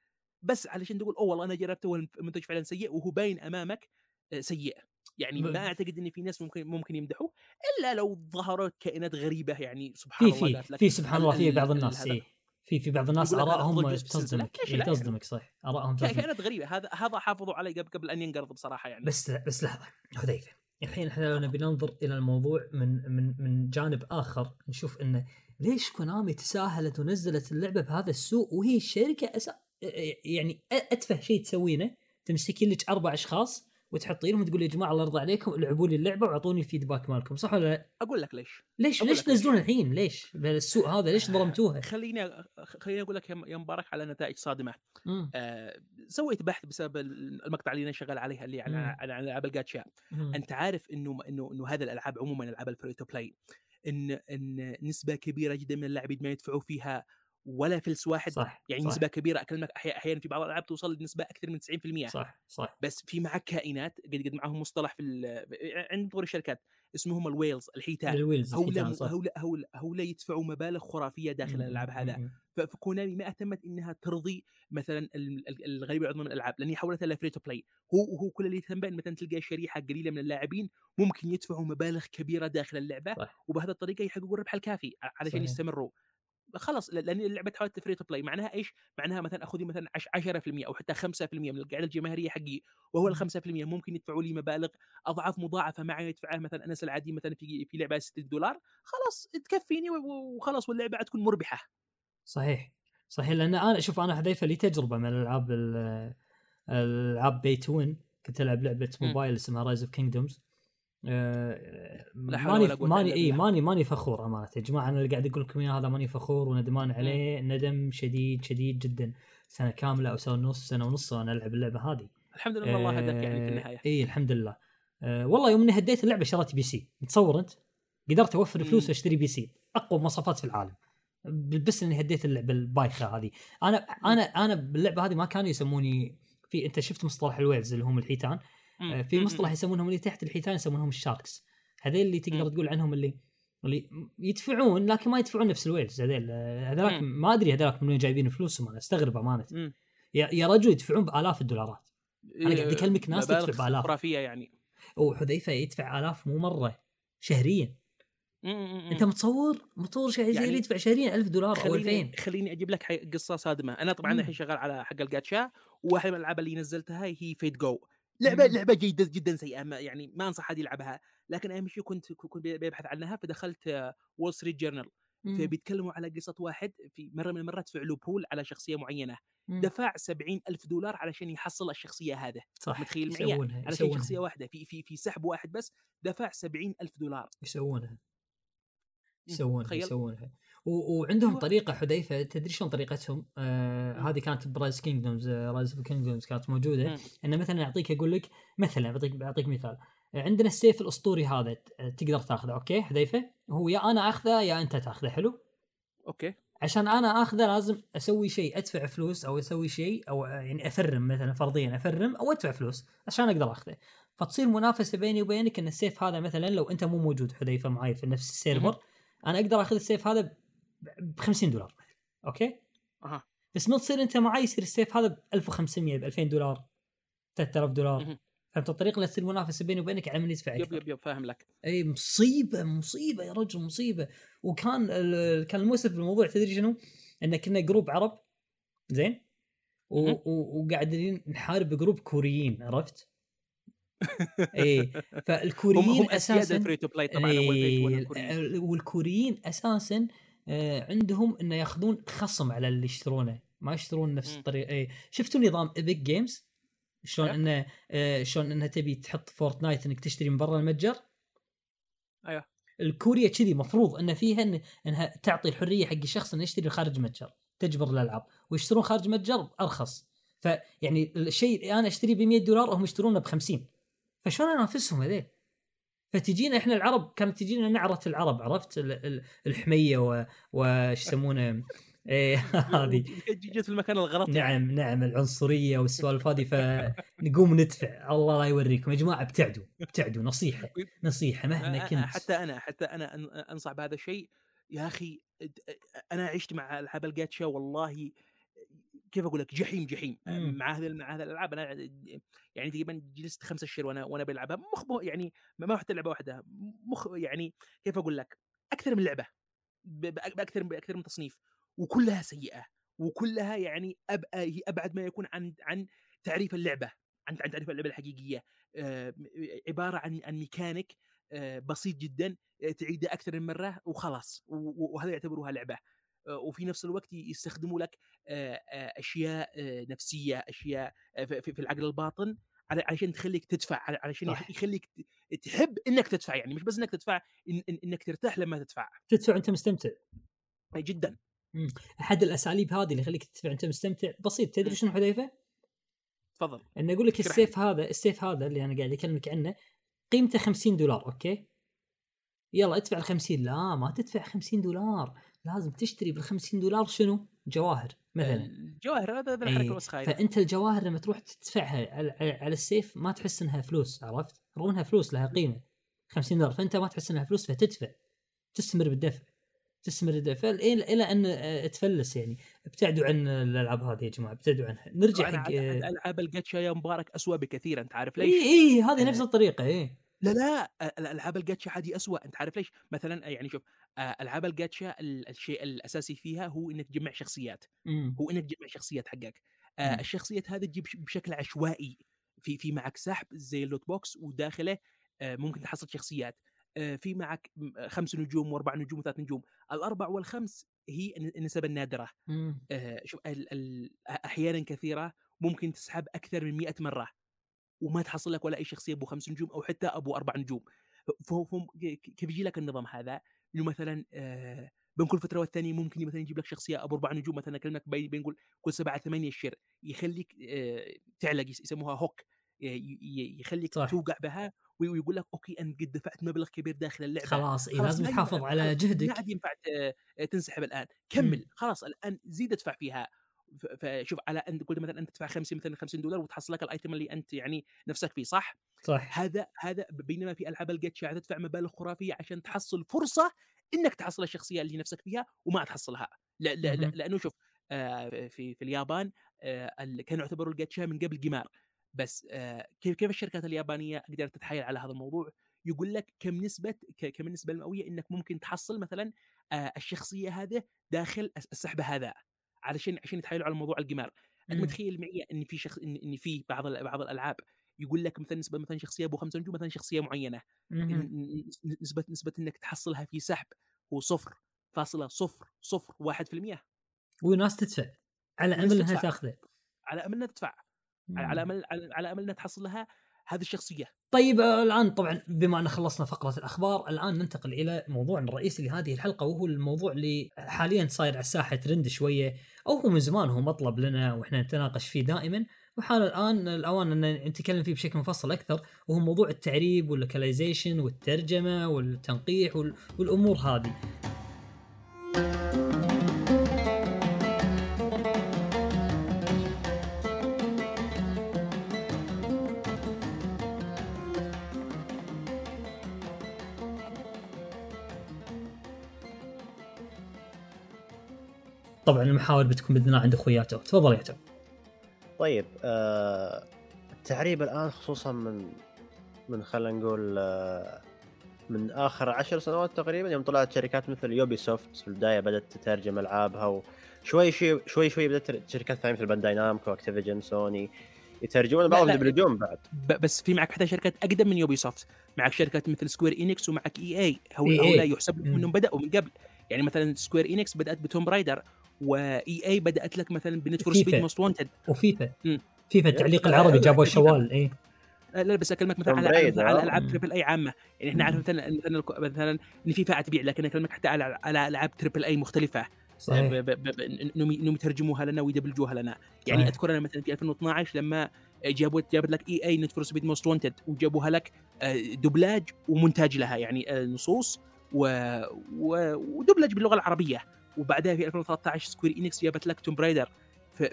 بس علشان تقول أوه والله أنا جربته والمنتج فعلا سيء وهو باين أمامك آه، سيء. يعني ما أعتقد إن في ناس ممكن ممكن يمدحوه. إلا لو ظهرت كائنات غريبة يعني سبحان في الله في في سبحان ال- الله في بعض ال- الناس. إيه. في في بعض الناس ارائهم. تصدمك إيه؟ تصدمك صح ارائهم تصدمك كائنات غريبة هذا هذا حافظوا عليه قبل قبل أن ينقرض بصراحة يعني بس بس لحظة حذيفه الحين إحنا لو نبي ننظر إلى الموضوع من من من جانب آخر نشوف انه ليش كونامي تساهلت ونزلت اللعبة بهذا السوق وهي الشركة أسا... يعني أتفه شيء تسوينه تمسكين لك أربع أشخاص وتحطين لهم تقول يا جماعة الله يرضى عليكم العبوا لي اللعبة وأعطوني ال feedback مالكم صح ولا لا؟ أقول لك ليش ليش ليش. تنزلون الحين ليش؟ السوق هذا ليش ظلمتوها؟ خليني خليني أقول لك يا مبارك على نتائج صادمة مم. آه سويت بحث بسبب المقطع اللي أنا شغال عليه اللي على. على العاب الجاتشا. أنت عارف إنه انه إنه هذه الألعاب عموما العاب ال free to play ان إن نسبة كبيرة جدا من اللاعبين ما يدفعوا فيها ولا فلس واحد صح يعني صح. نسبة كبيرة أكلمك أحيانا في بعض الألعاب توصل لنسبة أكثر من 90% صح صح. بس في معك كائنات قد قد معهم مصطلح في عند مطور الشركات اسمهم ال whales الحيتان. ال whales هؤلاء هؤلاء هؤلاء هؤلاء يدفعوا مبالغ خرافية داخل. الألعاب هذا. فكونامي ما اهتمت إنها ترضي مثلا ال- ال- الغالبيه العظمى من الالعاب لاني حولتها ل free to play هو هو كل اللي يهتم به إن مثلا تلقى شريحة قليلة من اللاعبين ممكن يدفعوا مبالغ كبيرة داخل اللعبة صح. وبهذه الطريقة يحققوا الربح الكافي علشان. يستمروا. خلاص لأن اللعبة تحولت free to play. معناها إيش؟ معناها مثلا اخذ مثلا عش- 10% أو حتى 5% من القاعدة الجماهيرية حقي وهو ال 5% ممكن يدفعوا لي مبالغ أضعاف مضاعفة معي يدفعها مثلا انس العادي مثلا في في لعبة 6 دولار خلاص تكفيني وخلاص واللعبة حتكون مربحة. صحيح صحيح. لأن أنا شوف أنا حذيفة لي تجربة من الالعاب ال- الالعاب pay to win كنت ألعب لعبة. موبايل اسمها Rise of Kingdoms حول ماني ماني إي. ماني ماني فخور أمانة يا جماعة. أنا اللي قاعد أقول لكم إياه هذا ماني فخور وندمان عليه. ندم شديد شديد جدا. سنة كاملة أو سنة ونص سنة ونص وأنا ألعب اللعبة هذه. الحمد لله الله هداك يعني في النهاية. إي الحمد لله. آه والله يوم إني هديت اللعبة شريت PC. تصور أنت؟ قدرت أوفر فلوس. واشتري PC. أقوى مواصفات في العالم. بس إني هديت اللعبة البايخة هذه. أنا أنا أنا باللعبة هذه ما كانوا يسموني في أنت شفت مصطلح ال whales اللي هم الحيتان. آه، في مم. مصطلح يسمونهم اللي تحت الحيتان يسمونهم ال sharks هذيل اللي تقدر. تقول عنهم اللي اللي يدفعون لكن ما يدفعون نفس ال whales هذيل آه، هذاك. ما أدري هذاك من وين جايبين فلوسهم أنا أستغرب أمانة. يا يا رجل يدفعون بآلاف الدولارات أنا قاعد إيه، أكلمك ناس تدفع بآلاف. خرافية يعني وحذيفه يدفع آلاف مو مرة شهريا. أنت متصور متصور شيء زي يعني يدفع شهريا 1000 دولار أو 2000 خليني أجيب لك قصة صادمة أنا طبعا. الحين شغال على حق الجاتشا وواحده من الألعاب اللي نزلتها هي Fate GO لعبة مم. لعبة جيدة جدا سيئة ما يعني ما أنصح أحد يلعبها لكن اهم شيء كنت كنت ببحث عنها فدخلت Wall Street Journal. فبيتكلموا على قصة واحد في مرة من المرات فعلوا pull على شخصية معينة مم. دفع سبعين ألف دولار علشان يحصل الشخصية هذه صح متخيل معي يسوونها علشان يسوونها شخصية واحدة في في في سحب واحد بس دفع سبعين ألف دولار يسوونها. يسوونها تخيل. يسوونها و- وعندهم أيوة. طريقة حذيفه تدري شلون طريقتهم؟ آه. هذه كانت ب Rise Kingdoms Rise of Kingdoms كانت موجودة. انه مثلا يعطيك يقول لك مثلا بعطيك بعطيك مثال آه، عندنا السيف الأسطوري هذا ت- تقدر تاخذه okay حذيفة هو يا أنا أخذه يا أنت تاخذه حلو okay عشان أنا أخذه لازم أسوي شيء أدفع فلوس أو أسوي شيء أو يعني أفرم مثلا فرضيا أفرم أو أدفع فلوس عشان أقدر أخذه فتصير منافسة بيني وبينك إن السيف هذا مثلا لو أنت مو موجود حذيفة معي في نفس ال server أنا أقدر أخذ السيف هذا ب 50 دولار. Okay؟ أها. بس ما تصير أنت معي يصير السيف هذا ب 1500 ب 2000 دولار 3000 دولار. فهمت الطريقة اللي تصير منافسة بيني وبينك على من يدفع yep yep yep فاهم لك. أي مصيبة مصيبة يا رجل مصيبة. وكان كان المؤسف بالموضوع تدري شنو؟ إن كنا group عرب زين؟ وقاعدين نحارب group كوريين عرفت؟ اي هم فالكوريين هم أساسا ال free to play طبعا إيه، والكوريين. أساسا آه، عندهم إنه ياخذون خصم على اللي يشترونه ما يشترون نفس. الطريقة اي شفتوا نظام Epic Games شلون أيوه. إنه آه، شلون انها تبي تحط Fortnite إنك تشتري من برا المتجر أيوه. الكوريا كذي مفروض ان فيها إن إنها تعطي الحرية حق الشخص إنه يشتري خارج المتجر تجبر الألعاب ويشترون خارج المتجر ارخص فيعني الشيء أنا أشتريه ب 100 دولار هم يشترونه ب 50 فشلون انافسهم هذيل؟ فتجينا إحنا العرب كانت تجينا نعرة العرب عرفت؟ ال- ال- الحمية و- وش يسمونه؟ إيه هذه. جيت في المكان الغلط. نعم نعم العنصرية والسوالف هذه فنقوم ندفع. الله لا يوريكم. يا جماعة ابتعدوا ابتعدوا. نصيحة نصيحة مهما كنت. حتى أنا حتى أنا أنصح بهذا الشيء. يا أخي أنا عشت مع العاب الجاتشا والله كيف أقول لك جحيم جحيم. مم. مع هذه مع هذه الألعاب أنا يعني تقريبا جلست خمسة اشهر وأنا وأنا بلعبها. مخ يعني ما رحت لعبه واحدة مخ يعني كيف أقول لك أكثر من لعبة. بأكثر بأكثر من تصنيف. وكلها سيئة. وكلها يعني أب... هي أبعد ما يكون عن عن تعريف اللعبة. عن عن تعريف اللعبة الحقيقية. آه، عبارة عن عن ميكانيك آه، بسيط جدا آه، تعيده أكثر من مرة وخلاص. وهذا يعتبروها لعبة. وفي نفس الوقت يستخدموا لك آه، آه، أشياء آه، نفسية أشياء آه، في العقل الباطن على- علشان تخليك تدفع على- علشان صح. يخليك تحب إنك تدفع يعني مش بس إنك تدفع إن إن إنك ترتاح لما تدفع. تدفع وأنت مستمتع. جدا. أحد الأساليب هذه اللي يخليك تدفع وأنت مستمتع بسيط تدري مم. شنو حذيفة؟ تفضل. انه أقول لك السيف هذا السيف هذا اللي أنا قاعد أكلمك عنه قيمته 50 دولار okay؟ يلا ادفع ال 50 لا ما تدفع 50 دولار. لازم تشتري بال 50 دولار شنو؟ جواهر مثلا الجواهر هذا هذا إيه، الوسخة. فأنت الجواهر لما تروح تدفعها على, السيف ما تحس إنها فلوس عرفت؟ رغم انها فلوس لها قيمة 50 دولار فأنت ما تحس إنها فلوس فتدفع تستمر بالدفع تستمر بالدفع إلى أن آه، تفلس يعني ابتعدوا عن الألعاب هذه يا جماعة ابتعدوا عنها نرجع حق اي ألعاب الجاتشا يا مبارك اسوء بكثير أنت عارف ليش؟ اي هذه آه. نفس الطريقة اي لا لا الالعاب الجاتشا هذه اسوء أنت عارف ليش؟ مثلا يعني شوف آه، ألعاب الجاتشا ال- الشيء الأساسي فيها هو إنك تجمع شخصيات مم. هو إنك تجمع شخصيات حقك آه، مم. الشخصيات هذه تجيب بشكل عشوائي في في معك سحب زي ال loot box وداخله آه، ممكن تحصل شخصيات آه، في معك خمس نجوم وأربع نجوم وثلاث نجوم الأربع والخمس هي الن- النسب النادره مم. آه، شوف أحيانا كثيرة ممكن تسحب أكثر من 100 مرة وما تحصل لك ولا أي شخصية أبو خمس نجوم أو حتى أبو أربع نجوم. ك- كيف يجي لك النظام هذا؟ إنه مثلا آه، بين كل فترة والثانية ممكن مثلا يجيب لك شخصية أبو أربع نجوم مثلا أكلمك بين نقول كل سبعة ثمانية شر يخليك آه، تعلق يس- يسموها هوك يخليك صح. توقع بها وي- ويقول لك okay أنت قد دفعت مبلغ كبير داخل اللعبة. خلاص اي خلاص لازم تحافظ على خلاص ما جهدك. عاد ينفع ت- تنسحب الآن. كمل. خلاص الآن زيد ادفع فيها. فشوف على انت قلت مثلا أنت تدفع 50 مثلا 50 دولار وتحصل لك ال item اللي أنت يعني نفسك فيه صح؟ صح. هذا هذا بينما في ألعاب الجاتشا تدفع مبالغ خرافية عشان تحصل فرصة إنك تحصل الشخصية اللي نفسك فيها وما تحصلها. لا لا لا. لأنه شوف آه، في في اليابان آه، كانوا يعتبروا الجاتشا من قبل قمار بس آه، كيف كيف الشركات اليابانية قدرت تتحايل على هذا الموضوع؟ يقول لك كم نسبة كم النسبة المئوية إنك ممكن تحصل مثلا آه، الشخصية هذه داخل الس- السحب هذا. علشان عشان يتحايلوا على موضوع القمار أنت مم. متخيل معي إن في شخص إن في بعض بعض الألعاب يقول لك مثلا نسبة مثلا شخصية أبو خمسة نجوم مثلا شخصية معينة نسبة نسبة إنك تحصلها في سحب هو صفر فاصلة صفر صفر واحد في المية وناس تدفع على أمل إنها. تاخذه على أمل إنها تدفع على على أمل على على أمل إنها تحصل لها هذه الشخصية. طيب الآن طبعا بما أن خلصنا فقرة الأخبار الآن ننتقل إلى موضوعنا الرئيسي لهذه الحلقة وهو الموضوع اللي حاليا صاير على الساحة ترند شوية أو هو من زمان هو مطلب لنا وإحنا نتناقش فيه دائما. وحان الآن الأوان أن نتكلم فيه بشكل مفصل أكثر وهو موضوع التعريب وال localization والترجمة والتنقيح وال- والأمور هذه. طبعا المحاور بتكون باذن الله عند أخوياته. تفضل يا تو طيب آه التعريب الآن خصوصا من من خلينا نقول آه من آخر عشر سنوات تقريبا يوم طلعت شركات مثل Ubisoft في البداية بدأت تترجم ألعابها وشوي شوي شوي شوي بدأت شركات ثانية مثل Bandai Namco Activision Sony يترجمون بعضهم لا. يدبلجون بعد. بس في معك حتى شركات أقدم من Ubisoft معك شركات مثل Square Enix ومعك اي اي هو EA. هؤلاء يحسب. إنهم بدأوا من قبل. يعني مثلا Square Enix بدأت ب Tomb Raider و EA بدأت لك مثلا ب Need for. Speed Most Wanted و FIFA. FIFA التعليق العربي جابوا الشوالي لا لا، بس أكلمك مثلا على. على ألعاب مم. triple A عامة. يعني إحنا عارف مثلا مثلا مثلا إن فيفا تبيع لكن أكلمك حتى على على ألعاب triple A مختلفة. صحيح. انهم انهم يترجموها لنا ويدبلجوها لنا. يعني صحيح. أذكر أنا مثلا في 2012 لما جابوا جابت لك EA Need for Speed Most Wanted وجابوها لك آه، دبلاج ومونتاج لها. يعني آه، نصوص و... و... ودبلج باللغة العربية. وبعدها في 2013 Square Enix جابت لك Tomb Raider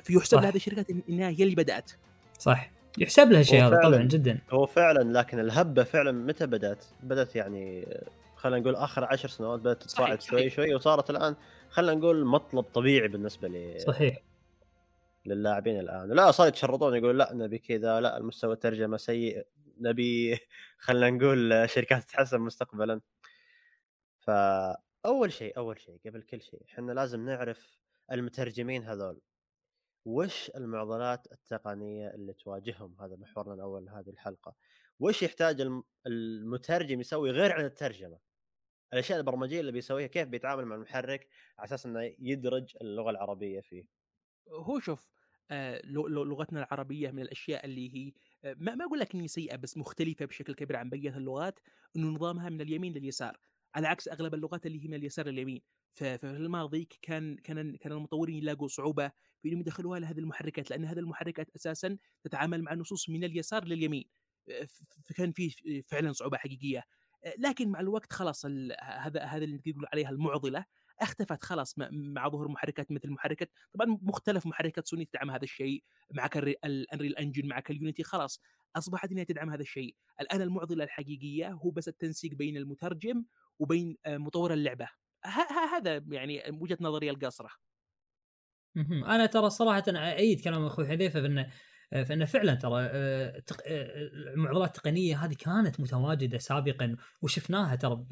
فيحسب. لهذه الشركات إنها هي اللي بدأت صح يحسب لها الشيء هو هذا فعلاً. طبعا جدا هو فعلا لكن الهبة فعلا متى بدأت؟ بدأت يعني خلينا نقول آخر عشر سنوات بدأت تتصاعد صحيح، شوي. شوي وصارت الآن خلينا نقول مطلب طبيعي بالنسبة ل... صحيح للاعبين الآن لا صار يتشرطون يقول لا نبي كذا لا المستوى الترجمة سيء نبي خلينا نقول شركات تتحسن مستقبلا فاول شيء أول شيء قبل كل شيء إحنا لازم نعرف المترجمين هذول. وش المعضلات التقنية اللي تواجههم؟ هذا محورنا الأول لهذه الحلقة. وش يحتاج الم- المترجم يسوي غير عن الترجمة؟ الأشياء البرمجية اللي بيسويها كيف بيتعامل مع المحرك على أساس إنه يدرج اللغة العربية فيه؟ هو شوف آه، لغتنا العربية من الأشياء اللي هي ما أقول لك اني سيئة بس مختلفة بشكل كبير عن بقية اللغات إنه نظامها من اليمين لليسار. على عكس أغلب اللغات اللي هي من اليسار لليمين. ف- ففي الماضي كان كان كان المطورين يلاقوا صعوبة في إنهم يدخلوها لهذه المحركات لأن هذه المحركات أساسا تتعامل مع النصوص من اليسار لليمين. فكان في فعلا صعوبة حقيقية. لكن مع الوقت خلاص هذا هذا اللي يقول عليها المعضلة اختفت خلاص مع- مع ظهور محركات مثل محركات طبعا مختلف محركات سوني تدعم هذا الشيء معك ال Unreal Engine معك ال Unity خلاص أصبحت إنها تدعم هذا الشيء. الآن المعضلة الحقيقية هو بس التنسيق بين المترجم وبين آه، مطور اللعبة هذا يعني وجهة نظري القاصرة. أنا ترى صراحة أأيد كلام أخوي حذيفة فانه فانه فعلا ترى آه، آه، المعضلات التقنية هذه كانت متواجدة سابقا وشفناها ترى.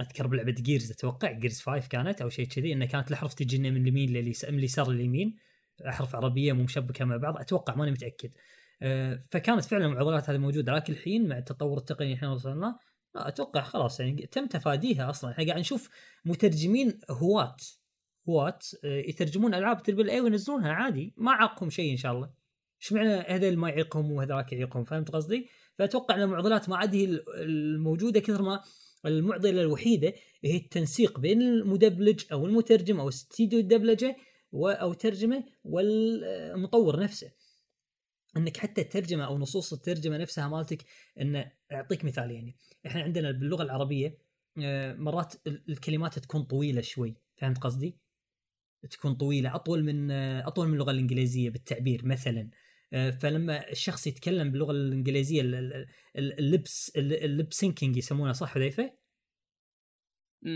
أذكر بلعبة Gears أتوقع Gears 5 كانت أو شيء كذي إنه كانت الاحرف تجي لنا من اليمين. من اليسار لليمين احرف عربية مو مشبكة مع بعض أتوقع ماني متأكد آه، فكانت فعلا المعضلات هذه موجودة لكن الحين مع التطور التقني اللي إحنا وصلنا أتوقع خلاص يعني تم تفاديها أصلا. إحنا قاعد نشوف مترجمين هواة هواة آه، يترجمون ألعاب triple A وينزلونها عادي. ما عاقهم شيء إن شاء الله. إيش معنى هذول ما يعيقهم وهذاك يعيقهم؟ فهمت قصدي؟ فأتوقع إن المعضلات ما عاد هي الموجودة كثر ما المعضلة الوحيدة هي التنسيق بين المدبلج أو المترجم أو استديو الدبلجة أو ترجمة والمطور نفسه. إنك حتى الترجمة أو نصوص الترجمة نفسها مالتك ان أعطيك مثال يعني إحنا عندنا باللغة العربية آه، مرات ال- الكلمات تكون طويلة شوي فهمت قصدي؟ تكون طويلة أطول من آه، أطول من اللغة الإنجليزية بالتعبير مثلا آه، فلما الشخص يتكلم باللغة الإنجليزية ال- ال- ال- اللبس ال- اللب سينكينج يسمونه صح حذيفة؟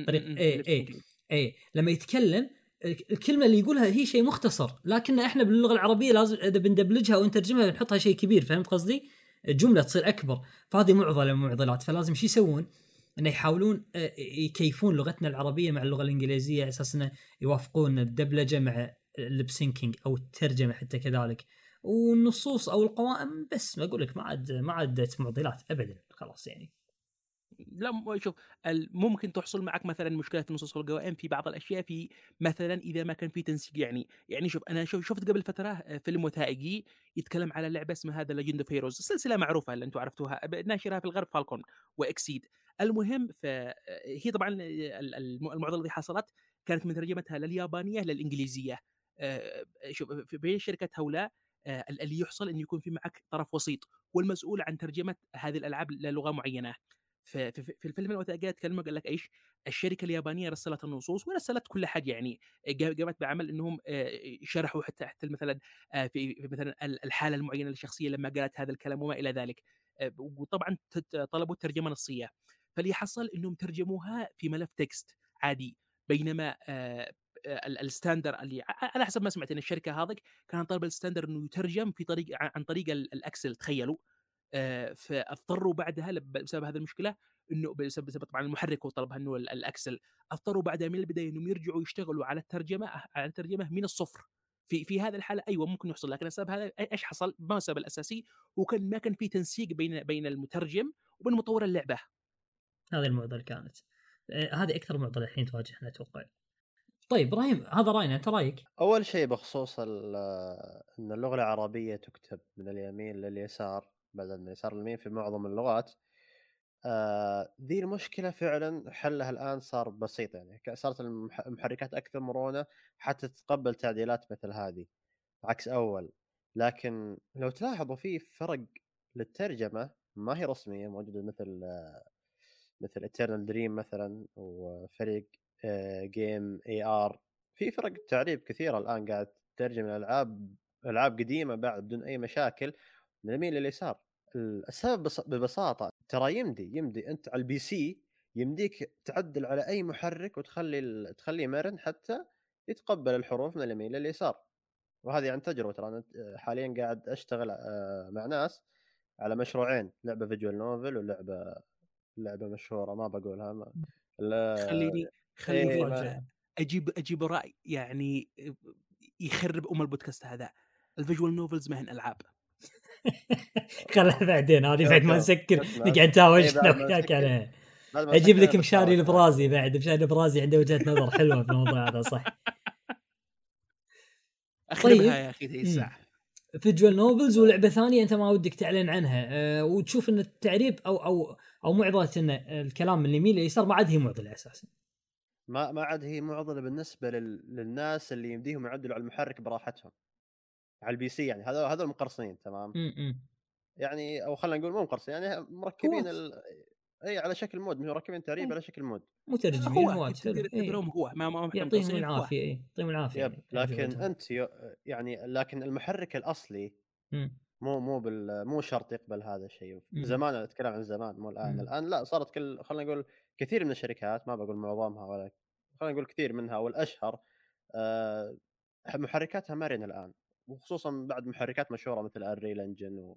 طريق- إيه. syncing. اي لما يتكلم الكلمة اللي يقولها هي شيء مختصر لكن إحنا باللغة العربية لازم إذا بندبلجها أو نترجمها نحطها شيء كبير فهمت قصدي؟ الجمله تصير أكبر فهذه معضلة من المعضلات فلازم شو يسوون؟ إنه يحاولون آه، يكيفون لغتنا العربية مع اللغة الإنجليزية على أساس إنه يوافقون الدبلجة مع ال lip syncing أو الترجمة حتى كذلك والنصوص أو القوائم بس أقول لك ما عاد ما عادت معضلات ابدا خلاص يعني لا شوف ممكن تحصل معك مثلا مشكلة في النصوص والقوائم في بعض الأشياء في مثلا إذا ما كان في تنسيق يعني. يعني شوف أنا شفت قبل فترة آه، فيلم وثائقي يتكلم على لعبة اسمها The Legend of Heroes سلسلة معروفة اللي أنتم عرفتوها ناشرها في الغرب Falcom و XSEED المهم فهي طبعا ال- الم- المعضلة اللي حصلت كانت من ترجمتها لليابانية للإنجليزية. آه، شوف في- شركة هؤلاء آه، ال- اللي يحصل انه يكون في معك طرف وسيط والمسؤول عن ترجمة هذه الألعاب للغة معينة. في في- في الفيلم الوثائقي تكلموا قال لك إيش الشركة اليابانية رسلت النصوص ورسلت كل حاجة يعني قا- قامت بعمل إنهم آه، شرحوا حتى حتى مثلا آه، في مثلا ال- الحالة المعينة للشخصية لما قالت هذا الكلام وما إلى ذلك آه، وطبعا طلبوا الترجمة نصيه فاللي حصل إنهم ترجموها في ملف text عادي بينما ال- ال standard اللي على حسب ما سمعت إن الشركة هذيك كان طالبه ال standard إنه يترجم في طريق عن طريق ال- ال Excel تخيلوا. فاضطروا بعدها بسبب هذه المشكلة إنه بسبب بسبب طبعا المحرك هو طلبها إنه ال- ال Excel اضطروا بعدها من البداية إنهم يرجعوا يشتغلوا على الترجمة على الترجمة من الصفر. في في هذا الحالة أيوه ممكن يحصل لكن السبب هذا إيش حصل؟ ما هو السبب الأساسي؟ وكان ما كان في تنسيق بين بين المترجم وبين مطور اللعبة. هذه المعضلة كانت. آه، هذه أكثر معضلة الحين تواجهنا أتوقع. طيب إبراهيم هذا رأينا أنت رأيك؟ أول شيء بخصوص ال- إن اللغة العربية تكتب من اليمين لليسار بدل من اليسار لليمين في معظم اللغات. آه ذي المشكلة فعلا حلها الآن صار بسيط يعني صارت المح- المحركات أكثر مرونة حتى تتقبل تعديلات مثل هذه عكس أول. لكن لو تلاحظوا في فرق للترجمة ما هي رسمية موجودة مثل مثل Eternal Dream مثلا وفريق Game AR في فرق تعريب كثيرة الآن قاعد تترجم الألعاب ألعاب قديمة بعد بدون أي مشاكل من اليمين لليسار. السبب بس- ببساطة ترى يمدي يمدي أنت على ال PC يمديك تعدل على أي محرك وتخلي تخليه مرن حتى يتقبل الحروف من اليمين لليسار. وهذه عن تجربة ترى أنا حاليا قاعد أشتغل آه، مع ناس على مشروعين لعبة visual novel ولعبة لعبة مشهورة ما بقولها ما لا- خليني خليني إيه، ما- أجيب أجيب رأي يعني يخرب أم البودكاست هذا. ال visual novels ما هن ألعاب. خلها بعدين هذه بعد ما نسكر. نقعد نتهاوش إيه، وياك نسكر. عليها أجيب لك مشاري. البرازي بعد مشاري البرازي عنده وجهه نظر حلوة في الموضوع هذا صح اخربها طيب. يا أخي هي الساعة visual novels ولعبة ثانية أنت ما ودك تعلن عنها أه وتشوف إن التعريب أو أو أو معضله إن الكلام من اليمين لليسار ما عاد هي معضلة أساسا ما ما عاد هي معضلة بالنسبة لل... للناس اللي يمديهم يعدلوا على المحرك براحتهم على ال PC يعني هذول هذول مقرصين تمام م-م. يعني أو خلينا نقول مو مقرصين يعني مركبين. ال... إي على شكل mod مركبين تعريب إيه. على شكل mod مترجمين هو حلو. إيه. تعتبرهم هو ما ما يعطيهم هو. العافية اي يعطيهم العافية yep يعني. لكن. أنت. يعني لكن المحرك الأصلي م. مو مو بال... مو شرط يقبل هذا الشيء. زمان أتكلم عن زمان مو الآن. الآن لا صارت كل خلينا نقول كثير من الشركات ما بقول معظمها ولا خلينا نقول كثير منها والأشهر آه محركاتها مرنة الآن وخصوصا بعد محركات مشهورة مثل الريل انجن.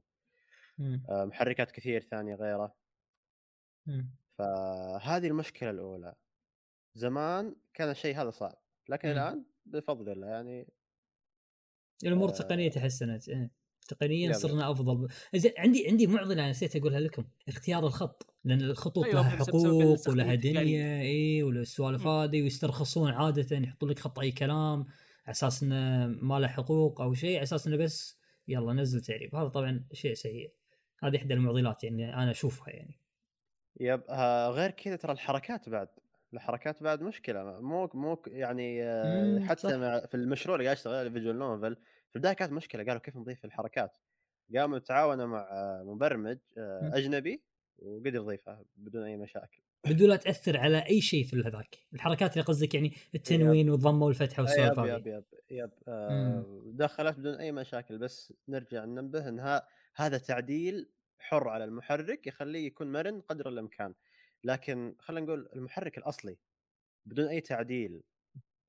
ومحركات كثير ثانية غيره. فهذه المشكلة الأولى زمان كان الشيء هذا صعب لكن مم. الآن بفضل الله يعني الأمور آه. التقنيه تحسنت إيه. تقنيا. صرنا أفضل زين عندي عندي معضلة أنا نسيت أقولها لكم اختيار الخط لأن الخطوط أيوة، لها حقوق ولها التجاري. دنيا اي والسوالف. هذه ويسترخصون عاده يحطون لك خط أي كلام على أساس انه ما له حقوق أو شيء على أساس انه بس يلا نزل تعريب هذا طبعا شيء سيء. هذه إحدى المعضلات يعني أنا أشوفها يعني. يب آه غير كذا ترى الحركات بعد. الحركات بعد مشكلة. مو مو يعني آه حتى صح. مع في المشروع اللي قاعد اشتغل فيجوال نوفل في البداية كانت مشكلة. قالوا كيف نضيف الحركات؟ قاموا تعاونوا مع آه، مبرمج آه. أجنبي وقدر يضيفها بدون أي مشاكل. بدون لا تأثر على أي شيء في هذاك الحركات اللي قصدك يعني التنوين والضمه والفتحه والسوالف يب يب يب يب. آه دخلت بدون أي مشاكل بس نرجع ننبه انها هذا تعديل حر على المحرك يخليه يكون مرن قدر الإمكان. لكن خلينا نقول المحرك الأصلي بدون أي تعديل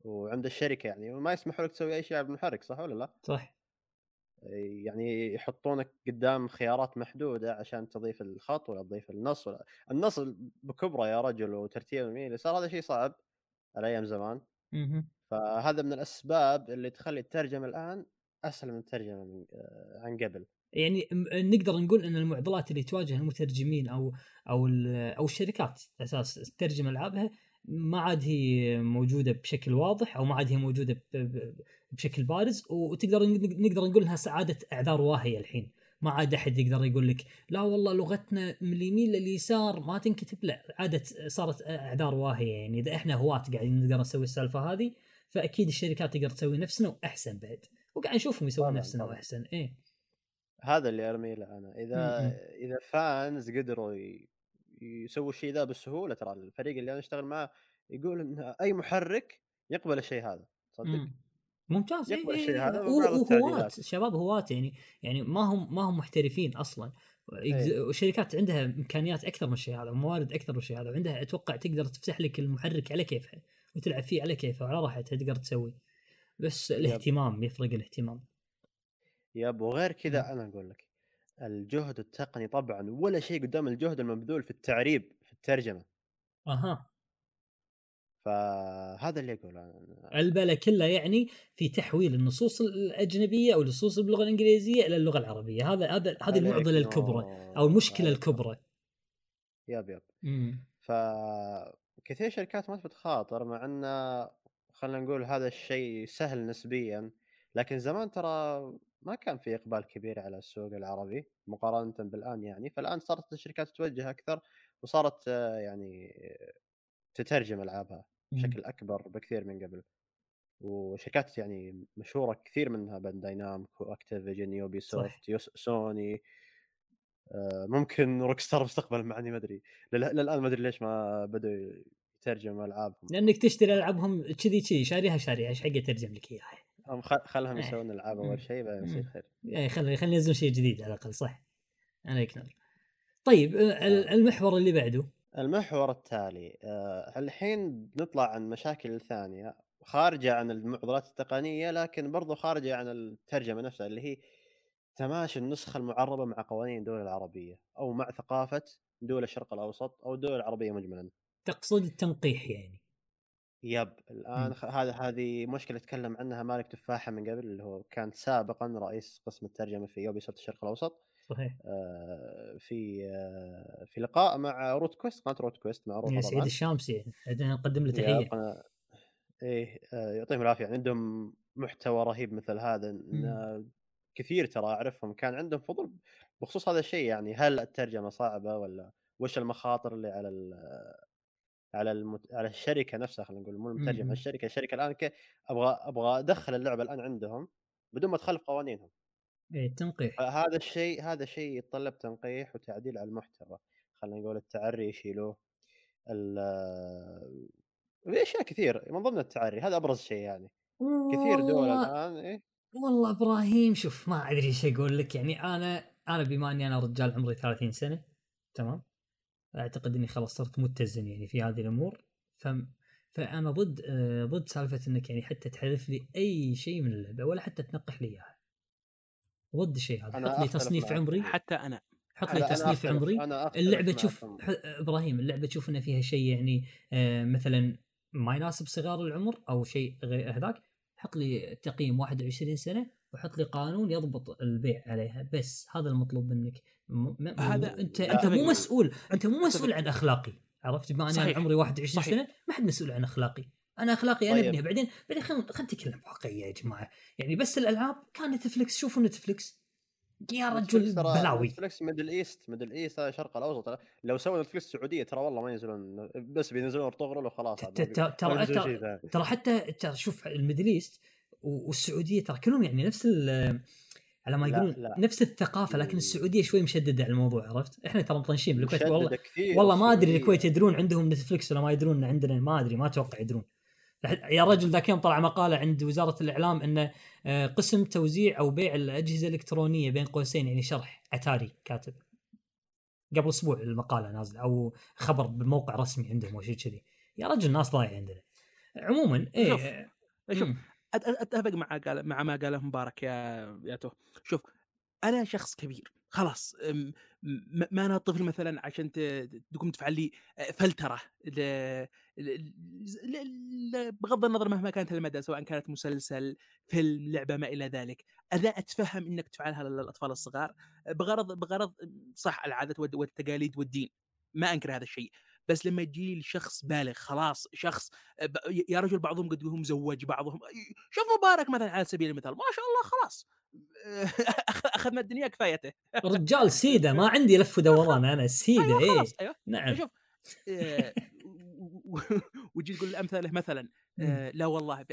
وعند الشركة يعني ما يسمحوا لك تسوي أي شيء على المحرك صح ولا لا؟ صح. يعني يحطونك قدام خيارات محدودة عشان تضيف الخط ولا تضيف النص ولا النص بكبره يا رجل وترتيب يمين اليسار هذا شيء صعب على أيام زمان. فهذا من الأسباب اللي تخلي الترجمة الآن أسهل من الترجمة من آه، عن قبل يعني نقدر نقول إن المعضلات اللي تواجه المترجمين أو أو أو الشركات أساس تترجم العابها ما عاد هي موجودة بشكل واضح أو ما عاد هي موجودة بشكل بارز وتقدر ن- نقدر نقول إنها سعاده إعذار واهيه الحين. ما عاد أحد يقدر يقول لك لا والله لغتنا من اليمين لليسار ما تنكتب. لا عادت صارت إعذار واهيه يعني. إذا إحنا هواة قاعدين نقدر نسوي السالفة هذه فأكيد الشركات تقدر تسوي نفسنا وأحسن بعد. وقاعد نشوفهم يسوون نفسنا. وأحسن. إيه. هذا اللي ارمي له أنا اذا م-م. إذا فانز قدروا ي- يسووا الشيء ذا بسهوله ترى الفريق اللي أنا أشتغل معاه يقول إن أي محرك يقبل الشيء هذا صدق مم. ممتاز. يقبل إيه الشيء إيه هذا وبعض وهواة. شباب هواة يعني يعني ما هم ما هم محترفين أصلا. إيه. والشركات عندها إمكانيات أكثر من الشيء هذا وموارد أكثر من الشيء هذا وعندها أتوقع تقدر تفتح لك المحرك على كيفها وتلعب فيه على كيفها وعلى راحتها تقدر تسوي. بس الاهتمام يفرق الاهتمام. يب. وغير كذا أنا أقول لك الجهد التقني طبعا ولا شيء قدام الجهد المبذول في التعريب في الترجمة. أها. فهذا اللي أقوله البلا كله يعني في تحويل النصوص الأجنبية أو النصوص باللغة الإنجليزية إلى اللغة العربية. هذا هذا هذه المعضلة الكبرى أو المشكلة الكبرى. yep yep امم ف كثير شركات ما تبي تخاطر مع إن خلينا نقول هذا الشيء سهل نسبيا لكن زمان ترى ما كان في إقبال كبير على السوق العربي مقارنة بالآن يعني فالآن صارت الشركات تتوجه أكثر وصارت آه، يعني تترجم ألعابها. بشكل أكبر بكثير من قبل. وشركات يعني مشهورة كثير منها Bandai Namco Activision Ubisoft يوس- سوني آه، ممكن روك ستار مستقبلا مع اني ما أدري. لل- للآن ما أدري ليش ما بدوا يترجموا ألعابهم. لأنك تشتري ألعابهم كذي كذي شاريها شاريها إيش حق اترجم لك إياها؟ هم خلهم إيه. يسوون العاب. أول شيء بعدين يصير. خير. يعني خلي خلينا ننزل شيء جديد على الأقل صح؟ عليك نور طيب ال- المحور اللي بعده؟ المحور التالي آه، الحين بنطلع عن مشاكل ثانية خارجة عن المعضلات التقنية لكن برضو خارجة عن الترجمة نفسها اللي هي تماشي النسخة المعربة مع قوانين الدول العربية أو مع ثقافة دول الشرق الأوسط أو الدول العربية مجملا. تقصد التنقيح يعني. yep الآن مم. خ- هذا هذه مشكلة تكلم عنها مالك تفاحة من قبل اللي هو كان سابقا رئيس قسم الترجمة في Ubisoft الشرق الأوسط. صحيح. آه، في آه، في لقاء مع روت كويست قناة روت كويست معروفة يا طبعا. سعيد الشامسي نقدم له تحية. إيه آه، يعطيهم العافية. يعني عندهم محتوى رهيب مثل هذا آه، كثير ترى أعرفهم. كان عندهم فضول بخصوص هذا الشيء يعني هل الترجمة صعبة ولا وش المخاطر اللي على على المت... على الشركة نفسها خلينا نقول مو المترجم مم. على الشركة. الشركة الآن ك... أبغى أبغى أدخل اللعبة الآن عندهم بدون ما تخالف قوانينهم. إيه التنقيح. فهذا الشيء هذا شيء يتطلب تنقيح وتعديل على المحتوى. خلينا نقول التعري يشيلوه. ال- في أشياء كثير من ضمن التعري. هذا أبرز شيء يعني. كثير دول الآن إيه؟ والله إبراهيم شوف ما أدري إيش أقول لك. يعني أنا أنا بما إني أنا رجال عمري 30 سنة تمام؟ أعتقد إني خلاص صرت متزن يعني في هذه الأمور. ف فأنا ضد آه، ضد سالفة إنك يعني حتى تحذف لي أي شيء من اللعبة ولا حتى تنقح لي إياها. ضد الشيء هذا. أنا حط لي تصنيف معك. عمري. حتى أنا. حط أنا- لي أنا تصنيف أختلف- عمري. أنا أختلف اللعبة تشوف إبراهيم اللعبة تشوف ان فيها شيء يعني آه، مثلا ما يناسب صغار العمر أو شيء غير هذاك حط لي تقييم 21 سنة وحط لي قانون يضبط البيع عليها. بس هذا المطلوب منك. م- م- هذا- انت انت مو. مسؤول. انت مو مسؤول. عن أخلاقي. عرفت؟ بما صحيح. عمري 21 صحيح. سنة ما حد مسؤول عن أخلاقي. أنا أخلاقي أنا طيب. ابنها بعدين بعدين خلينا خلينا نتكلم واقعية يا جماعة. يعني بس الألعاب كان نتفلكس شوفوا نتفلكس يا رجل بلاوي. Netflix Middle East. Middle East هذا الشرق الأوسط. لو سووا Netflix السعودية ترى والله ما ينزلون بس بينزلون ارطغرل وخلاص. ترى ترى- حتى ترى شوف ال Middle East والسعودية ترى كلهم يعني نفس ال- على ما لا، يقولون لا. نفس الثقافة لكن. السعودية شوي مشددة على الموضوع عرفت؟ إحنا ترى مطنشين بالكويت والله كثير والله ما أدري. الكويت يدرون عندهم Netflix ولا ما يدرون عندنا ما أدري ما أتوقع يدرون يا رجل ذاك يوم طلع مقالة عند وزارة الإعلام انه آه، قسم توزيع أو بيع الأجهزة الإلكترونية بين قوسين يعني شرح اتاري كاتب قبل أسبوع المقالة نازلة أو خبر بموقع رسمي عندهم أو شيء كذي يا رجل الناس ضايعه عندنا عموما إيه شوف، أت- أتفق مع قال مع ما قاله مبارك يا يا تو شوف أنا شخص كبير خلاص ما أنا طفل مثلا عشان تقوم تفعل لي فلترة ل- ل- بغض النظر مهما كانت المدى سواء كانت مسلسل فيلم لعبة ما إلى ذلك أنا أتفهم إنك تفعلها للأطفال الصغار بغرض بغرض صح العادات والتقاليد والدين ما أنكر هذا الشيء. بس لما يجي لي شخص بالغ خلاص شخص ب- يا رجل بعضهم قد هو مزوج بعضهم شوف مبارك مثلا على سبيل المثال ما شاء الله خلاص. أخذنا الدنيا كفايته. رجال سيده ما عندي لف ودوران أنا السيده أيوه إيه. خلاص أيوه. نعم. شوف آه، و- و- وتجي تقول الأمثلة مثلا آه، لا والله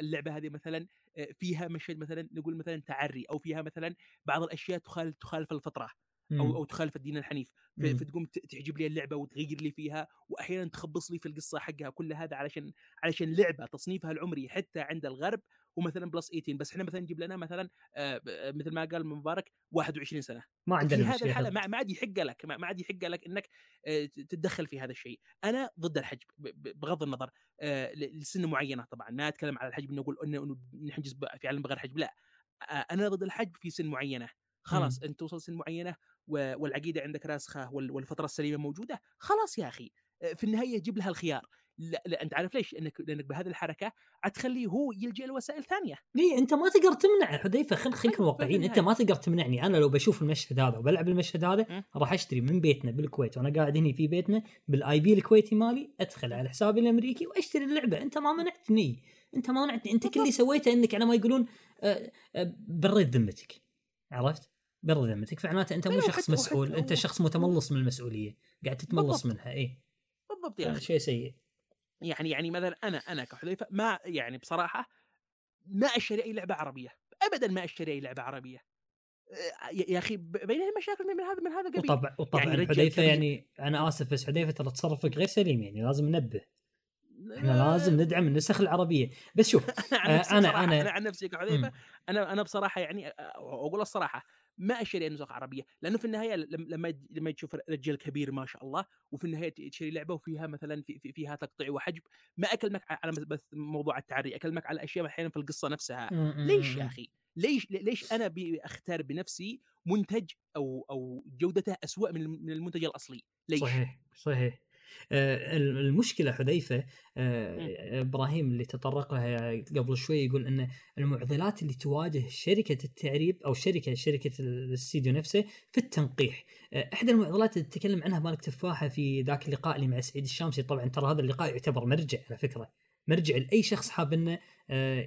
اللعبة هذه مثلا آه، فيها مشهد مثلا نقول مثلا تعري أو فيها مثلا بعض الأشياء تخالف تخالف الفطرة. أو مم. أو تخالف الدين الحنيف ف- مم. فتقوم ت- تعجب لي اللعبة وتغير لي فيها واحيانا تخبص لي في القصة حقها كل هذا علشان علشان لعبة تصنيفها العمري حتى عند الغرب هو مثلا بلس 18 بس إحنا مثلا نجيب لنا مثلا آه، ب- مثل ما قال مبارك 21 سنة. ما في عندنا هذه مشكلة الحالة ما ما عاد يحق لك ما عاد يحق لك إنك آه، تتدخل في هذا الشيء. أنا ضد الحجب بغض النظر آه، لسن معينة طبعا ما أتكلم على الحجب إنه أقول إنه نحجز في عالم بغير حجب لا. آه، أنا ضد الحجب في سن معينة. خلاص أنت توصل سن معينة والعقيدة عندك راسخة وال- والفطرة السليمة موجودة خلاص يا أخي. آه، في النهاية جيب لها الخيار. لا, لا أنت عارف ليش؟ لأنك لأنك بهذه الحركة حتخليه هو يلجأ لوسائل ثانية. ليه أنت ما تقدر تمنع حذيفة خل خليك أيوة، واقعيين. أنت. ما تقدر تمنعني. أنا لو بشوف المشهد هذا وبلعب المشهد هذا. راح أشتري من بيتنا بالكويت وأنا قاعد هنا في بيتنا بال IP الكويتي مالي أدخل على حسابي الأمريكي وأشتري اللعبة. أنت ما منعتني. أنت مانعتني أنت كل اللي سويته إنك على ما يقولون آه، آه، بريت ذمتك. عرفت؟ بريت ذمتك. فمعناته أنت مو شخص مسؤول أنت شخص متملص من المسؤولية قاعد تتملص بالضبط. منها اي بالضبط يا أخي. شيء سيء. يعني يعني مثلا أنا أنا كحذيفة ما يعني بصراحة ما أشتري أي لعبة عربية. ابدا ما أشتري أي لعبة عربية. آه، يا أخي بينها مشاكل من هذا من هذا القبيل وطبعا وطبعا يعني يعني حذيفة. يعني أنا آسف بس حذيفة ترى تصرفك غير سليم يعني لازم ننبه. إحنا آه، لازم ندعم النسخ العربية. بس شوف أنا أنا- أنا عن نفسي كحذيفة أنا أنا بصراحة يعني أقول الصراحة ما أشتري نسخ عربية لأنه في النهاية لم- لما لما تشوف رجال كبير ما شاء الله وفي النهاية تشتري لعبة وفيها مثلا في في- فيها تقطيع وحجب ما أكلمك على بس موضوع التعري أكلمك على أشياء أحيانا في القصة نفسها ليش يا أخي؟ ليش ليش أنا أختار بنفسي منتج أو أو جودته اسوء من من المنتج الأصلي؟ ليش؟ صحيح صحيح المشكلة حذيفة آه، إبراهيم اللي تطرق لها قبل شوي يقول إن المعضلات اللي تواجه شركة التعريب أو شركة شركة الاستديو نفسه في التنقيح. آه، إحدى المعضلات اللي تكلم عنها مالك تفاحة في ذاك اللقاء اللي مع سعيد الشامسي طبعا ترى هذا اللقاء يعتبر مرجع على فكرة. مرجع لأي شخص حاب إنه آه،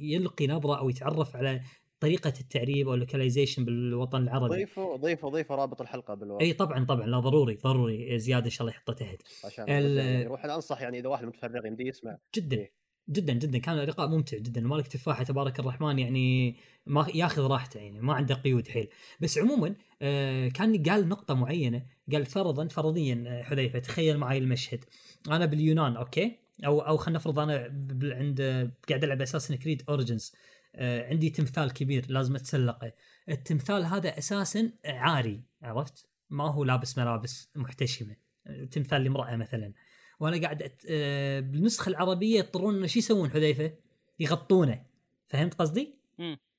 يلقي نظره أو يتعرف على طريقة التعريب أو اللوكاليزيشن بالوطن العربي. ضيفوا ضيفوا ضيفوا رابط الحلقة بالوصف أي طبعا طبعا لا ضروري ضروري زيادة إن شاء الله يحطه تحت. عشان ال- يعني يروح أنا انصح يعني إذا واحد متفرغ يمديه يسمع. جدا إيه. جدا جدا. كان لقاء ممتع جدا. مالك تفاحة تبارك الرحمن يعني ما ياخذ راحته يعني ما عنده قيود حيل. بس عموما آه كان قال نقطة معينة. قال فرضا فرضيا آه، حذيفة تخيل معي المشهد. أنا باليونان okay؟ أو أو خلينا نفرض أنا عند قاعد ألعب Assassin's Creed Origins آه عندي تمثال كبير لازم أتسلقه. التمثال هذا أساسا عاري عرفت؟ ما هو لابس ملابس محتشمة. آه، تمثال لامراه مثلا. وأنا قاعد أت... آه، بالنسخة العربية يضطرون إنه شو يسوون حذيفة؟ يغطونه. فهمت قصدي؟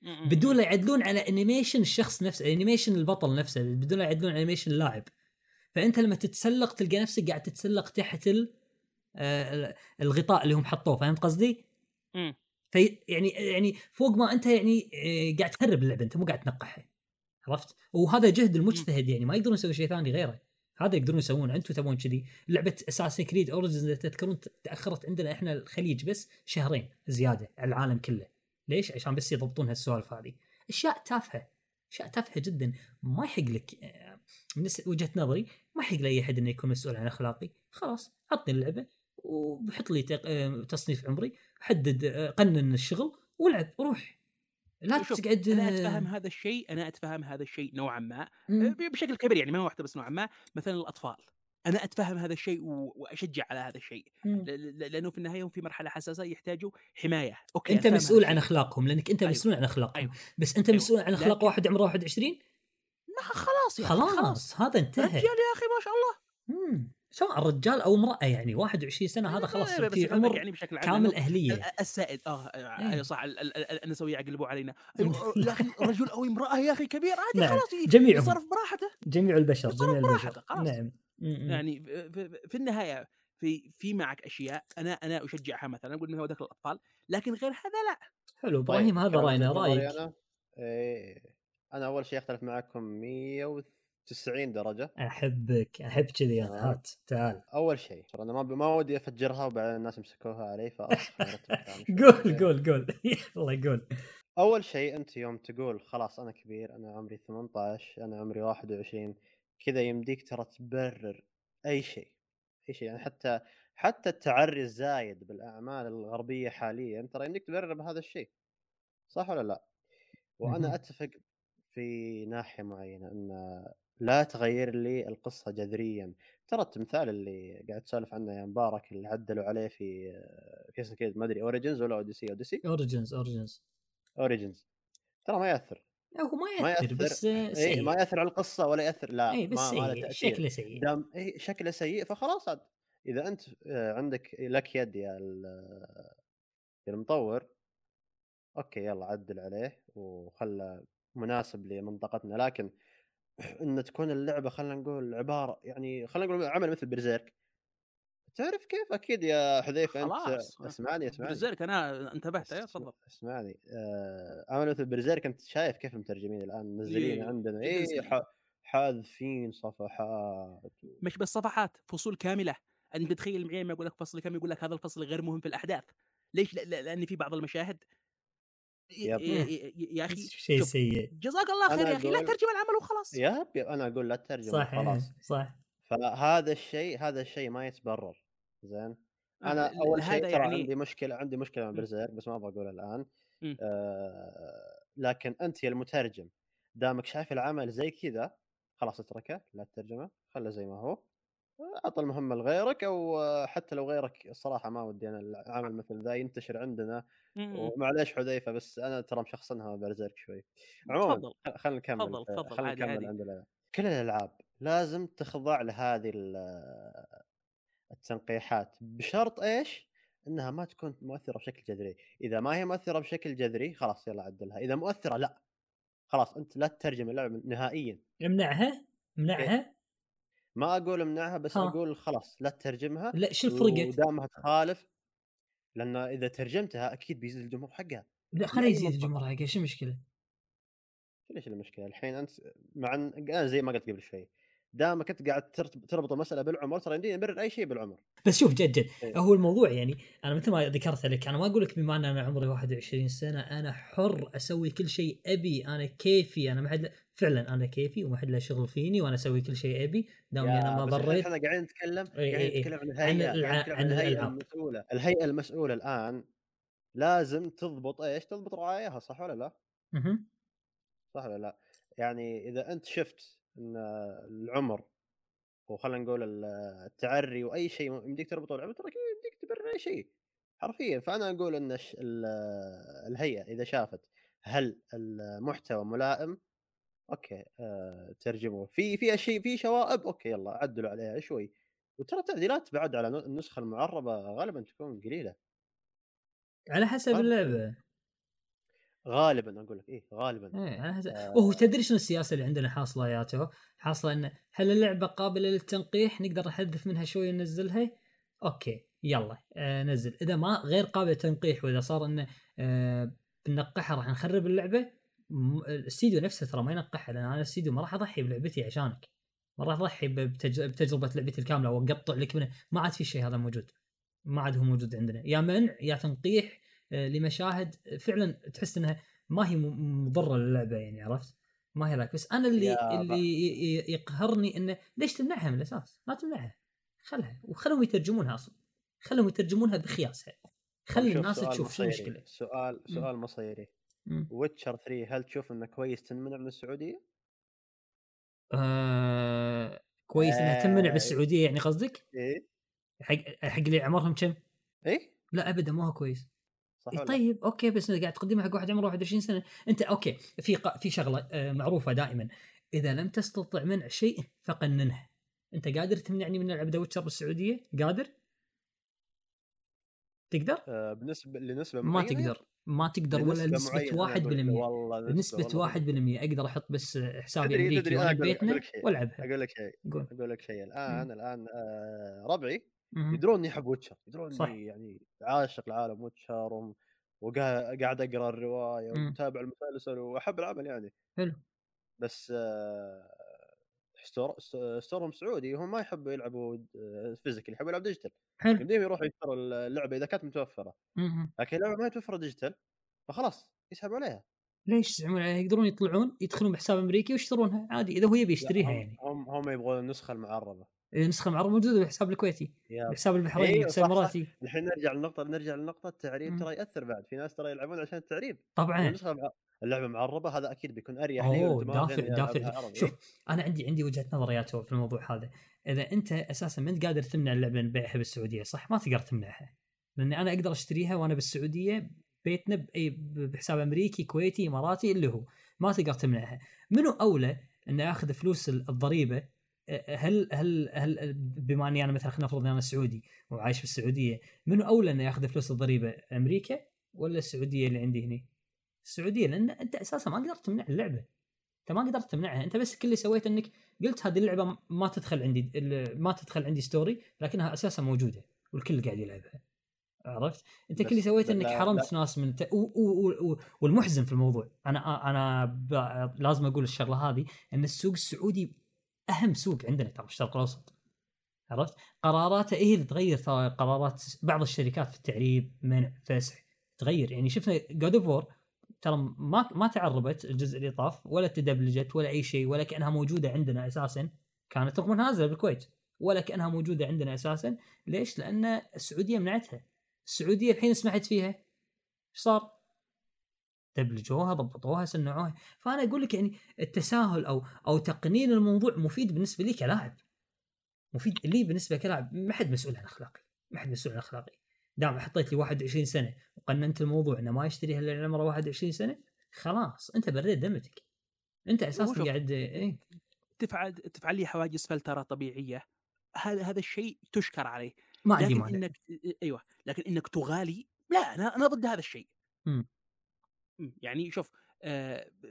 بدون لا يعدلون على animation الشخص نفسه animation البطل نفسه بدون لا يعدلون على animation اللاعب. فأنت لما تتسلق تلقى نفسك قاعد تتسلق تحت ال... آه، الغطاء اللي هم حطوه. فهمت قصدي؟ في يعني يعني فوق ما انت يعني آه، قاعد تهرب اللعبة انت مو قاعد تنقحها عرفت؟ وهذا جهد المجتهد يعني ما يقدرون يسوي شيء ثاني غيره. هذا يقدرون يسوونه أنتم تبون كذي. لعبة اساسن كريد اوريجنز تذكرون تأخرت عندنا إحنا الخليج بس شهرين زيادة على العالم كله. ليش؟ عشان بس يضبطون هالسوالف هذه. أشياء تافهة أشياء تافهة جدا. ما يحق لك آه، من وجهة نظري ما يحق لأي أحد إنه يكون مسؤول عن أخلاقي. خلاص عطني اللعبة. وبحط لي آه، تصنيف عمري حدد آه، قنن الشغل والعب روح لا تقعد أنا آه، أتفهم هذا الشيء أنا أتفهم هذا الشيء نوعا ما مم. بشكل كبير يعني ما هو واحدة بس نوعا ما مثلا الأطفال أنا أتفهم هذا الشيء وأشجع على هذا الشيء مم. ل- ل- لأنه في النهاية هم في مرحلة حساسة يحتاجوا حماية أوكي أنت مسؤول عن. أخلاقهم لأنك أنت أيوة. مسؤول عن أخلاقهم أيوة. بس أنت أيوة. مسؤول عن أخلاق لكن- واحد عمره 21 ما خلاص يا أخي، خلاص هذا انتهى رجال يا أخي ما شاء الله مم. سواء رجال أو امرأة يعني 21 سنة هذا خلاص إيه، بس في عمر يعني بشكل عام كامل أهلية ال- السائد آه إيه. أيوه صح ال- ال- ال- النسويه يقلبوا علينا أيوة، يا أخي رجل أو امرأة يا أخي كبير عادي نعم، خلاص ي- جميعهم. يتصرف براحته جميع البشر جميع البشر براحته، خلاص. نعم. يعني في- النهاية في في معك أشياء أنا أنا أشجعها مثلا أقول انه ذاك الاطفال لكن غير هذا لا حلو إبراهيم هذا كان رأينا رأيك أنا إيه أنا أول شيء أختلف معكم 190 درجة. أحبك أحب كذي أنا تمام. هات تعال. أول شيء ترى أنا ما ب- ما ودي أفجرها وبعدين الناس يمسكوها علي الكلام شوي. قول قول قول. الله قول. أول شيء أنت يوم تقول خلاص أنا كبير أنا عمري 18 أنا عمري 21 كذا يمديك ترى تبرر أي شيء. أي شيء يعني حتى حتى التعري الزايد بالأعمال الغربية حاليا ترى يمديك تبرر بهذا الشيء. صح ولا لا؟ وأنا أتفق في ناحية معينة أن لا تغير لي القصة جذريا. ترى التمثال اللي قاعد تسولف عنه يا مبارك اللي عدلوا عليه في في كذا ما أدري Origins ولا Odyssey Odyssey Origins Origins Origins ترى ما يأثر. هو ما ما يأثر يأثر بس اي سيء. ما يأثر على القصة ولا يأثر لا اي بس ما, ما سيء تأثير. شكله سيء. دام إيه شكله سيء فخلاص عاد. إذا أنت آه، عندك لك يد يا ال- يا المطور okay يلا عدل عليه وخله مناسب لمنطقتنا. لكن إن تكون اللعبة خلينا نقول عبارة يعني خلينا نقول عمل مثل Berserk. تعرف كيف؟ أكيد يا حذيفة أنت خلاص. أسمعني أسمعني. لذلك أنا انتبهت. أيوه تفضل. أسمعني. آه عمل مثل Berserk أنت شايف كيف المترجمين الآن منزلين إيه، عندنا؟ اي حاذفين صفحات. مش بس صفحات فصول كاملة. أنت تخيل معي لما أقول لك فصل كم يقول لك هذا الفصل غير مهم في الأحداث. ليش؟ لا- لا- لأن في بعض المشاهد يا أخي شيء سيء. جزاك الله خير يا أخي لا ترجم العمل وخلاص. يب يب أنا أقول لا تترجم صح خلاص صح. فهذا الشيء هذا الشيء ما يتبرر. زين؟ أنا آه، أول شيء ترى يعني- عندي مشكلة عندي مشكلة مع م. برزيرك بس ما أبغى اقولها الآن. م. آه لكن أنت يا المترجم دامك شايف العمل زي كذا خلاص اتركه لا تترجمه خله زي ما هو. اعطى المهمه لغيرك أو آه، حتى لو غيرك الصراحه ما ودي أنا العمل مثل ذا ينتشر عندنا. ومعليش حذيفة بس أنا ترى مشخصنها برزيرك شوي. عموما خلينا نكمل تفضل، تفضل، خلينا نكمل. عند الألعاب. كل الألعاب لازم تخضع لهذه ال- التنقيحات بشرط إيش؟ إنها ما تكون مؤثرة بشكل جذري، إذا ما هي مؤثرة بشكل جذري خلاص يلا عدلها، إذا مؤثرة لا. خلاص أنت لا تترجم اللعبة نهائيا، امنعها امنعها ما أقول أمنعها بس ها. أقول خلاص لا تترجمها لا شو فرقت؟ ودامها تخالف لأن إذا ترجمتها أكيد بيزيد الجمهور حقها، لا خليه يزيد. الجمهور حقه شو المشكلة؟ ليش المشكلة؟ الحين أنت مع إن أنا زي ما قلت قبل شوي دامك أنت قاعد تربط المسألة بالعمر ترى يمديني نبرر أي شيء بالعمر بس شوف جد جد إيه. هو الموضوع يعني أنا مثل ما ذكرت لك أنا ما أقول لك بما ان أنا عمري 21 سنة أنا حر أسوي كل شيء أبي أنا كيفي أنا ما حد فعلا أنا كيفي وما حد له شغل فيني وأنا أسوي كل شيء أبي يا أنا ما ضريت. إحنا قاعدين نتكلم قاعدين. نتكلم عن عن الهيئة نتكلم عن عن الهيئة. المسؤولة. الهيئة المسؤولة الآن لازم تضبط إيش؟ تضبط رعاياها صح ولا لا؟ مهم. صح ولا لا؟ يعني إذا أنت شفت إن العمر وخلينا نقول ال- التعري وأي شيء يمديك تربطه بالعمر ترى يمديك تبرر أي شيء. حرفيا. فأنا أقول إن الهيئة إذا شافت هل المحتوى ملائم okay آه ترجموه في في اشياء في شوائب okay يلا عدلوا عليها شوي. وترى التعديلات بعد على النسخة المعربة غالبا تكون قليلة. على حسب. اللعبة. غالبا أقول لك إيه غالبا. إيه على حسب. آه. وهو تدري شنو السياسة اللي عندنا حاصلة يا تو؟ حاصلة إن هل اللعبة قابلة للتنقيح؟ نقدر نحذف منها شوي وننزلها؟ okay يلا آه نزل إذا ما غير قابلة للتنقيح وإذا صار انه آه بنقحها راح نخرب اللعبة؟ الاستديو نفسه ترى ما ينقحها لأن أنا الاستديو ما راح أضحي بلعبتي عشانك. ما راح أضحي بتج- بتجربة لعبتي الكاملة وأقطع لك منه ما عاد في شيء هذا موجود. ما عاد هو موجود عندنا. يا منع يا تنقيح آه، لمشاهد. فعلا تحس إنها ما هي مضرة للعبة يعني عرفت؟ ما هي ذاك بس أنا اللي اللي يقهرني إنه ليش تمنعها من الأساس؟ ما تمنعها. خلها. وخلهم يترجمونها أصلا. خلهم يترجمونها بخياسها. خلي شوف الناس تشوف شو. المشكلة. سؤال سؤال مصيري. ويتشر 3 هل تشوف إنه كويس تنمنع من السعودية؟ آه كويس إنها تمنع آه. بالسعوديه يعني قصدك؟ إيه. حق حق اللي عمرهم كم؟ إيه؟ لا ابدا ما هو كويس. صح إيه طيب okay بس انت قاعد تقدمها حق واحد عمره 21 سنة. أنت okay في ق... في شغلة آه، معروفة دائما. إذا لم تستطع منع شيء فقننه أنت قادر تمنعني من ألعب ذا Witcher بالسعودية؟ قادر؟ تقدر آه بنسبه لنسبة ما؟ تقدر ما تقدر ولا أنا 1% أقول لك والله بنسبه والله 1% أقدر أحط بس حسابي تدري- تدري، لك شيء. وألعبها أقول لك شيء قول أقول لك شيء الآن الآن آه ربعي. يدرون اني احب Witcher يدرون. اني يعني عاشق لعالم Witcher وقاعد أقرأ الرواية. ومتابع المسلسل وأحب العمل يعني حلو بس آه، store st- store هم سعودي هم ما يحبوا يلعبوا آه، physical يحبوا يلعبوا digital حلو. يمديهم يروحوا يشتروا اللعبة إذا كانت متوفرة. مهم. لكن اللعبه ما متوفره digital فخلاص يسحبوا عليها. ليش يزعمون عليها؟ يقدرون يطلعون يدخلون بحساب أمريكي ويشترونها عادي إذا هو يبي يشتريها يعني. هم هم يبغون النسخة المعربه النسخة المعربه موجودة بالحساب الكويتي بحساب البحريني أيوة، بحساب. الاماراتي الحين نرجع للنقطة نرجع للنقطة التعريب مم. ترى يأثر بعد. في ناس ترى يلعبون عشان التعريب. طبعا. النسخه. اللعبة معربة هذا أكيد بيكون أريح لي أوه دافع دافع. شوف أنا عندي عندي وجهة نظر يا في الموضوع هذا. إذا أنت أساسا ما أنت قادر تمنع اللعبة من بيعها بالسعودية صح؟ ما تقدر تمنعها. لأني أنا أقدر أشتريها وأنا بالسعودية بيتنا باي بحساب أمريكي كويتي إماراتي اللي هو. ما تقدر تمنعها. منو أولى إنه يأخذ فلوس الضريبة؟ هل هل هل بما أني أنا مثلا خلينا نفرض إني أنا سعودي وعايش في السعودية منو أولى إنه يأخذ فلوس الضريبة؟ أمريكا ولا السعودية اللي عندي هنا؟ السعودية لأن أنت أساسا ما قدرت تمنع اللعبة. أنت ما قدرت تمنعها. أنت بس كل اللي سويته إنك قلت هذه اللعبة ما تدخل عندي ما تدخل عندي store ي لكنها أساسا موجودة والكل قاعد يلعبها. عرفت؟ أنت كل اللي سويته إنك لا- حرمت ناس من ت... و... و... و... والمحزن في الموضوع. أنا أنا ب... لازم أقول الشغلة هذه إن السوق السعودي أهم سوق عندنا ترى الشرق الأوسط. عرفت؟ قراراته هي اللي تغير قرارات بعض الشركات في التعريب منع فسح تغير. يعني شفنا God of ترى ما ما تعربت الجزء اللي طاف ولا تدبلجت ولا أي شيء ولا كأنها موجودة عندنا أساسا. كانت رغم إنها نازلة بالكويت ولا كأنها موجودة عندنا أساسا. ليش؟ لأن السعودية منعتها. السعودية الحين سمحت فيها. إيش صار؟ دبلجوها ضبطوها سنعوها فأنا أقول لك يعني التساهل أو أو تقنين الموضوع مفيد بالنسبة لي كلاعب. مفيد لي بالنسبة كلاعب. ما حد مسؤول عن أخلاقي. ما حد مسؤول عن أخلاقي. دام حطيت لي 21 سنة وقننت الموضوع إنه ما يشتريها الا عمره 21 سنة خلاص أنت بريت دمتك. أنت أساسا قاعد إيه. تفعل تفعل لي حواجز فلترة طبيعية. هذا هذا الشيء تشكر عليه. ما عندي لكن مانع. إنك أيوه. لكن إنك تغالي لا أنا أنا ضد هذا الشيء. يعني شوف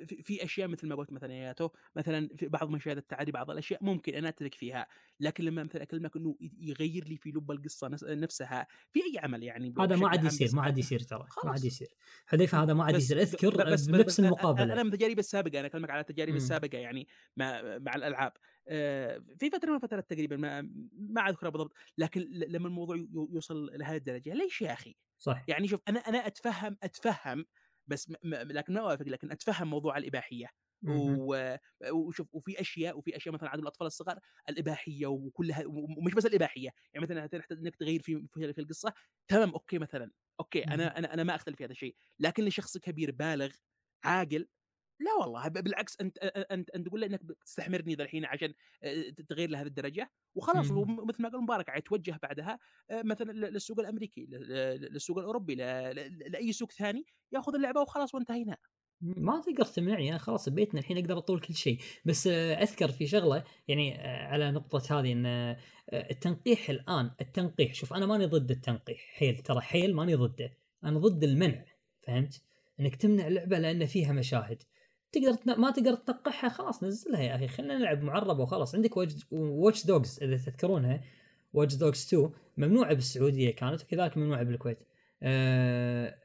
في في أشياء مثل ما قلت مثلا يا ياتو مثلا في بعض مشاهد التعري بعض الأشياء ممكن أنا أترك فيها لكن لما مثلا أكلمك إنه يغير لي في لب القصة نفس- نفسها في أي عمل يعني هذا ما عاد يصير ما عاد يصير ترى ما. عاد يصير حذيفه هذا ما عاد يصير اذكر بس بنفس المقابلة أنا من تجاربي السابقة أنا أكلمك على تجاربي. السابقة يعني مع مع الألعاب آه، في فترة من الفترات تقريبا ما ما أذكرها بالضبط لكن لما الموضوع يوصل لهذه الدرجة ليش يا أخي؟ صح يعني شوف أنا أنا أتفهم أتفهم بس م- م- لكن ما اوافق لكن أتفهم موضوع الإباحية. و- وشوف وفي أشياء وفي أشياء مثلا عند الأطفال الصغار الإباحية وكلها ومش بس الإباحية يعني مثلا تحتاج إنك تغير في في في القصة. تمام okay مثلا okay أنا أنا أنا ما أختلف في هذا الشيء لكن لشخص كبير بالغ عاقل لا والله بالعكس أنت أنت أنت تقول له إنك بتستحمرني ذا الحين عشان تغير لهذه الدرجة وخلاص مم. ومثل ما قال مبارك يتوجه بعدها مثلا للسوق الأمريكي للسوق الأوروبي لأي سوق ثاني يأخذ اللعبة وخلاص وانتهينا ما تقدر تمنعني أنا خلاص بيتنا الحين أقدر أطول كل شيء. بس أذكر في شغلة يعني على نقطة هذه إن التنقيح الآن التنقيح شوف أنا ماني ضد التنقيح حيل ترى حيل ماني ضده أنا ضد المنع فهمت؟ إنك تمنع لعبة لأن فيها مشاهد. تقدر. ما تقدر تنقحها خلاص نزلها يا أخي خلينا نلعب معربة وخلاص عندك Watch Dogs إذا تذكرونها Watch Dogs 2 ممنوعه بالسعودية كانت وكذلك ممنوعه بالكويت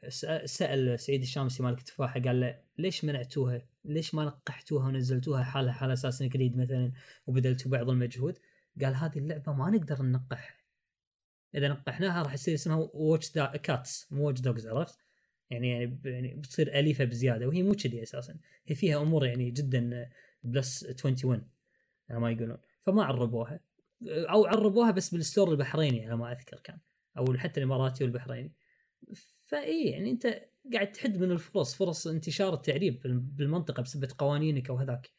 سأ- سأل سعيد الشامسي مالك التفاحه قال له ليش منعتوها؟ ليش ما نقحتوها ونزلتوها حالها حال Assassin's Creed مثلا وبذلتوا بعض المجهود؟ قال هذه اللعبة ما نقدر ننقحها. إذا نقحناها راح يصير اسمها Watch Cats مو Watch Dogs عرفت؟ يعني يعني يعني بتصير أليفة بزيادة وهي مو كذي أساسا. هي فيها أمور يعني جدا plus 21 على ما يقولون. فما عربوها. أو عربوها بس بال store البحريني على ما أذكر كان. أو حتى الإماراتي والبحريني. فإي يعني أنت قاعد تحد من الفرص فرص انتشار التعريب بالمنطقة بسبه قوانينك أو هذاك.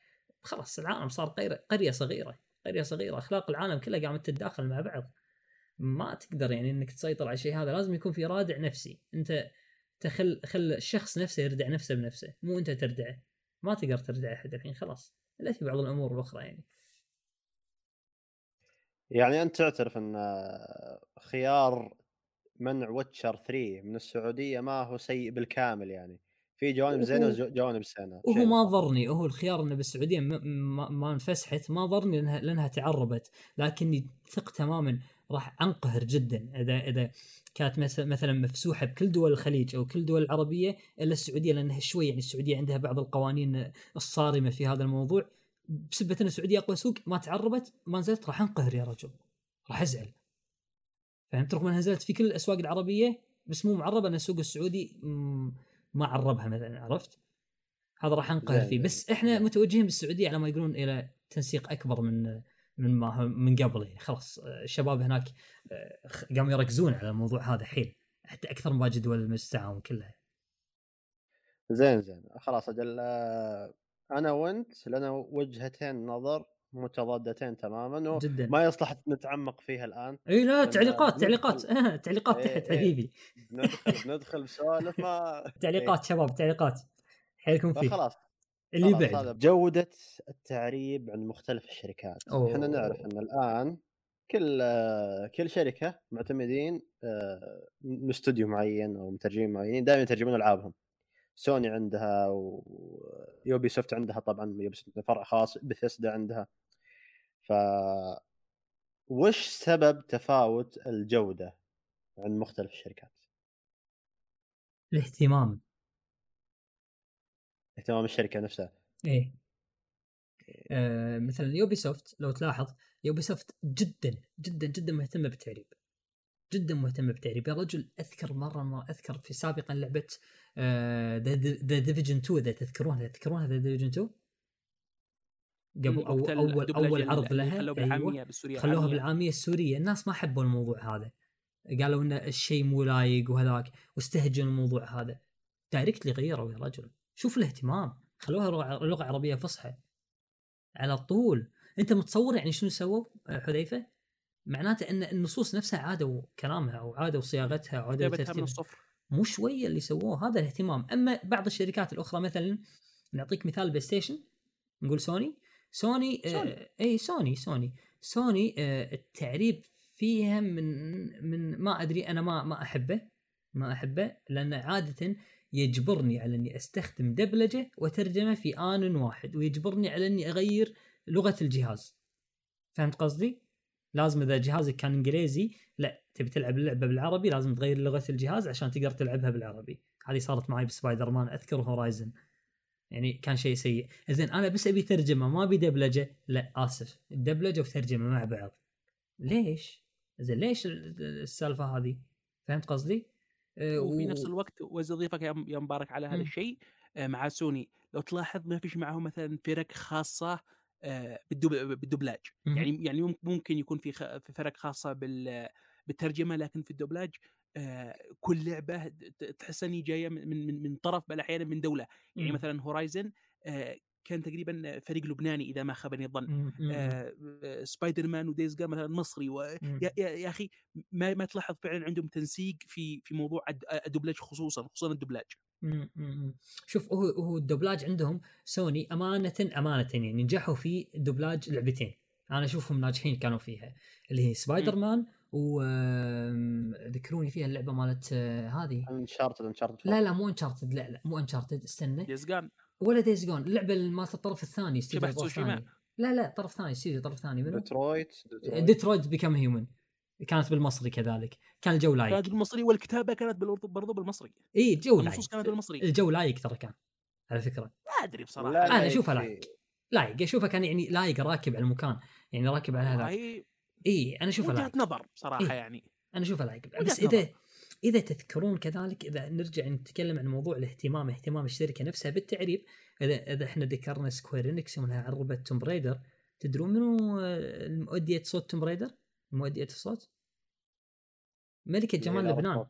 خلاص العالم صار قرية صغيرة قرية صغيرة. أخلاق العالم كلها قامت تتداخل مع بعض. ما تقدر يعني إنك تسيطر على الشيء هذا. لازم يكون في رادع نفسي. أنت تخل خل الشخص نفسه يردع نفسه بنفسه مو أنت تردعه. ما تقدر تردع احد الحين خلاص. إلا في بعض الأمور الأخرى يعني. يعني أنت تعترف إن خيار منع ويتشر 3 من السعودية ما هو سيء بالكامل يعني. في جوانب زينة وجوانب سيئه وهو ما. ضرني هو الخيار إنه بالسعودية ما, ما, ما انفسحت ما ضرني لانها لأنها تعربت. لكني ثق تماما راح أنقهر جدا إذا إذا كانت مثلا مفسوحة بكل دول الخليج أو كل دول العربية إلا السعودية لأنها شوي يعني السعودية عندها بعض القوانين الصارمة في هذا الموضوع بسبه إن السعودية أقوى سوق ما تعربت ما نزلت راح أنقهر يا رجل راح أزعل فهمت رغم إنها نزلت في كل الأسواق العربية بس مو معربة ان السوق السعودي ما عربها مثلا عرفت؟ هذا راح أنقهر فيه. بس إحنا. متوجهين بالسعودية على ما يقولون إلى تنسيق أكبر من من ما من قبل يعني. خلاص آه، الشباب هناك آه، قاموا يركزون على الموضوع هذا حيل. حتى أكثر من باقي دول المجلس التعاون كلها زين زين. خلاص أجل آه، أنا وأنت لنا وجهتين نظر متضادتين تماما وما جدا. يصلح نتعمق فيها الآن. إي لا تعليقات تعليقات آه، تعليقات. إيه، تحت إيه. حبيبي. ندخل ندخل بسوالف ما تعليقات شباب تعليقات. حيلكم فيه. فخلاص. اللي بعد. هذا جودة التعريب عند مختلف الشركات. أوه. إحنا نعرف إن الآن كل كل شركة معتمدين آه، من استوديو معين أو مترجمين معينين دائما يترجمون ألعابهم. سوني عندها و Ubisoft عندها طبعا Ubisoft فرع خاص بثيسدا عندها. ف وش سبب تفاوت الجودة عند مختلف الشركات؟ الاهتمام. اهتمام الشركة نفسها. إيه. آه مثلا Ubisoft لو تلاحظ Ubisoft جدا جدا جدا مهتمة بالتعريب. جدا مهتمة بالتعريب. يا رجل أذكر مرة ما أذكر في سابقا لعبة The Division 2 إذا تذكرونها تذكرونها The Division 2 قبل وقت اول أول عرض لها. خلوه أيوة. بالعامية بالسورية خلوها. بالعامية السورية. الناس ما حبوا الموضوع هذا. قالوا إن الشيء مو لايق وهذاك واستهجنوا الموضوع هذا. دايركتلي غيروا يا رجل. شوف الاهتمام. خلوها لغة- لغة عربية فصحى. على طول. أنت متصور يعني شنو سووا آه، حذيفة؟ معناته أن النصوص نفسها عادوا كلامها أو عادوا صياغتها أو عادوا ترتيبها. الصفر. مو شوية اللي سووه هذا الاهتمام. أما بعض الشركات الأخرى مثلا نعطيك مثال PlayStation. نقول سوني. سوني سوني. آه إي سوني سوني. سوني آه التعريب فيها من من ما أدري أنا ما ما أحبه. ما أحبه لأن عادة يجبرني على أني أستخدم دبلجة وترجمة في آن واحد ويجبرني على أني أغير لغة الجهاز. فهمت قصدي؟ لازم إذا جهازك كان إنجليزي لا تبي تلعب اللعبة بالعربي لازم تغير لغة الجهاز عشان تقدر تلعبها بالعربي. هذه صارت معي بسبايدر مان أذكر Horizon. يعني كان شيء سيء. زين أنا بس أبي ترجمة ما أبي دبلجة. لا آسف. الدبلجه وترجمة مع بعض. ليش؟ زين ليش ال- السالفة هذه؟ فهمت قصدي؟ وفي و- نفس الوقت اضيفك يا مبارك على هذا. الشيء آه، مع سوني لو تلاحظ ما فيش معهم مثلا فرق خاصة آه، بالدب- بالدبلاج. يعني يعني مم- ممكن يكون في في فرق خاصة بال بالترجمة لكن في الدبلاج آه، كل لعبة تحس أني جاية من من من طرف بل أحيانا من دولة يعني. مثلا Horizon كان تقريبا فريق لبناني إذا ما خابني الظن. مم. مم. آه، آه، Spider-Man و Days Gone مثلا مصري و... يا, يا, يا أخي ما ما تلاحظ فعلا عندهم تنسيق في في موضوع الد- الدبلاج خصوصا خصوصا الدبلاج. شوف هو هو الدبلاج عندهم سوني امانه امانه يعني نجحوا في دبلاج لعبتين. أنا أشوفهم ناجحين كانوا فيها. اللي هي سبايدر مان و ذكروني فيها اللعبة مالت آه، هذه. Uncharted Uncharted لا لا مو Uncharted لا لا مو انشارتد استنى. Days Gone ولا Days Gone اللعبة اللي مالت الطرف الثاني الطرف تسوشيما. الثاني. لا لا طرف ثاني استوديو طرف ثاني منو؟ Detroit Detroit. Become Human كانت بالمصري كذلك. كان الجو لايق. كانت بالمصري والكتابة كانت برضو بالمصري. إي الجو النصوص كانت بالمصري. الجو لايق ترى كان على فكرة. ما أدري بصراحة. لا، أنا لا، أشوفها في- لايق. لايق. أشوفه كان يعني لايق راكب على المكان. يعني راكب على هذا. إي أنا أشوفه وجهة نظر بصراحة إيه. يعني. أنا أشوفه لايق. بس نظر. إذا تذكرون كذلك إذا نرجع نتكلم عن موضوع الاهتمام اهتمام الشركة نفسها بالتعريب إذا إذا إحنا ذكرنا Square Enix يوم عربت Tomb Raider تدرون منو آه، مؤدية صوت Tomb Raider؟ مؤدية الصوت؟ ملكة جمال لا، لبنان.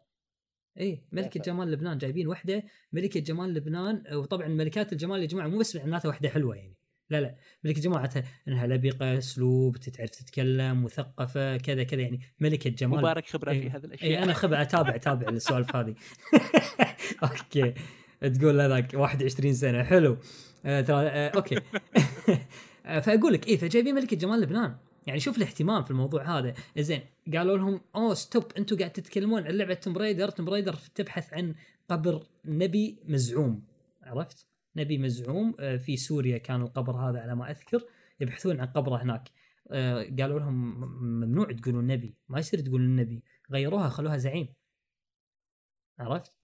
اي ملكة. جمال لبنان جايبين وحدة ملكة جمال لبنان وطبعا ملكات الجمال يا جماعة مو بس معناتها وحدة حلوة يعني لا لا ملكة جمال معناتها إنها لبقة أسلوب تعرف تتكلم مثقفة كذا كذا يعني ملكة جمال. مبارك خبرة في إيه. هذه الأشياء. اي أنا خبر أتابع أتابع السوالف هذه. okay. تقول هذاك 21 سنة. حلو. آه ترى آه okay. آه، فأقول لك إيه فجايبين ملكة جمال لبنان. يعني شوف الاهتمام في الموضوع هذا. زين قالوا لهم أوه stop أنتم قاعد تتكلمون عن لعبة Tomb Raider Tomb Raider تبحث عن قبر نبي مزعوم. عرفت؟ نبي مزعوم آه، في سوريا كان القبر هذا على ما أذكر يبحثون عن قبره هناك. آه، قالوا لهم ممنوع تقولون نبي ما يصير تقولون نبي. غيروها خلوها زعيم. عرفت؟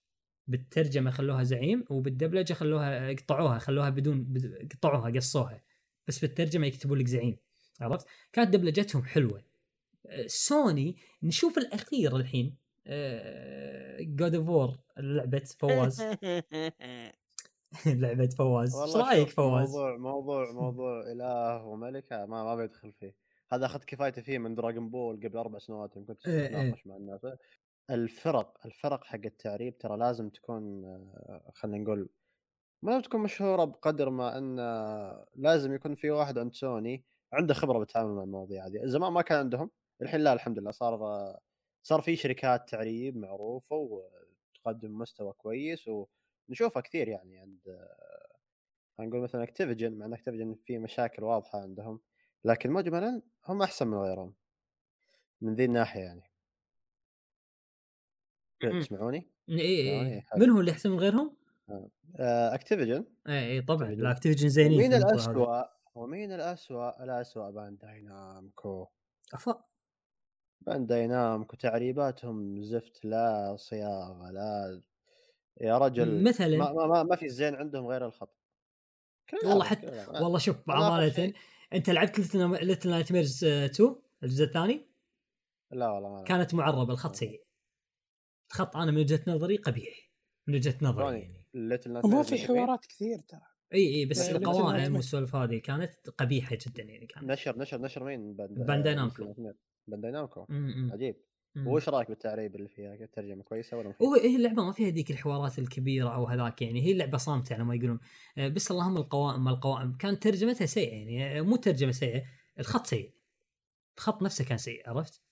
بالترجمة خلوها زعيم وبالدبلجة خلوها قطعوها خلوها بدون بد- قطعوها قصوها. بس بالترجمة يكتبوا لك زعيم. عرفت؟ كانت دبلجتهم حلوة. آه، سوني نشوف الأخير الحين. God of War لعبة فواز. لعبة فواز. إيش رأيك فواز؟ موضوع موضوع موضوع إله وملك ما ما بيدخل فيه. هذا أخذت كفايتي فيه من Dragon Ball قبل أربع سنوات يوم كنت إيه، اتناقش مع الناس. الفرق الفرق حق التعريب ترى لازم تكون آه، خلينا نقول ما لازم تكون مشهورة بقدر ما إن آه، لازم يكون في واحد عند سوني عنده خبرة بالتعامل مع المواضيع هذه. زمان ما كان عندهم الحين لا الحمد لله. صار آه، صار في شركات تعريب معروفة وتقدم مستوى كويس ونشوفها كثير يعني عند خلينا نقول مثلا Activision مع إن Activision في مشاكل واضحة عندهم لكن مجملا هم أحسن من غيرهم من ذي الناحية يعني. تسمعوني؟ اي اي. من هو اللي أحسن من غيرهم؟ Activision اي اي طبعا. لا Activision زينين ومين هذا. الاسوء؟ ومين الاسوء؟ الاسوء Bandai Namco أفا. Bandai Namco تعريباتهم زفت لا صياغة لا يا رجل مثلا. ما, ما, ما, ما في زين عندهم غير الخط. والله حتى- العاب. والله شوف شيء- أنت لعبت Little Nightmares 2 الجزء الثاني؟ لا والله ما كانت معربة الخط سيء. الخط أنا من وجهة نظري قبيح من وجهة نظري. يعني. Little Nightmares في حوارات كثير ترى. إي إي بس يعني القوائم. والسوالف هذه كانت قبيحة جدا يعني كانت. نشر نشر نشر مين؟ باند- بانداي آه، نامكو. Little Nightmares. بانداي نامكو. م- م- عجيب. وش رأيك بالتعريب اللي فيها؟ الترجمه كويسة ولا هو؟ هي اللعبة ما فيها ذيك الحوارات الكبيرة أو هذاك يعني هي اللعبة صامتة على ما يقولون. آه، بس اللهم القوائم ما القوائم. كانت ترجمتها سيئة يعني آه، مو ترجمة سيئة الخط سيء. الخط نفسه كان سيء عرفت؟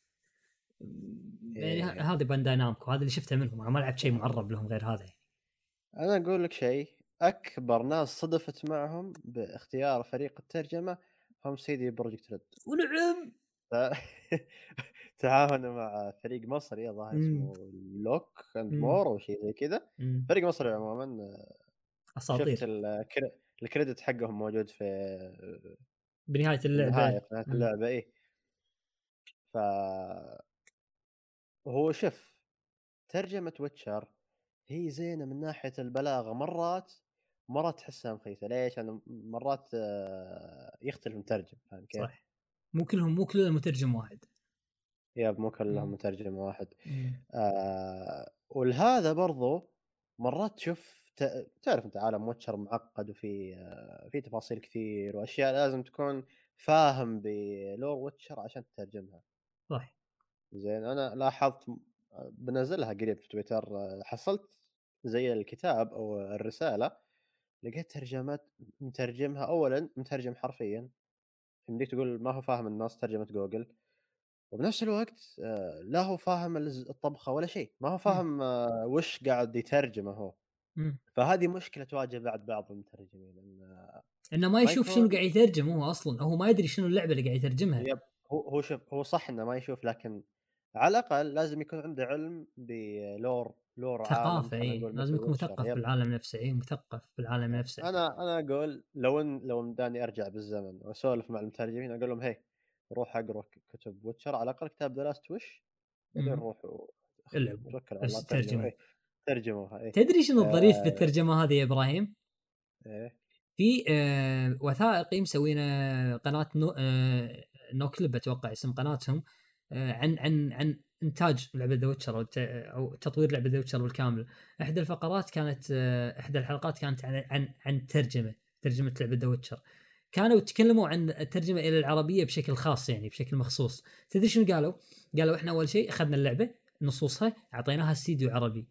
يعني إيه. هذه بانداي نامكو هذا اللي شفته منهم. أنا ما لعبت شيء معرب لهم غير هذا يعني. أنا أقول لك شيء أكبر ناس صدفت معهم باختيار فريق الترجمة هم CD Projekt Red. ونعم! تعاونوا مع فريق مصري الظاهر مم. اسمه Look and مم. More أو شيء زي كذا مم. فريق مصري عموما شفت أساطير الكر- الكريدت حقهم موجود في بنهاية اللعبة النهاية في نهاية مم. اللعبة اي ف هو شوف ترجمة ويتشر هي زينة من ناحية البلاغة مرات مرات تحسها مخيسه ليش؟ لأنه مرات آه، يختلف المترجم فاهم كيف؟ صح مو كلهم مو كل المترجم واحد ياب مو كلهم. مترجم واحد. آه ولهذا برضو مرات تشوف تعرف انت عالم ويتشر معقد وفي آه في تفاصيل كثير وأشياء لازم تكون فاهم ب lore Witcher عشان تترجمها. صح. زين أنا لاحظت بنزلها قريب في تويتر آه، حصلت زي الكتاب أو الرسالة لقيت ترجمات مترجمها اولا مترجم حرفيا. يمديك تقول ما هو فاهم النص ترجمة جوجل. وبنفس الوقت آه، لا هو فاهم الطبخة ولا شيء ما هو فاهم آه، وش قاعد يترجمه هو مم. فهذه مشكلة تواجه بعد بعض المترجمين لأن آه، إنه ما يشوف شنو قاعد يترجم هو أصلا هو ما يدري شنو اللعبة اللي قاعد يترجمها yep هو هو شوف هو صح إنه ما يشوف لكن على الأقل لازم يكون عنده علم ب lore lore عالم ثقافة اي لازم يكون. مثقف yep. بالعالم نفسه اي مثقف بالعالم نفسه أنا أنا أقول لو إن لو مداني أرجع بالزمن وأسولف مع المترجمين أقول لهم هي روح أقرأ كتب Witcher على الأقل كتاب The Last Wish بعدين. توكل على بس الله ترجموا. إيه، ترجموها إيه تدري شنو الظريف آه. بالترجمه هذه يا إبراهيم؟ إيه في آه وثائقي مسوينه قناة No آه Noclip أتوقع اسم قناتهم آه عن عن عن إنتاج لعبة The Witcher أو, تطوير لعبة The Witcher بالكامل. إحدى الفقرات كانت آه إحدى الحلقات كانت عن عن عن ترجمة ترجمة لعبة The Witcher. كانوا تكلموا عن الترجمة إلى العربية بشكل خاص يعني بشكل مخصوص. تدري شنو قالوا؟ قالوا إحنا أول شيء أخذنا اللعبة نصوصها أعطيناها استديو عربي.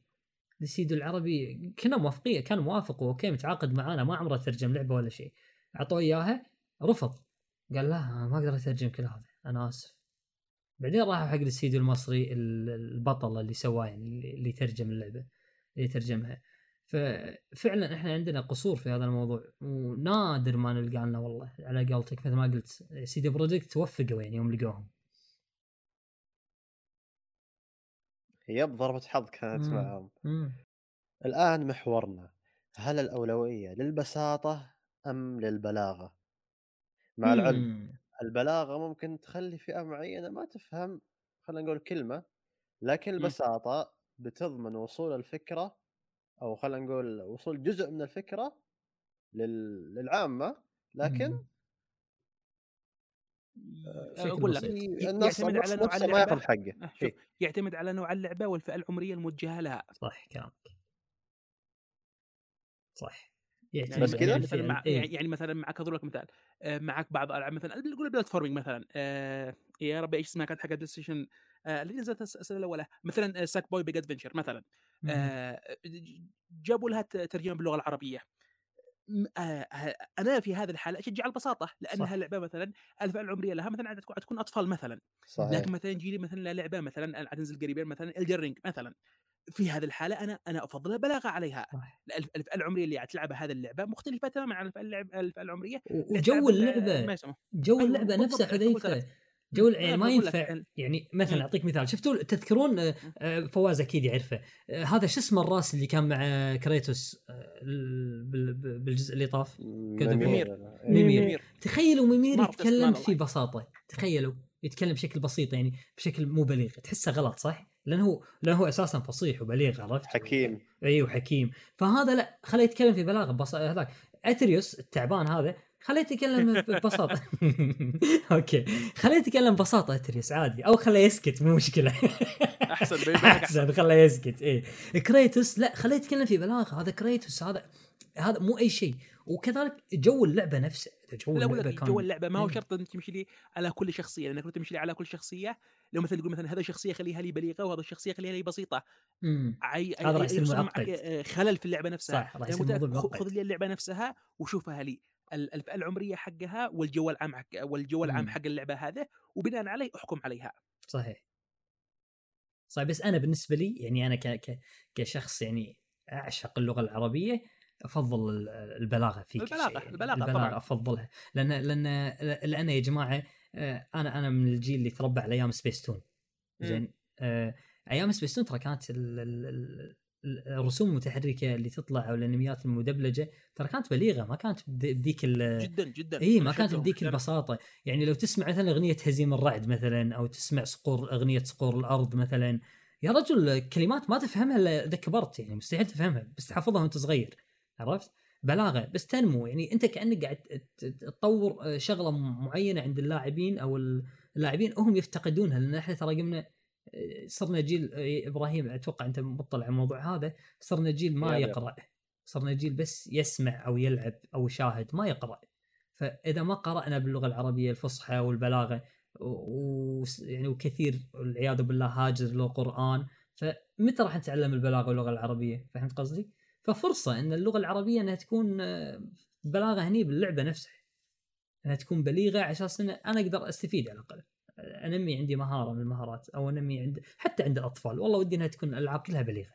الاستديو العربي كنا موافقين كان موافق okay متعاقد معانا ما عمره ترجم لعبة ولا شيء. أعطوه إياها رفض قال لا ما أقدر أترجم كل هذا أنا آسف بعدين راحوا حق الاستديو المصري ال- البطل اللي سواه يعني اللي ترجم اللعبة اللي ترجمها ففعلا إحنا عندنا قصور في هذا الموضوع ونادر ما نلقى لنا والله على قولتك مثل ما قلت سيدي بروجكت توفقوا يعني يوم لقوهم يب ضربة حظ كانت مم. معهم مم. الآن محورنا هل الأولوية للبساطة أم للبلاغة مع العلم مم. البلاغة ممكن تخلي فئة معينة ما تفهم خلينا نقول كلمة لكن. البساطة بتضمن وصول الفكرة أو خلينا نقول وصول جزء من الفكرة لل... للعامة لكن. بشكل أقول لك. ي- النص يعتمد على نوع نفسه ما ياخذ اللعبه حقه آه، شوف إيه. يعتمد على نوع اللعبه والفئة العمرية الموجهة لها صح كلامك صح يعني بس كذا؟ يعني مثلا مع إيه. يعني يعني مثلا معك اضرب لك مثال آه، معك بعض الالعاب مثلا نقول platforming مثلا آه، يا ربي إيش اسمها كانت حق PlayStation آه، اللي نزلت الس- السنة الأولى مثلا Sackboy Big Adventure مثلا. آه، جابوا لها ترجمة باللغة العربية. آه، آه، أنا في هذه الحالة أشجع البساطة لأنها صح. لعبة مثلا الفئه العمرية لها مثلا عاد تكون أطفال مثلا. صحيح. لكن مثلا يجي لي مثلا لعبة مثلا تنزل قريبا مثلا Elden Ring مثلا. في هذه الحالة أنا أنا أفضل البلاغه عليها. الفئه العمرية اللي تلعب هذه اللعبة مختلفة تماما عن الفئه العمرية. وجو اللعبة جو أيوة، اللعبة نفسها حذيفة. جو يعني أنا ما ينفع يعني- مثلا. أعطيك مثال شفتوا تذكرون آه، آه، فواز أكيد يعرفه آه، هذا شو اسمه الراس اللي كان مع كريتوس ال- بال- بال- بالجزء اللي طاف. ميمير. ميمير تخيلوا ميمير يتكلم. في بساطة تخيلوا يتكلم بشكل بسيط يعني بشكل مو بليغ تحسه غلط صح؟ لأنه هو لأنه هو أساسا فصيح وبليغ عرفت؟ حكيم اي وحكيم فهذا لا خليه يتكلم في بلاغة بس هذاك أتريوس التعبان هذا خليه يتكلم ببساطة. okay. خليه يتكلم ببساطة اتريوس عادي. أو خليه يسكت مو مشكلة. أحسن أحسن خليه يسكت إيه. كريتوس لا خليه يتكلم في بلاغة. هذا كريتوس هذا هذا مو أي شيء. وكذلك جو اللعبة نفسه جو اللعبة كان جو اللعبة. ما هو مم. شرط ان تمشي لي على كل شخصية. لأنك لو تمشي لي على كل شخصية لو مثلا تقول مثلا هذا الشخصيه خليها لي بليغة وهذا الشخصية خليها لي بسيطة. عي هذا راح يصير يصير معقد. معك آه، خلل في اللعبة نفسها. صح راح يعني يصير قلت لك الموضوع خ- معقد خذ لي اللعبة نفسها وشوفها لي. الفئة العمرية حقها والجو العام حق والجو العام مم. حق اللعبة هذا وبناء عليه أحكم عليها صحيح صحيح بس أنا بالنسبة لي يعني أنا ك... ك... كشخص يعني أعشق اللغة العربية أفضل ال- البلاغة في كل البلاغة- شيء يعني. البلاغة البلاغة طبعاً. أفضلها لأن لأن لأن يا جماعة آه، أنا أنا من الجيل اللي تربى على أيام سبيس تون مم. زين آه، أيام سبيس تون ترى كانت ال- ال- ال- الرسوم المتحركة اللي تطلع أو الأنميات المدبلجة ترى كانت بليغة ما كانت بديك ال- جدا جدا. اي ما كانت محترم. البساطة. يعني لو تسمع مثلا أغنية هزيم الرعد مثلا أو تسمع صقور أغنية صقور الأرض مثلا يا رجل كلمات ما تفهمها إلا إذا كبرت يعني مستحيل تفهمها بس تحفظها وأنت صغير عرفت؟ بلاغة بس تنمو. يعني أنت كأنك قاعد تطور شغلة معينة عند اللاعبين أو اللاعبين هم يفتقدونها لأن إحنا ترى قمنا صرنا جيل إبراهيم أتوقع أنت مطلع على الموضوع هذا صرنا جيل ما. يقرأ. صرنا جيل بس يسمع أو يلعب أو يشاهد ما يقرأ. فإذا ما قرأنا باللغة العربية الفصحى والبلاغة و... و... يعني وكثير والعياذ بالله هاجر للقرآن فمتى راح نتعلم البلاغة واللغة العربية؟ فهمت قصدي؟ ففرصة إن اللغة العربية إنها تكون آه، بلاغة هني باللعبة نفسها. إنها تكون بليغة على أساس إن أنا أقدر أستفيد على الأقل. انمي عندي مهارة من المهارات أو انمي عند حتى عند الأطفال والله ودي إنها تكون الألعاب كلها بليغة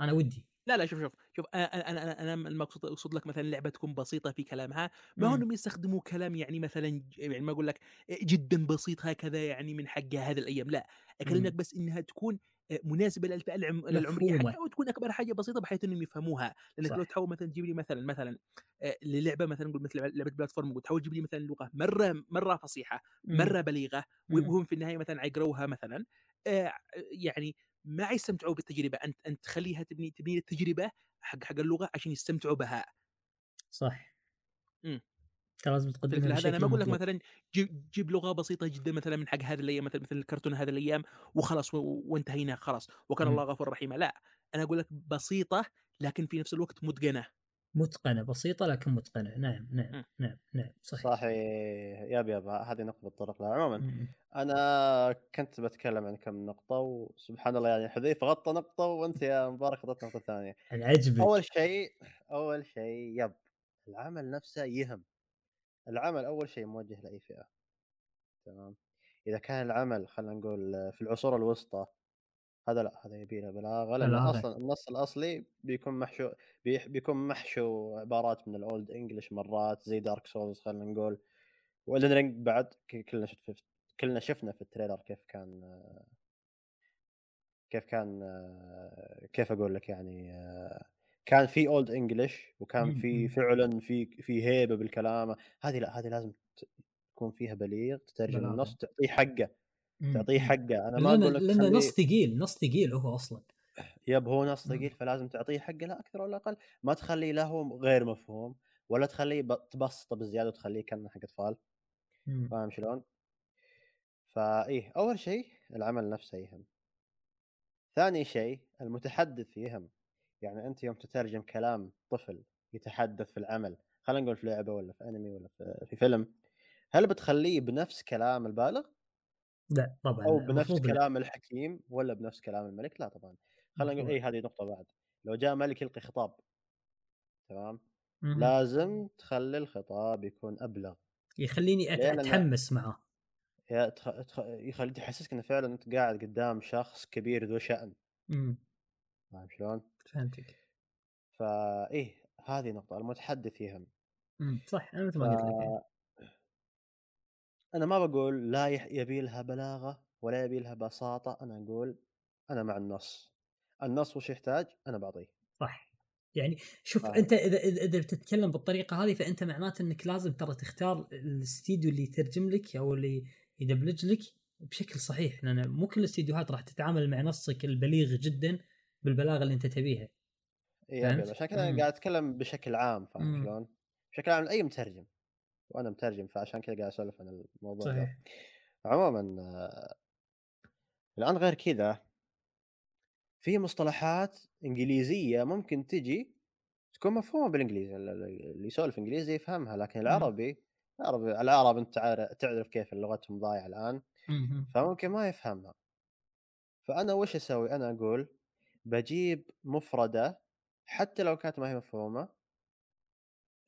أنا ودي لا لا شوف شوف شوف أنا أنا أنا, أنا المقصود أقصد لك مثلا اللعبه تكون بسيطة في كلامها ما هو. انهم يستخدموا كلام يعني مثلا يعني ما أقول لك جدا بسيط هكذا يعني من حق هذه الأيام لا أكلمك. بس إنها تكون مناسبة للفئه العم... العمريه. حقها وتكون أكبر حاجة بسيطة بحيث إنهم يفهموها لأنك. لو تحاول مثلا تجيب لي مثلا مثلا آه، للعبة مثلا نقول مثل لعبة بلاتفورم وتحاول تجيب لي مثلا لغة مرة مرة فصيحة مم. مرة بليغة مم. وهم في النهاية مثلا يقروها مثلا آه، يعني ما يستمتعوا بالتجربة أنت أنت تخليها تبني تبني التجربة حق حق اللغة عشان يستمتعوا بها صح مم. أنت لازم في تقدمها هذا أنا ما أقول لك. مثلا جيب, جيب لغة بسيطة جدا مثلا من حق هذه الأيام مثلا مثل الكرتون هذه الأيام وخلاص وانتهينا خلاص. وكان. الله غفور رحيم. لا أنا أقول لك بسيطة لكن في نفس الوقت متقنة. متقنة بسيطة لكن متقنة. نعم نعم. نعم نعم صحيح. صحيح. ياب ياب هذه نقطة بتطرق لها عموما. أنا كنت بتكلم عن كم نقطة وسبحان الله يعني حذيفة غطى نقطة وأنت يا مبارك غطيت نقطة ثانية. عجبك أول شيء أول شيء يب العمل نفسه يهم. العمل أول شيء موجه لأي فئة تمام إذا كان العمل خلينا نقول في العصور الوسطى هذا لا هذا يبي له بلاغة لأن. أصلا النص الأصلي بيكون محشو بيكون محشو عبارات من ال old English مرات زي Dark Souls خلينا نقول و Elden Ring بعد كلنا شفت كلنا شفنا في ال trailer كيف كان كيف كان كيف أقول لك يعني كان في old English وكان مم، في مم. فعلا في في هيبة بالكلام هذه لا هذه لازم تكون فيها بليغ تترجم. النص تعطيه حقه مم. تعطيه. حقه أنا ما أقول لك لأن تخليه- نص ثقيل نص ثقيل هو أصلا يب هو نص مم. ثقيل فلازم تعطيه حقه لا أكثر ولا أقل ما تخليه له غير مفهوم ولا تخليه تبسطه بزيادة وتخليه كأنه حق أطفال. فاهم شلون؟ فايه أول شيء العمل نفسه يهم ثاني شيء المتحدث يهم يعني أنت يوم تترجم كلام طفل يتحدث في العمل خلينا نقول في لعبة ولا في أنمي ولا في, في فيلم هل بتخليه بنفس كلام البالغ لا طبعا أو بنفس. كلام الحكيم ولا بنفس كلام الملك لا طبعا خلينا نقول. اي هذه نقطة بعد لو جاء ملك يلقي خطاب تمام مم. لازم تخلي الخطاب يكون أبلغ يخليني أتحمس معاه يا تخ... تخ... يخليك تحسسك إنه فعلا أنت قاعد قدام شخص كبير ذو شأن مم. فاهم شلون؟ فهمتك فايه هذه نقطة المتحدث يهم مم. صح أنا مثل. ما قلت لك يعني. أنا ما بقول لا يبي لها بلاغة ولا يبي لها بساطة أنا أقول أنا مع النص النص وش يحتاج أنا بعطيه صح يعني شوف آه. أنت إذا إذا بتتكلم بالطريقة هذه فأنت معناته إنك لازم ترى تختار الاستديو اللي يترجم لك أو اللي يدبلج لك بشكل صحيح لأن مو كل الاستديوهات راح تتعامل مع نصك البليغ جدا بالبلاغة اللي أنت تبيها فهمت؟ عشان كذا. أنا قاعد أتكلم بشكل عام فاهم مم. شلون؟ بشكل عام لأي مترجم وأنا مترجم فعشان كذا قاعد أسولف عن الموضوع ده صحيح عموما آه، الآن غير كذا في مصطلحات إنجليزية ممكن تجي تكون مفهومة بالإنجليزي ال- ال- اللي يسولف إنجليزي يفهمها لكن العربي العربي العرب أنت عارف تعرف كيف لغتهم ضايعة الآن مم. فممكن ما يفهمها فأنا وش أسوي أنا أقول بجيب مفردة حتى لو كانت ما هي مفهومة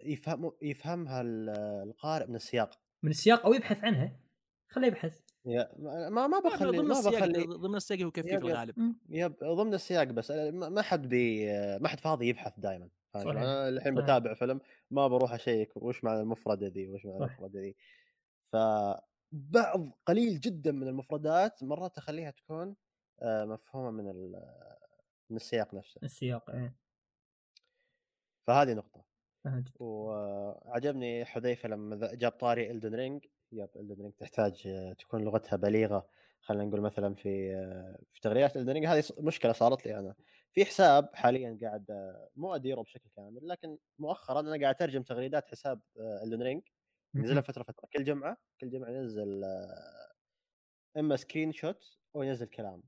يفهم يفهمها ال- القارئ من السياق من السياق أو يبحث عنها خليه يبحث ما ما بخلي ضمن ما السياق بخلي ضمن السياق هو كيف يب في يب. الغالب يب ضمن السياق بس ما ما حد بي ما حد فاضي يبحث دائما. أنا الحين. بتابع فيلم ما بروح أشيك وش معنى المفردة ذي وش معنى. المفردة ذي فبعض قليل جدا من المفردات مرات أخليها تكون آه، مفهومة من من السياق نفسه. السياق إيه. فهذه نقطة. فهمت وعجبني حذيفة لما جاب طاري Elden Ring yep Elden Ring تحتاج آه، تكون لغتها بليغة. خلينا نقول مثلا في آه، في تغريدات Elden Ring هذه مشكلة صارت لي أنا. في حساب حاليا قاعد آه، مو أديره بشكل كامل لكن مؤخرا أنا قاعد أترجم تغريدات حساب Elden Ring ينزلها فترة فترة كل جمعة كل جمعة ينزل إما screenshot أو ينزل كلام.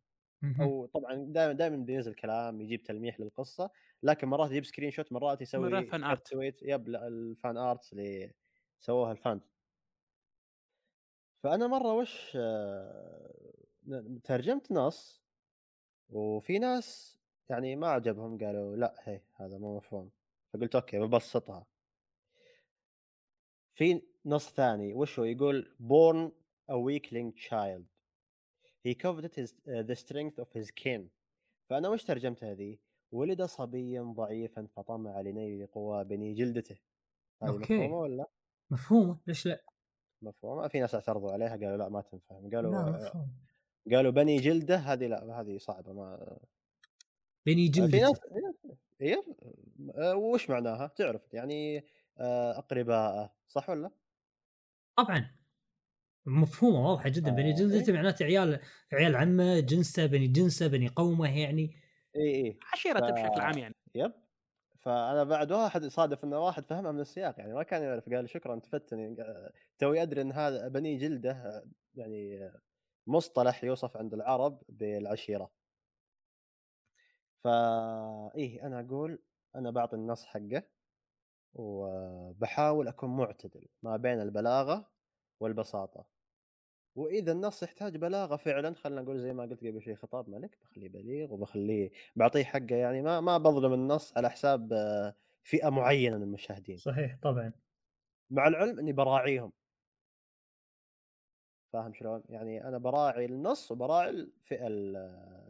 أو طبعا دائما دائما بينزل كلام يجيب تلميح للقصة لكن مرات يجيب screenshot مرات يسوي مرات fan. tweet yep ال fan arts اللي سووها ال fans فأنا مرة وش آه، ترجمت نص وفي ناس يعني ما عجبهم قالوا لا هي هذا مو مفهوم. فقلت okay ببسطها. في نص ثاني وش هو؟ يقول born a weakling child. He coveted his, uh, the strength of his kin فأنا وش ترجمتها ذي؟ ولد صبيا ضعيفا فطمع لنيل قوى بني جلدته هذه okay. مفهومة ولا؟ مفهومة ليش لا؟ مفهومة في ناس اعترضوا عليها قالوا لا ما تنفهم قالوا لا آه، قالوا بني جلده هذه لا هذه صعبة ما بني في ناس جلدته إيه آه، وش معناها؟ تعرف يعني آه، أقرباءه صح ولا؟ طبعا مفهومه واضحه جدا. بني آه، جلدته إيه. معناته عيال عيال عمة جنسة بني جنسة بني قومة يعني. اي اي عشيرته ف- بشكل عام يعني. يب. فأنا بعد واحد صادف انه واحد فهمها من السياق يعني ما كان يعرف. قال شكرا انت فتني قا- توي أدري إن هذا بني جلدة آه، يعني آه، مصطلح يوصف عند العرب بالعشيرة. فا إيه أنا أقول أنا بعطي النص حقه وبحاول أكون معتدل ما بين البلاغة والبساطة. وإذا النص يحتاج بلاغة فعلا خلينا نقول زي ما قلت قبل شوي خطاب ملك بخليه بليغ وبخليه بعطيه حقه يعني ما ما بظلم النص على حساب آه، فئة معينة من المشاهدين. صحيح طبعا. مع العلم إني براعيهم. فاهم شلون؟ يعني أنا براعي النص وبراعي الفئة ال-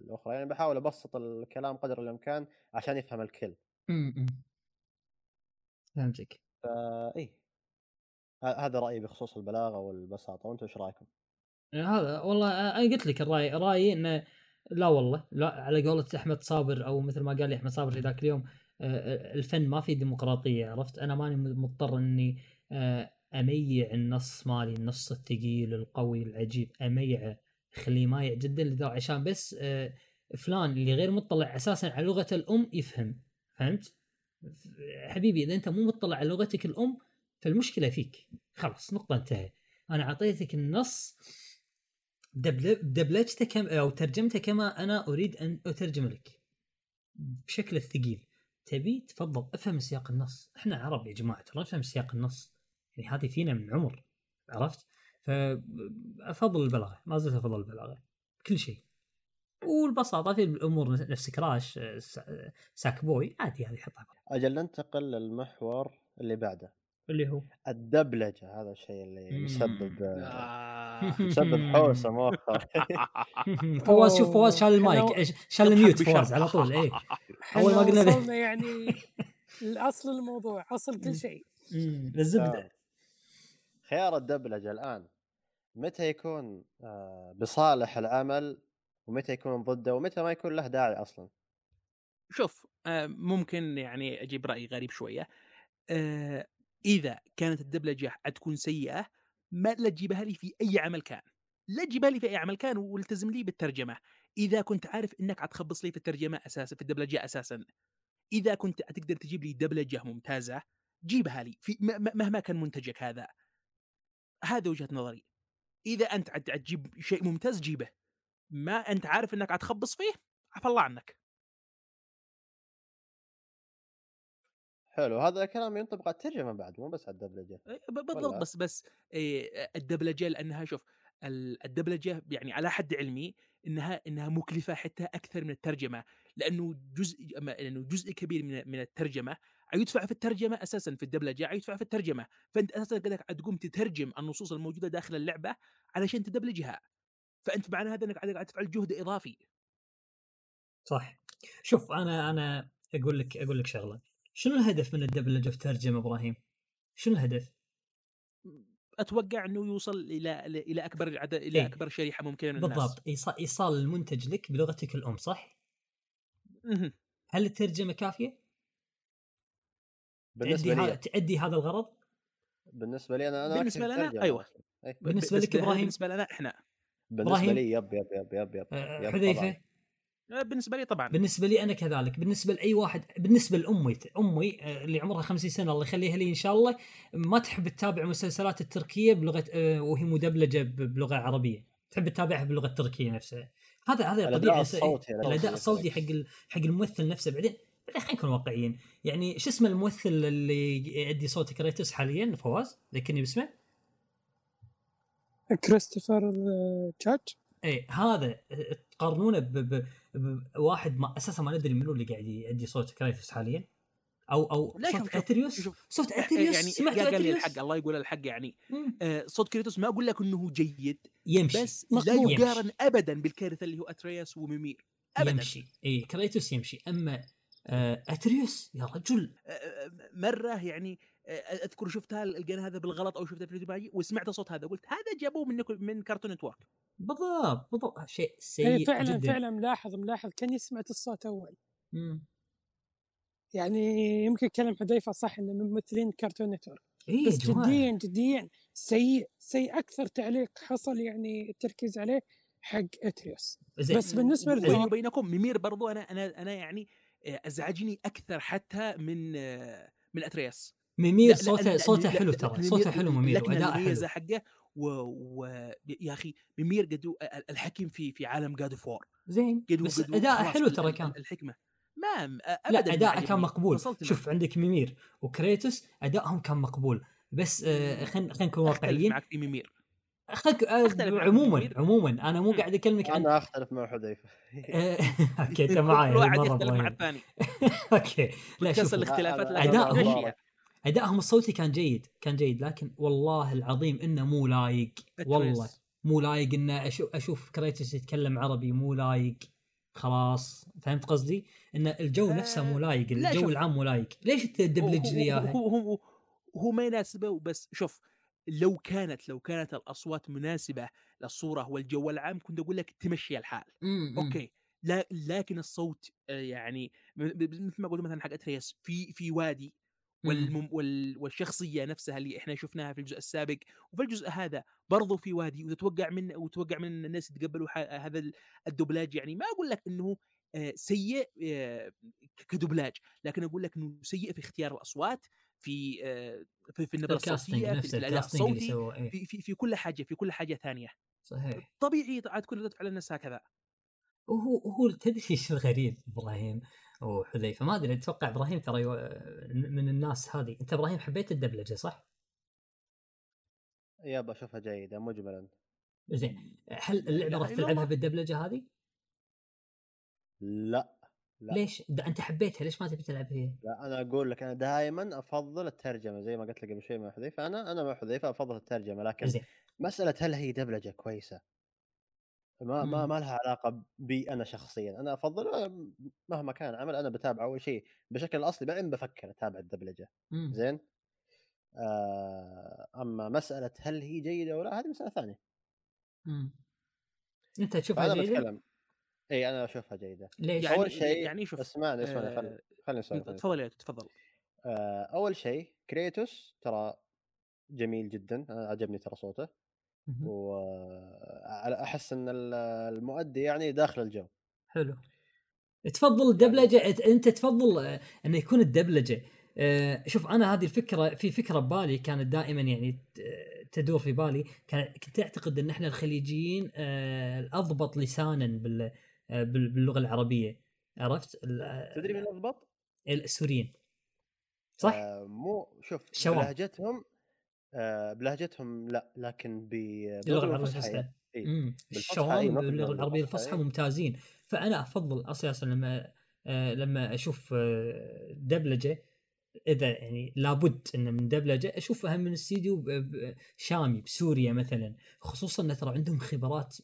الأخرى. يعني بحاول أبسط الكلام قدر الإمكان عشان يفهم الكل. م-م. فهمتك. فا ه- هذا رأيي بخصوص البلاغة والبساطة. وأنتم إيش رأيكم؟ هذا والله أنا قلت لك الرأي رأيي إنه لا والله لا على قولة أحمد صابر أو مثل ما قال لي أحمد صابر في ذاك اليوم الفن ما في ديمقراطية عرفت أنا ماني مضطر إني أميع النص مالي النص الثقيل القوي العجيب أميعه اخليه مايع جدا عشان بس فلان اللي غير مطلع أساسا على لغة الأم يفهم فهمت؟ حبيبي إذا أنت مو مطلع على لغتك الأم فالمشكلة فيك خلاص نقطة انتهى أنا أعطيتك النص دبلجته كم أو ترجمته كما أنا أريد أن أترجم لك. بشكل الثقيل تبي تفضل افهم سياق النص. إحنا عرب يا جماعة ترى نفهم سياق النص؟ يعني هذه فينا من عمر عرفت؟ فافضل البلاغة ما زلت أفضل البلاغة. كل شيء. والبساطة في الأمور نفس كراش سا- ساك بوي عادي هذه حطها. أجل ننتقل للمحور اللي بعده. اللي هو. الدبلجة هذا الشيء اللي مم. مسبب آه. مسبب حوسة مؤخرا. فواز شوف فواز شال المايك شال الميوت. فواز على طول إيه. إحنا أول ما قلنا. وصلنا يعني لاصل الموضوع أصل كل شيء. الزبده خيار الدبلجة الآن متى يكون آه، بصالح العمل ومتى يكون ضده ومتى ما يكون له داعي أصلا؟ شوف آه، ممكن يعني أجيب رأي غريب شوية. إذا كانت الدبلجه حتكون سيئة ما لا تجيبها لي في أي عمل كان. لا تجيبها لي في أي عمل كان والتزم لي بالترجمة. إذا كنت عارف إنك حتخبص لي في الترجمة أساسا في الدبلجه أساسا. إذا كنت تقدر تجيب لي دبلجه ممتازة جيبها لي في مهما كان منتجك هذا. هذا وجهة نظري. إذا أنت عاد تجيب شيء ممتاز جيبه. ما أنت عارف إنك عاد تخبص فيه عفى الله عنك. حلو هذا الكلام ينطبق على الترجمة بعد مو بس على الدبلجة. إيه، بالضبط؟ بس بس إيه، الدبلجة لأنها شوف ال- الدبلجة يعني على حد علمي إنها إنها مكلفة حتى أكثر من الترجمة لأنه جزء لأنه جزء كبير من من الترجمة يدفع في الترجمة أساسا في الدبلجة يدفع في الترجمة. فأنت أساسا قاعد تقوم تترجم النصوص الموجودة داخل اللعبة علشان تدبلجها. فأنت معنى هذا إنك قاعد قاعد تفعل جهد إضافي. صح. شوف أنا أنا أقول لك أقول لك شغلة. شنو الهدف من الدبلجه في ترجمة إبراهيم؟ شنو الهدف؟ أتوقع إنه يوصل إلى إلى أكبر عدد إلى إيه. أكبر شريحة ممكنة من الناس بالضبط إيصا- ايصال المنتج لك بلغتك الأم صح؟ مهم. هل الترجمة كافية؟ بالنسبة تأدي, ها... لي تأدي هذا الغرض؟ بالنسبة لي أنا أنا بالنسبة أكره لنا،. أصلاً. إيه. بالنسبة بس لك هذا إبراهيم؟ بالنسبة لنا إحنا بالنسبة؟ لي yep yep yep yep yep yep حذيفة طبعاً. آه، بالنسبة لي طبعا. بالنسبة لي أنا كذلك. بالنسبة لأي واحد بالنسبة لأمي أمي آه، اللي عمرها 50 سنة الله يخليها لي إن شاء الله ما تحب تتابع المسلسلات التركية بلغة آه، وهي مدبلجة بلغة عربية. تحب تتابعها باللغة التركيه نفسها. هذا هذا الأداء طبيعي الصوتي الاداء الصوتي حق حق الممثل نفسه. بعدين بعدين خلينا نكون واقعيين. يعني شو اسمه الممثل اللي يؤدي صوت كريتوس حاليا؟ فواز؟ ذكرني باسمه. كريستوفر آه، جادج إيه هذا آه، تقارنونه بواحد ما أساسا ما ندري منو اللي قاعد يؤدي صوت كريتوس حاليا. أو أو صوت اتريوس. صوت يعني اتريوس يعني سمعت قال لي اتريوس الحق الله يقول الحق يعني. آه، صوت كريتوس ما أقول لك إنه جيد يمشي بس لا. يقارن ابدا بالكارثة اللي هو أترياس وميمير ابدا. يمشي. إي كريتوس يمشي. أما آه أتريوس يا رجل. آه، مرة يعني آه، أذكر شفتها لقينا هذا بالغلط أو شفتها في الفيديو وسمعت صوت هذا قلت هذا جابوه من من كارتون نتورك. بالضبط بالضبط. شيء اي سيء فعلا جدا. فعلا ملاحظ ملاحظ. كاني سمعت الصوت أول. مم. يعني يمكن كلام حذيفه صح إنه من ممثلين كرتون نتورك. إي يا بس جديا جديا. سيء سيء. أكثر تعليق حصل يعني التركيز عليه حق إتريوس. بس بالنسبة وبيني للفيلم- وبينكم ميمير برضو أنا أنا أنا يعني آه، أزعجني أكثر حتى من آه، من اترياس لا- صوته صوته حلو ترى. صوته حلو اللكنه وأداءه حلو. حقه و... و... يا أخي ممير قدو الحكيم في في عالم God of War زين قدو بس خلاص حلو ترى كان الحكمة ما ابدا لا أداءه كان. مقبول. شوف عندك ميمير وكريتوس ادائهم كان مقبول بس آه خلينا خلينا نكون أختلف واقعيين معك في ميمير خلك آه أختلف معك عموما. عموما أنا مو. قاعد أكلمك عن أنا أختلف مع حذيفة آه، okay أنت كل معاي واحد مرة يختلف مع. الثاني okay لا شوف الاختلافات تمشيها. أدائهم الصوتي كان جيد كان جيد لكن والله العظيم إنه مو لايق والله. مو لايق ان أشوف أشوف كريتوس يتكلم عربي مو لايق خلاص فهمت قصدي؟ إن الجو نفسه مو لايق لا، الجو. العام مو لايق ليش تدبلج لي إياها؟ هو, هو, هو ما يناسبه بس شوف لو كانت لو كانت الأصوات مناسبة للصورة والجو العام كنت أقول لك تمشي الحال. okay لا لكن الصوت آه، يعني مثل ما قلت مثلا حق اترياس في في وادي. والمم وال والشخصية نفسها اللي إحنا شفناها في الجزء السابق. وفي الجزء هذا برضو في وادي وتتوقع من وتتوقع من الناس يتقبلوا هذا ال- الدبلاج يعني. ما أقول لك إنه آه، سيء آه، كدبلاج لكن أقول لك إنه سيء في اختيار الأصوات في آه، في, في النبرة الصوتية في الاداء الصوتي إيه. في, في في كل حاجة في كل حاجة ثانية. صحيح. طبيعي عاد تكون ردة فعل الناس هكذا. وهو هو تدري إيش الغريب إبراهيم؟ وحذيفه ما أدري أتوقع إبراهيم ترى يو- من الناس هذه أنت إبراهيم حبيت الدبلجة صح؟ يا بشوفها جيدة مجملا زين هل اللعبه راح لا، تلعبها ما- بالدبلجة هذه؟ لا لا. ليش؟ ده أنت حبيتها ليش ما تبي تلعب هي؟ لا أنا أقول لك أنا دائما أفضل الترجمة زي ما قلت لك قبل شوي مع حذيفة أنا أنا مع حذيفة أفضل الترجمة لكن زين مسألة هل هي دبلجة كويسة ما ما مم. ما لها علاقة بي أنا شخصيا أنا أفضل آه، مهما كان العمل أنا بتابعه أول شيء بشكل أصلي بعدين بفكر أتابع الدبلجة مم. زين آه أما مسألة هل هي جيدة ولا هذه مسألة ثانية مم. أنت تشوفها جيدة؟ بتكلم إي أنا أشوفها جيدة ليش؟ يعني اول شيء يعني شوف اسمعني اسمعني خليني خليني اسولف تفضل يا تفضل آه، أول شيء كريتوس ترى جميل جدا أنا عجبني ترى صوته. واحس إن ال- المؤدي يعني داخل الجو. حلو. تفضل الدبلجة أت- أنت تفضل آه، انه يكون الدبلجة. آه، شوف أنا هذه الفكرة في فكرة ببالي كانت دائما يعني تدور في بالي. كنت اعتقد إن إحنا الخليجيين آه، الأضبط لسانا بال- بال- باللغة العربية. عرفت؟ تدري من اضبط؟ السوريين. صح؟ آه مو شوف شوام. بلهجتهم آه بلهجتهم لا لكن باللغة العربية الفصحى الفصحى إيه. امم بالفصحى، إيه، الشوام ما باللغة باللغة العربية الفصحى، الفصحى إيه. ممتازين. فأنا أفضل أساسا لما آه، لما أشوف آه، دبلجة إذا يعني لابد ان من دبلجة أشوفها من استديو شامي بسوريا مثلا. خصوصا إن ترى عندهم خبرات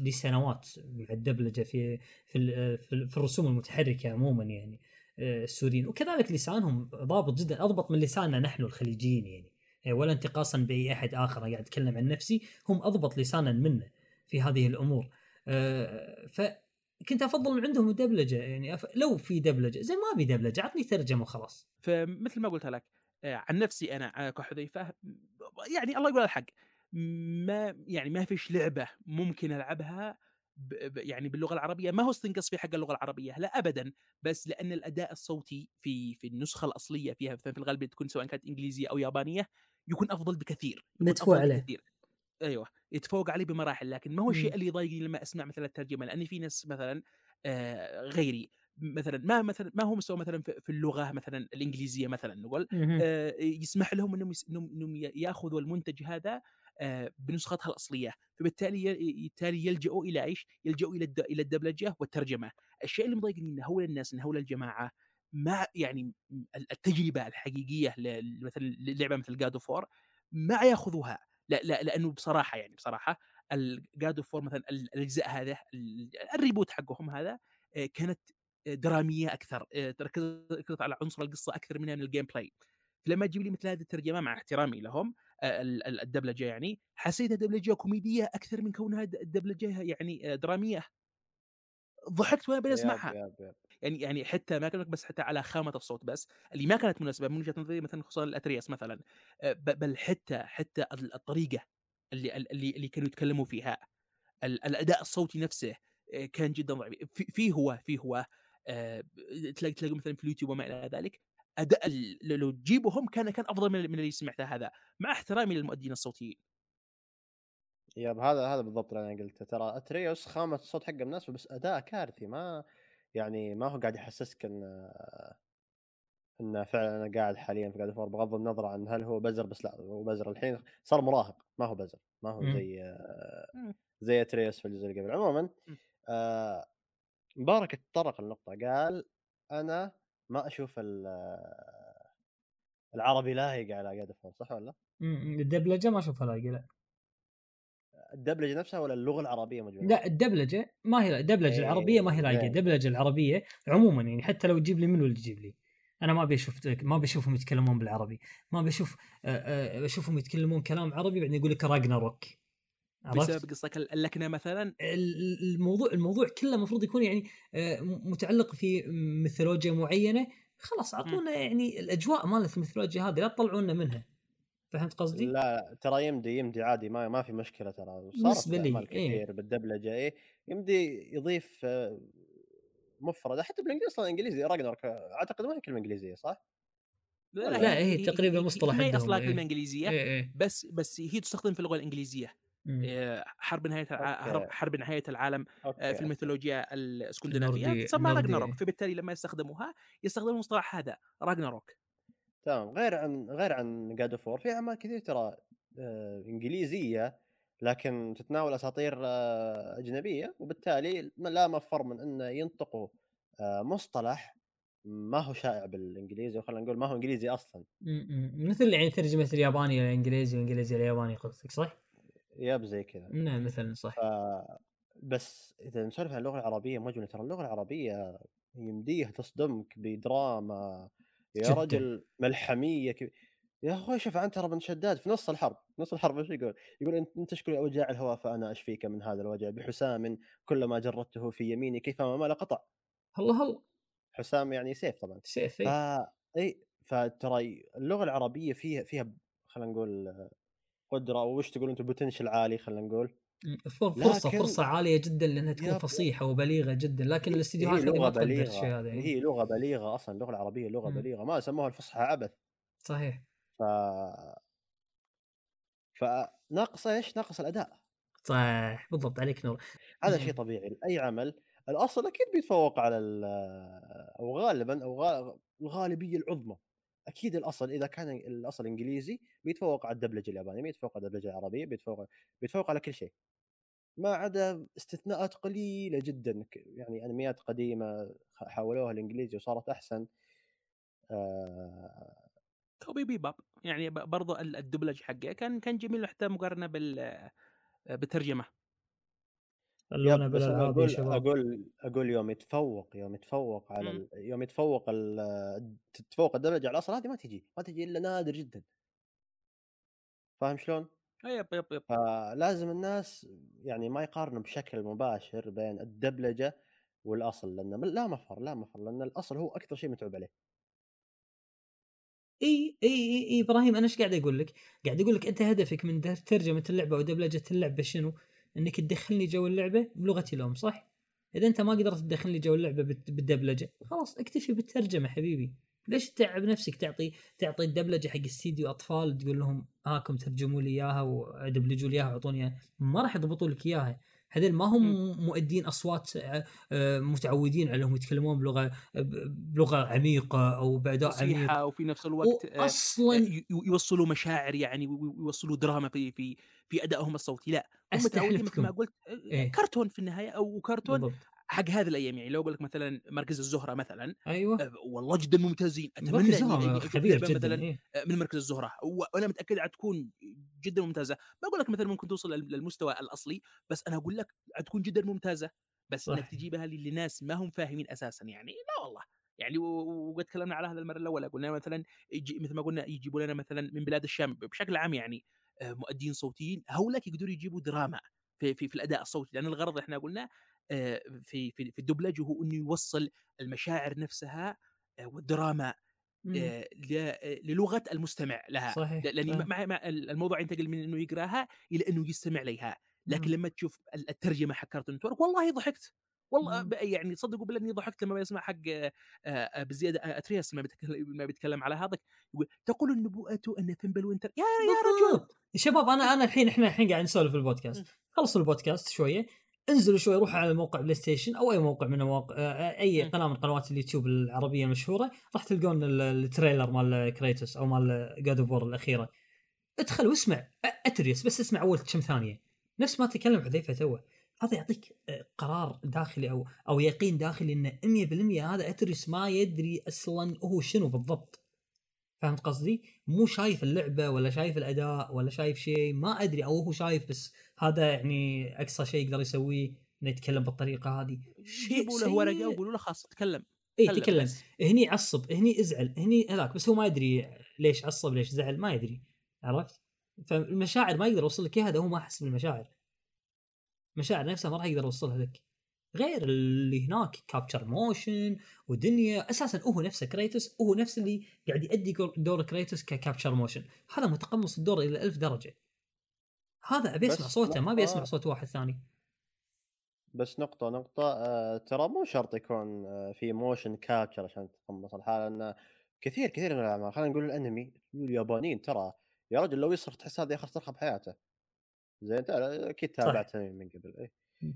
لسنوات مع الدبلجة في في في ال- في الرسوم المتحركة عموما يعني السوريين. وكذلك لسانهم ضابط جدا أضبط من لساننا نحن الخليجيين يعني. ولا انتقاصا باي احد آخر قاعد اتكلم عن نفسي هم أضبط لسانا منا في هذه الأمور. آه، فكنت أفضل من عندهم الدبلجه يعني أف... لو في دبلجة زين ما أبي دبلجة عطني ترجمة وخلاص. فمثل ما قلت لك آه، عن نفسي أنا آه، كحذيفة يعني الله يقول الحق ما يعني ما فيش لعبة ممكن ألعبها يعني باللغة العربية. ما هو استنقص في حق اللغة العربية لا ابدا بس لأن الأداء الصوتي في في النسخة الأصلية فيها في الغالب تكون سواء كانت إنجليزية أو يابانية يكون أفضل بكثير مدفوع عليه. بكثير. أيوه يتفوق عليه بمراحل لكن ما هو الشيء مم. اللي يضايقني لما أسمع مثلا الترجمة لأن في ناس مثلا آه غيري مثلا ما مثلا ما هو مستوى مثلا في اللغة مثلا الإنجليزية مثلا نقول آه، يسمح لهم إنهم إنهم يأخذوا المنتج هذا آه، بنسختها الأصلية فبالتالي بالتالي يلجؤوا إلى إيش؟ يلجؤوا إلى إلى الدبلجة والترجمة الشيء اللي مضايقني ان هول الناس إن هول الجماعة ما يعني التجربة الحقيقية مثلا للعبة مثل God of ما ياخذوها. لا لا لأنه بصراحة يعني بصراحة ال God of مثلا ال- الأجزاء هذا ال- ال reboot حقهم هذا آه، كانت درامية أكثر آه، تركزت ركزت على عنصر القصة أكثر من ال gameplay فلما تجيب لي مثل هذه الترجمة مع احترامي لهم آه، ال- ال- الدبلجة يعني حسيتها دبلجة كوميدية أكثر من كونها دبلجة يعني آه، درامية. ضحكت وأنا بسمعها. يعني يعني حتى ما كانت بس حتى على خامة الصوت بس اللي ما كانت مناسبة من وجهة نظري مثلا خصوصا الأترياس مثلا آه، بل حتى حتى ال- الطريقة اللي اللي اللي كانوا يتكلموا فيها ال- الأداء الصوتي نفسه آه، كان جدا ضعيف في, هو في هو آه، تلاقي تلاقي مثلا في اليوتيوب وما إلى ذلك أداء لو تجيبهم كان كان أفضل من اللي سمعته هذا مع احترامي للمؤدين الصوتيين. yep هذا هذا بالضبط اللي أنا قلته. ترى اتريوس خامة الصوت حقه مناسبه بس أداء كارثي ما يعني ما هو قاعد يحسسك إن انه فعلا أنا قاعد حاليا في God of War بغض النظر عن هل هو بزر بس لا هو بزر الحين صار مراهق ما هو بزر ما هو مم. زي آه، مم. زي أتريوس في الجزء اللي قبل عموما مم. آه، مبارك تطرق النقطة قال أنا ما أشوف ال- العربي لايق على قاعد فور صح ولا؟ مم. الدبلجة ما أشوفها لايقه لا الدبلجة نفسها ولا اللغة العربية مجموعة؟ لا الدبلجة ما هي الدبلجة إيه، العربية ما هي لايقة. زين. الدبلجة العربية عموما يعني حتى لو تجيب لي منو اللي تجيب لي. أنا ما أبي أشوف ما بشوفهم يتكلمون بالعربي. ما بشوف آه، آه، بشوفهم يتكلمون كلام عربي بعدين يقول لك راجناروك عرفت؟ بسبب قصتك اللكنة مثلا؟ ال- الموضوع الموضوع كله المفروض يكون يعني آه، متعلق في ميثولوجيا معينة. خلاص أعطونا يعني الأجواء مالت الميثولوجيا هذه لا تطلعونا منها. فهمت قصدي؟ لا لا ترى يمدي يمدي عادي ما ما في مشكلة ترى صارت بالنسبة لي، إيه. كثير بالدبلجة إيه يمدي يضيف آه، مفردة حتى بالإنجليزي أصلا إنجليزي راجنر أعتقد ما هي كلمة إنجليزية صح؟ لا، هي تقريبا مصطلح هي أصلا إيه. كلمة إنجليزية إيه إيه بس بس هي تستخدم في اللغة الإنجليزية مم. إيه، حرب نهاية الع... okay. حرب- نهاية العالم آه، okay في الميثولوجيا الإسكندنافية تسمى. راجناروك فبالتالي لما يستخدموها يستخدموا المصطلح هذا راجناروك تمام غير عن غير عن God of War في أعمال كثير ترى آه، إنجليزية لكن تتناول أساطير آه، أجنبية وبالتالي لا مفر من أنه ينطقوا آه، مصطلح ما هو شائع بالإنجليزي وخلينا نقول ما هو إنجليزي أصلا. مثل يعني ترجمة الياباني إلى الانجليزي والانجليزي الياباني قصدك صح؟ ياب زي كذا نعم مثلا صح ف بس إذا نسولف عن اللغة العربية مجنة ترى اللغة العربية يمديها تصدمك بدراما يا جداً. رجل ملحمية كب... يا أخوي شوف عنتر بن شداد في نص الحرب نص الحرب إيش يقول؟ يقول أنت أنت تشكو اوجاع الهوى فأنا اشفيك من هذا الوجع؟ بحسام كلما جردته في يميني كيفما مال قطع. الله الله. حسام يعني سيف طبعا. سيف ف إيه. إي فترى اللغة العربية فيها فيها خلينا نقول قدرة وش تقول أنت؟ بوتنشل عالي خلينا نقول. فرصة لكن- فرصة عالية جدا لأنها تكون فصيحة وبليغة جدا لكن الاستديوهات هذه ما تقدر الشيء هذا يعني. هي لغة بليغة أصلا اللغة العربيه لغة مم. بليغة ما سموها الفصحى عبث صحيح ف فناقص إيش؟ ناقص الأداء صح بالضبط عليك نور هذا مم. شيء طبيعي اي عمل الأصل أكيد بيتفوق على أو غالبا أو غا- الغالبية العظمى أكيد الأصل إذا كان الأصل إنجليزي بيتفوق على الدبلجة اليابانية بيتفوق على الدبلجة العربية بيتفوق بيتفوق على كل شيء ما عدا استثناءات قليلة جدا ك- يعني أنميات قديمة حولوها الإنجليزي وصارت أحسن. آه. Cowboy Bebop يعني ب- برضو ال- الدبلج حقه كان كان جميل حتى مقارنة بال بالترجمه اللون yep بس بالالعاب يا أقول أقول أقول يوم يتفوق يوم يتفوق على. ال... يوم يتفوق ال... تتفوق الدبلجه على الأصل هذه ما تجي ما تجي إلا نادر جدا. فاهم شلون؟ yep yep yep فلازم الناس يعني ما يقارنوا بشكل مباشر بين الدبلجة والأصل لأن لا مفر لا مفر لأن الأصل هو أكثر شيء متعوب عليه إي إي إي, إي إبراهيم أنا إيش قاعد أقول لك؟ قاعد أقول لك أنت هدفك من ترجمة اللعبة ودبلجه اللعبة شنو؟ إنك تدخلني جو اللعبة بلغتي الأم صح؟ إذا أنت ما قدرت تدخلني جو اللعبة بالدبلجة خلاص اكتفي بالترجمة حبيبي ليش تتعب نفسك؟ تعطي تعطي الدبلجة حق استديو اطفال تقول لهم هاكم ترجموا لي إياها ودبلجوا لي إياها وأعطوني إياها. ما راح يضبطوا لك إياها. هذول ما هم مؤدين أصوات آه، آه، متعودين عليهم يتكلمون بلغة بلغة عميقة أو بأداء عميق. وفي نفس الوقت آه، واصلا ي- ي- يوصلوا مشاعر يعني وي- وي- يوصلوا دراما في في في أدائهم الصوتي. لا هم متعودين مثل ما قلت آه، إيه. كرتون في النهاية أو كرتون بالضبط. حق هذه الأيام يعني لو أقول لك مثلا مركز الزهرة مثلا أيوه. آه، والله جدا ممتازين أتمنى مركز إني خبير جدا مثلا إيه. آه، من مركز الزهرة وأنا متأكد حتكون جدا ممتازة. ما أقول لك مثلا ممكن توصل لل- للمستوى الأصلي بس أنا أقول لك حتكون جدا ممتازة. بس صح. انك تجيبها لناس ما هم فاهمين أساسا يعني لا والله. يعني وقد تكلمنا على هذا المرة الاولى قلنا مثلا يجي مثل ما قلنا يجيبوا لنا مثلا من بلاد الشام بشكل عام يعني آه، مؤدين صوتيين هؤلاء يقدروا يجيبوا دراما في في, في الأداء الصوتي لأن الغرض إحنا قلنا في في في الدبلج هو إنه يوصل المشاعر نفسها آه، والدراما مم. آه، آه، للغه المستمع لها صحيح لأن. مع الموضوع ينتقل من إنه يقرأها إلى إنه يستمع لها لكن مم. لما تشوف ال- الترجمة حق Cartoon Network والله ضحكت والله مم. ب- يعني صدقوا بالله إني ضحكت لما بسمع حق آه، آه، بزيادة آه، Atreus ما بيتكلم ما بيتكلم على هذاك يقول تقول النبوءه أن Fimbulwinter يا يا رجل شباب أنا أنا الحين إحنا الحين قاعد نسولف في البودكاست. خلصوا البودكاست شوية انزلوا شوي روحوا على موقع PlayStation أو أي موقع من مواقع أي مم. قناة من قنوات اليوتيوب العربية المشهورة راح تلقون ال- ال trailer مال كريتوس أو مال God of الأخيرة. ادخل واسمع Atreus بس اسمع أول كم ثانية. نفس ما تكلم حذيفة توه هذا يعطيك آه، قرار داخلي أو أو يقين داخلي إنه 100% هذا Atreus ما يدري أصلا هو شنو بالضبط. فهمت قصدي؟ مو شايف اللعبة ولا شايف الأداء ولا شايف شيء ما أدري أو هو شايف بس هذا يعني اقصى شيء يقدر يسويه إنه يتكلم بالطريقة هذه شيء جيبوا له ورقة. وقولوا له خلاص تكلم اي تكلم. هني عصب هني ازعل هني هذاك بس هو ما يدري ليش عصب ليش زعل ما يدري عرفت؟ فالمشاعر ما يقدر يوصل لك إياها هو ما أحس بالمشاعر المشاعر نفسها ما راح يقدر يوصلها لك غير اللي هناك capture motion ودنيا. أساسا هو نفسه كريتوس هو نفس اللي قاعد يؤدي دور كريتوس ك capture motion هذا متقمص الدور إلى ألف درجة. هذا أبي أسمع صوته ما أبي أسمع صوت واحد ثاني. بس نقطة نقطة آه ترى مو شرط يكون آه في موشن كابتشر عشان تتقمص الحالة لأن كثير كثير من الأعمال خلينا نقول الأنمي اليابانيين ترى يا رجل لو يصرف تحس هذا آخر صرخة بحياته. زين أكيد. تابعت من قبل اي مم.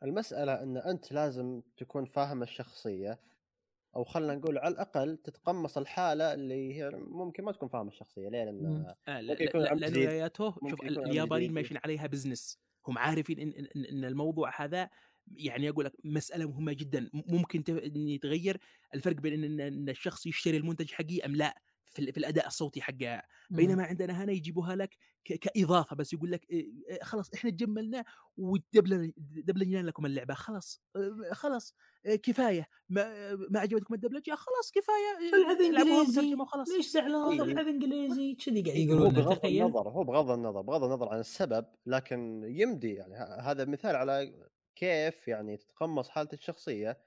فالمسألة إن أنت لازم تكون فاهم الشخصية أو خلينا نقول على الأقل تتقمص الحالة اللي هي ممكن ما تكون فاهم الشخصية ليه؟ لأن. آه، لا- لأنه شوف اليابانيين. ماشيين عليها بزنس هم عارفين إن, إن, إن, إن الموضوع هذا يعني أقول لك مسألة مهمة جدا ممكن يتغير الفرق بين إن, الشخص يشتري المنتج حقي أم لا في, في الأداء الصوتي حقها. بينما عندنا هنا يجيبوها لك ك- كإضافة بس يقول لك إيه، إيه، خلاص إحنا تجملنا ودبلجنا لكم اللعبة. خلاص آه، خلاص آه، كفاية. ما ما عجبتكم الدبلجه خلاص كفاية. العب العبوها إنجليزي. وخلاص. ليش زعلان؟ إيه. العب إنجليزي. كذي قاعد هو يقولون بغض تخيل. النظر هو بغض النظر بغض النظر عن السبب لكن يمدي يعني هذا مثال على كيف يعني تتقمص حالة الشخصية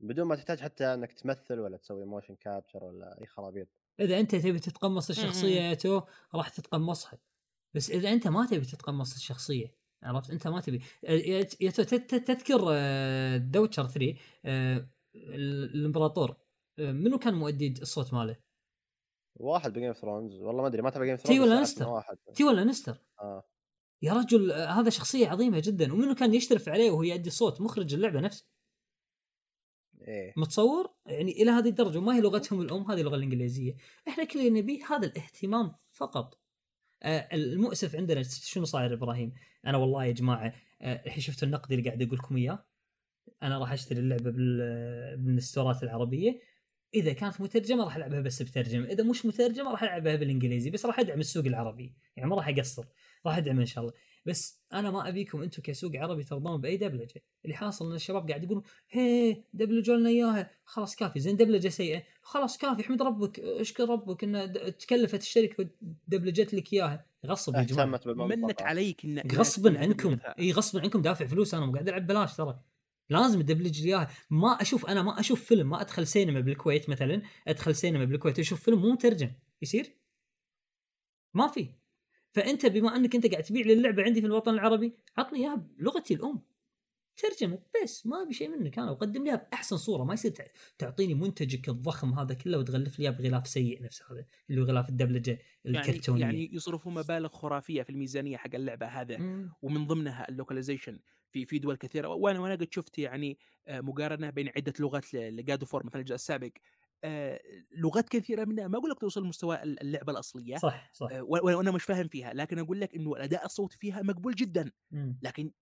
بدون ما تحتاج حتى إنك تمثل ولا تسوي motion capture ولا أي خرابيط. إذا أنت تبي تتقمص الشخصيه مم. يا تو راح تتقمصها. بس إذا أنت ما تبي تتقمص الشخصية عرفت؟ أنت ما تبي. تذكر آه، The Witcher 3 آه، ال- الإمبراطور. آه، منو كان مؤدي الصوت ماله؟ واحد ب Game of Thrones والله ما أدري ما تبع Game of Thrones ولا بس أعرف Lannister؟ إنه واحد. Tywin Lannister؟ آه. يا رجل آه، هذا شخصية عظيمة جدا. ومنو كان يشرف عليه وهو يؤدي الصوت؟ مخرج اللعبة نفسه. إيه. متصور؟ يعني إلى هذه الدرجة وما هي لغتهم الأم هذه اللغة الإنجليزية. إحنا كل اللي نبيه هذا الاهتمام فقط. آه المؤسف عندنا شنو صاير إبراهيم؟ أنا والله يا جماعة آه، الحين شفتوا النقد اللي قاعد أقول لكم إياه. أنا راح أشتري اللعبة من الستورات العربية. إذا كانت مترجمة راح ألعبها بس بترجمة. إذا مش مترجمة راح ألعبها بالإنجليزي بس راح أدعم السوق العربي. يعني ما راح أقصر راح ادعم إن شاء الله. بس أنا ما أبيكم أنتم كسوق عربي ترضون بأي دبلجة. اللي حاصل إن الشباب قاعد يقولون هي دبلجوا لنا إياها. خلاص كافي زين دبلجة سيئة. خلاص كافي احمد ربك اشكر ربك انه د- تكلفت الشركة ودبلجت لك إياها. غصب يا جماعة. اهتمت بالمنطقة منك عليك إن إنك غصبا عنكم. اي غصبا عنكم دافع فلوس أنا مو قاعد ألعب بلاش ترى. لازم تدبلج لي إياها. ما أشوف أنا ما أشوف فيلم ما أدخل سينما بالكويت مثلا أدخل سينما بالكويت أشوف فيلم مو مترجم. يصير؟ ما في. فأنت بما أنك أنت قاعد تبيع لي اللعبه عندي في الوطن العربي عطني إياها بلغتي الأم. ترجمة بس ما أبي شيء منك. أنا وقدم لي اياها بأحسن صورة. ما يصير تع- تعطيني منتجك الضخم هذا كله وتغلف لي بغلاف سيء نفس هذا اللي هو غلاف الدبلجة يعني الكرتونية. يعني يصرفوا مبالغ خرافية في الميزانية حق اللعبة هذا مم. ومن ضمنها ال localization في في دول كثيرة. وأنا وأنا قد شفت يعني آه، مقارنة بين عدة لغات ل God of War مثلا الجزء السابق. لغات كثيرة منها ما أقول لك توصل لمستوى اللعبة الأصلية صح صح آه، وأنا مش فاهم فيها لكن أقول لك إنه الأداء الصوتي فيها مقبول جدا مم. لكن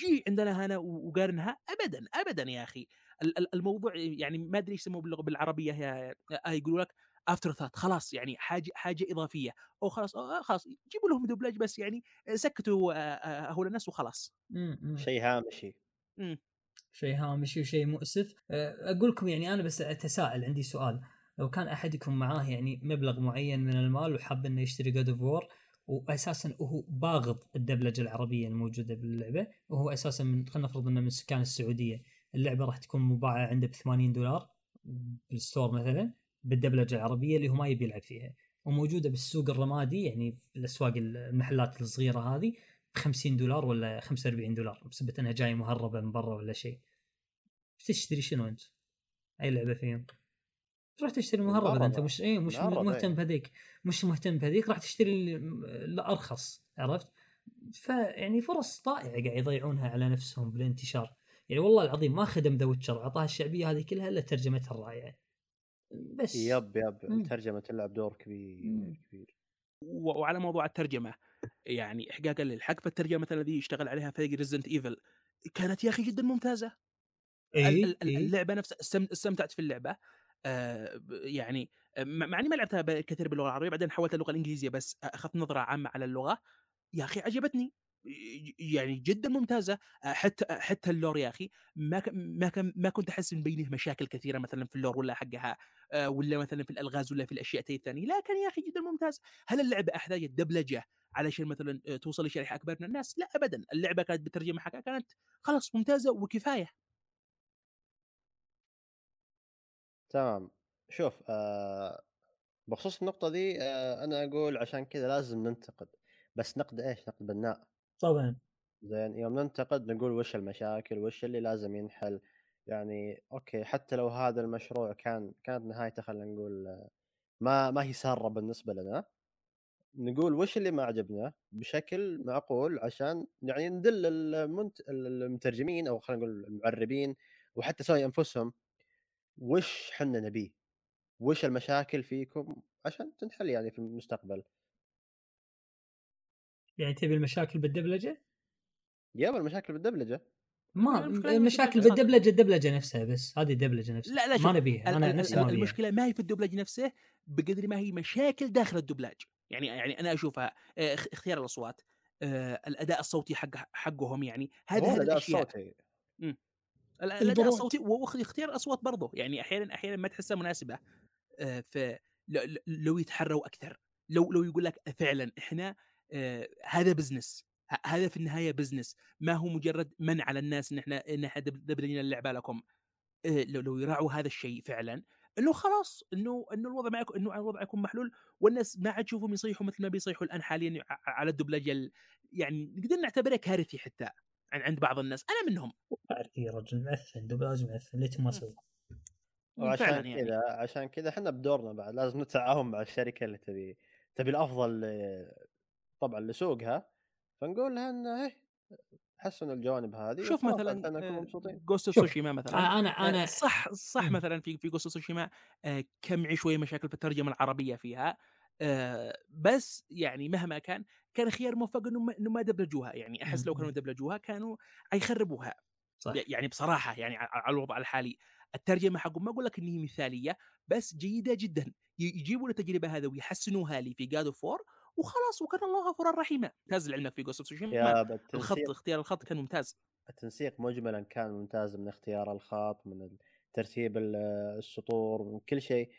جي عندنا هنا وقارنها ابدا ابدا يا أخي ال- ال- الموضوع يعني ما أدري إيش يسموه باللغة بالعربية يا آه، يقولوا لك afterthought خلاص يعني حاجة حاجة إضافية أو خلاص آه خلاص جيبوا لهم دوبلاج بس يعني آه، سكتوا آه، آه، هؤلاء الناس وخلاص مم. مم. شيء هامشي مم. شيء هامشي وشيء مؤسف. أه، أقول لكم يعني أنا بس أتساءل عندي سؤال. لو كان احدكم معاه يعني مبلغ معين من المال وحاب إنه يشتري God of War واساسا هو باغض الدبلجة العربية الموجودة باللعبة وهو أساسا من خلينا نفرض إنه من سكان السعودية اللعبة راح تكون مباعة عنده ب 80 دولار بال store مثلا بالدبلجة العربية اللي هو ما يبي يلعب فيها. وموجودة بالسوق الرمادي يعني بالاسواق المحلات الصغيرة هذه. ب 50 دولار ولا 45 دولار بسبب أنها جاية مهربة من برا ولا شيء تشتري شنو أنت؟ أي لعبة فيهم؟ تروح تشتري مهرب اذا أنت. مش اي مش مهرب، مهتم إيه. بهذيك مش مهتم بهذيك راح تشتري ال- الأرخص عرفت؟ فيعني فرص ضائعه قاعد يضيعونها على نفسهم بالانتشار يعني والله العظيم ما خدم The Witcher أعطاها الشعبية هذه كلها إلا ترجمتها الرائعة بس يب يب مم. ترجمة تلعب دور كبير مم. كبير وعلى موضوع الترجمة يعني احقاقا للحق فالترجمه مثلا الذي اشتغل عليها فريق Resident Evil كانت يا أخي جدا ممتازة. ال- اي اللعبة نفسها استم- استمتعت في اللعبة. آه يعني مع إني ما لعبتها كثير باللغة العربية بعدين حولت اللغة الإنجليزية بس أخذت نظرة عامة على اللغة. يا أخي عجبتني. يعني جدا ممتازة. حتى حتى ال lore يا أخي ما ما كان ما كنت أحس من بينه مشاكل كثيرة مثلا في ال lore ولا حقها آه، ولا مثلا في الألغاز ولا في الأشياء الثانية. لكن يا أخي جدا ممتاز. هل اللعبة أحتاجت دبلجة؟ علشان مثلا آه، توصل لشريحه أكبر من الناس؟ لا ابدا. اللعبة كانت بالترجمه حقها كانت خلاص ممتازة وكفاية. تمام. شوف آه بخصوص النقطة دي آه أنا أقول عشان كذا لازم ننتقد. بس نقد إيش؟ نقد بناء. طبعا. زين يوم ننتقد نقول وش المشاكل وش اللي لازم ينحل. يعني أوكي حتى لو هذا المشروع كان كانت نهايته خلينا نقول آه، ما ما هي سارة بالنسبة لنا. نقول وش اللي ما عجبنا بشكل معقول عشان يعني ندل المنت... المترجمين أو خلينا نقول المعربين وحتى سوني أنفسهم وش حنا نبيه؟ وش المشاكل فيكم؟ عشان تنحل يعني في المستقبل. يعني تبي المشاكل بالدبلجة؟ يابا المشاكل بالدبلجة. ما المشاكل بالدبلجة. بالدبلجة الدبلجة نفسها بس هذه الدبلجة نفسها. لا لا ما نبيها أنا نفسي ما المشكلة ما هي في الدبلاج نفسه بقدر ما هي مشاكل داخل الدبلاج يعني يعني أنا أشوفها آه، اخ- اختيار الأصوات آه، الأداء الصوتي حق حقهم يعني هذه الأداء الأشياء. الصوتي. ال- الأداء. الصوتي واختيار الأصوات برضه يعني أحيانا أحيانا ما تحسها مناسبة آه، ف لو يتحروا أكثر لو لو يقول لك فعلا إحنا هذا business هذا في النهاية business ما هو مجرد منع على الناس إن إحنا إن إحنا دب- دبلجنا اللعبة لكم. لو لو يراعوا هذا الشيء فعلا إنه خلاص إنه إنه الوضع معك إنه الوضع يكون محلول والناس ما عاد تشوفهم يصيحوا مثل ما بيصيحوا الآن حاليا على الدبلجة ال- يعني نقدر نعتبره كارثي حتى عن- عند بعض الناس. أنا منهم. عارف يا رجل معفن دبلاج معفن ليتهم ما سووا وعشان يعني. كذا عشان كذا إحنا بدورنا بعد لازم نتعاون مع الشركة اللي تبي تبي الأفضل طبعا لسوقها فنقول لها إنه إيه حسنوا الجوانب هذه شوف مثلا Ghost of Tsushima مثلا. آه، أنا آه، أنا صح صح. مثلا في في Ghost of Tsushima آه، كم معي شوية مشاكل في الترجمة العربية فيها آه، بس يعني مهما كان كان خيار موفق إنه ما- دبلجوها يعني أحس لو. كانوا دبلجوها كانوا حيخربوها. صح. يعني بصراحة يعني ع- على الوضع الحالي الترجمة حقهم ما أقول لك ان هي مثالية بس جيدة جدا. يجيبوا التجربه هذا ويحسنوها لي في God of War وخلاص وكان الله غفورا رحيما ممتاز لعلمك في Ghost Tsushima يا الخط اختيار الخط كان ممتاز. التنسيق مجملا كان ممتاز من اختيار الخط من ترتيب ال- السطور من كل شيء.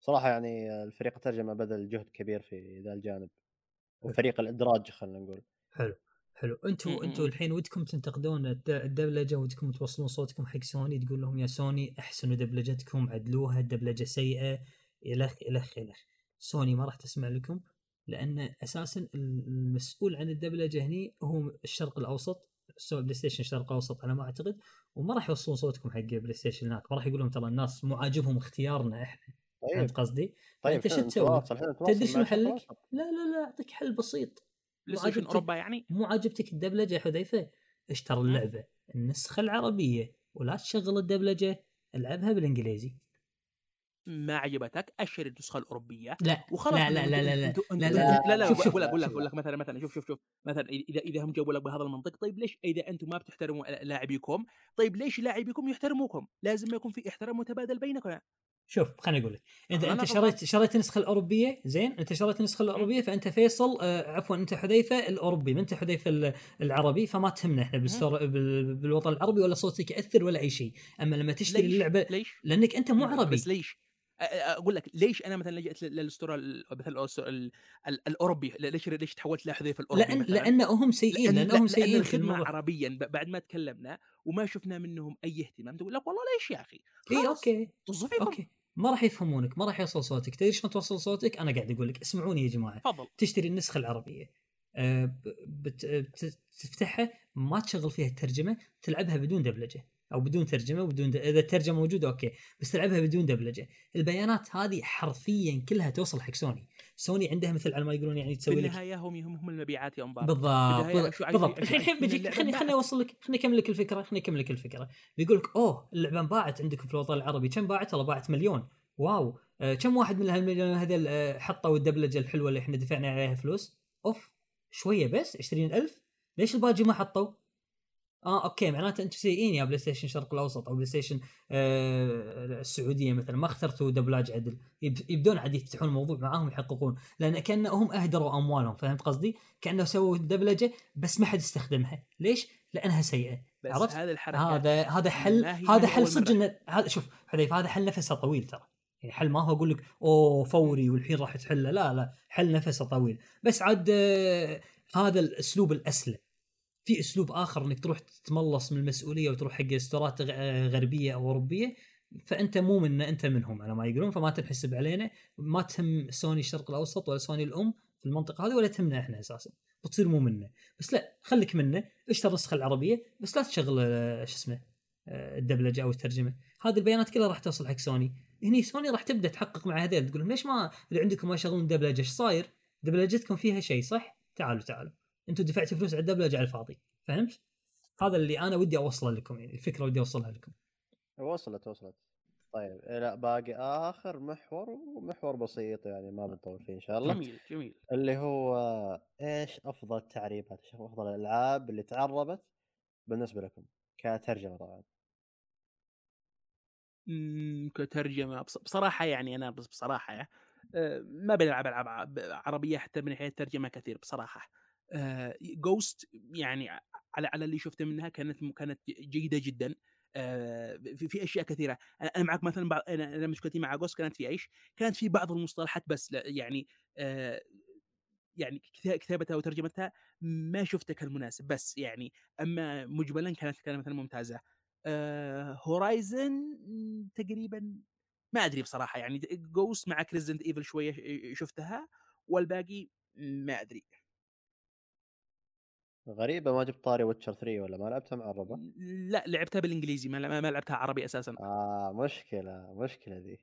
صراحة يعني الفريق الترجمه بذل جهد كبير في ذا الجانب وفريق الإدراج خلينا نقول. حلو حلو. أنتم أنتم. الحين ودكم تنتقدون الد- الدبلجة ودكم توصلون صوتكم حق سوني تقول لهم يا سوني احسنوا دبلجتكم عدلوها الدبلجة سيئة إلخ إلخ إلخ. سوني ما راح تسمع لكم. لأن أساسا المسؤول عن الدبلجة هني هو الشرق الأوسط سو بلاي ستيشن الشرق الاوسط على ما أعتقد وما راح يوصلون صوتكم حق بلاي ستيشن هناك. ما راح يقولون ترى الناس مو عاجبهم اختيارنا إحنا طيب. فهمت قصدي؟ طيب فأنت شو تسوي؟ تدري شنو حلك؟ لا لا لا أعطيك حل بسيط. بلاي ستيشن عجبتك؟ أوروبا يعني؟ مو عاجبتك الدبلجة يا حذيفة؟ اشتري اللعبة؟ النسخة العربية ولا تشغل الدبلجة ألعبها بالإنجليزي. ما عجبتك اشتري النسخة الأوروبية لا وخلاص لا لا لا لا لا لا لا لا لا. أقول لك أقول لك. أقول لك مثلا مثلا شوف شوف شوف مثلا إذا إذا هم جابوا لك بهذا المنطق طيب ليش إذا أنتم ما بتحترموا لاعبيكم طيب ليش لاعبيكم يحترموكم؟ لازم يكون في احترام متبادل بينكم شوف خليني أقول لك أنت أفضل. شريت شريت النسخة الأوروبية زين أنت شريت النسخة الأوروبية فأنت فيصل آه عفوا أنت حذيفة الأوروبي ما أنت حذيفة ال- العربي فما تهمنا إحنا بالوطن العربي ولا صوتك يأثر ولا أي شيء أما لما تشتري ليش؟ اللعبة ليش؟ لأنك أنت مو عربي بس ليش؟ أقول لك ليش أنا مثلا لجأت لل- للأسطورة مثلا الأوروبي ليش ليش تحولت لحذيفه الأوروبي لأن مثلا؟ لانهم سيئين لأن, لانهم لأن سيئين في الخدمة عربيا بعد ما تكلمنا وما شفنا منهم أي اهتمام تقول لك والله ليش يا أخي؟ إي okay. okay. ما راح يفهمونك ما راح يوصل صوتك. تدري شلون توصل صوتك؟ أنا قاعد أقول لك اسمعوني يا جماعة. تفضل. تشتري النسخة العربية. أه، ب- بت- بت- تفتحها ما تشغل فيها الترجمة تلعبها بدون دبلجة. أو بدون ترجمة وبدون د... إذا الترجمة موجودة okay. بس تلعبها بدون دبلجة. البيانات هذه حرفيا كلها توصل حق سوني. سوني عندها مثل على ما يقولون يعني تسوي لك النهايه هم هم هم المبيعات يا انبار بالضبط. بالضبط, الحين اللعبة خليني خليني. اوصل لك خليني أكمل لك الفكرة خليني أكمل لك الفكرة. بيقول لك أوه اللعبة انباعت عندكم في الوطن العربي. كم باعت؟ والله باعت مليون. wow. آه كم واحد من هالمليون هذول آه حطوا الدبلجة الحلوة اللي إحنا دفعنا عليها فلوس؟ أوف شوية بس 20000 ليش الباقي ما حطوا؟ آه okay. معناته أنتم سيئين يا بلاي ستيشن الشرق الأوسط أو بلاي ستيشن آه السعودية مثلا. ما اخترتوا دبلاج عدل. يب- يبدون عاد يفتحون الموضوع معاهم يحققون لأن كأنهم أهدروا أموالهم فهمت قصدي؟ كأنه سووا دبلجة بس ما حد استخدمها. ليش؟ لأنها سيئة. بس عرفت؟ هذه الحركه هذا هذا حل هذا حل صدق هذا شوف حذيفه هذا حل نفسه طويل ترى. يعني حل ما هو أقول لك أوه فوري والحين راح تحله. لا لا حل نفسه طويل. بس عاد آه، هذا الأسلوب الأسلم. في أسلوب آخر إنك تروح تتملص من المسؤولية وتروح حق استورات غربية أو أوروبية فأنت مو منا أنت منهم على ما يقولون فما تنحسب علينا. ما تهم سوني الشرق الأوسط ولا سوني الأم في المنطقة هذه ولا تهمنا إحنا أساسا. بتصير مو منا بس لا خليك منا اشتري النسخه العربية؟ بس لا تشغل آه، شو اسمه آه، الدبلجة أو الترجمة. هذه البيانات كلها راح توصل حق سوني. هني سوني راح تبدأ تحقق مع هذول تقول لهم ليش ما اللي عندكم ما يشغلون دبلجه إيش صاير؟ دبلجتكم فيها شيء صح؟ تعالوا تعالوا. أنتم دفعتوا فلوس على الدبلجه على الفاضي. فهمت؟ هذا اللي أنا ودي أوصله لكم يعني الفكرة ودي أوصلها لكم. وصلت وصلت. طيب لا باقي آخر محور ومحور بسيط يعني ما بنطول فيه إن شاء الله. جميل جميل. اللي هو إيش أفضل التعريبات إيش أفضل الألعاب اللي تعربت بالنسبة لكم كترجمة طبعا؟ مم، كترجمة. بص- بصراحة يعني أنا بصراحة آه، ما بلعب ألعاب عربية حتى من ناحيه الترجمه كثير بصراحة. Ghost يعني على على اللي شفته منها كانت كانت جيدة جدا. آه، في, في أشياء كثيرة. أنا معك مثلا بعض أنا مشكلتي مع Ghost كانت في إيش؟ كانت في بعض المصطلحات بس يعني آه، يعني كتا- كتابتها وترجمتها ما شفتها كالمناسب بس يعني. أما مجملا كانت كانت مثلا ممتازة. Horizon تقريبا ما أدري بصراحة يعني Ghost مع Resident Evil شوية شفتها والباقي ما أدري. غريبة ما جبت طاري Witcher 3 ولا ما لعبتها معربه؟ لا لعبتها بالإنجليزي ما, ما لعبتها عربي أساسا آه مشكلة مشكلة ذي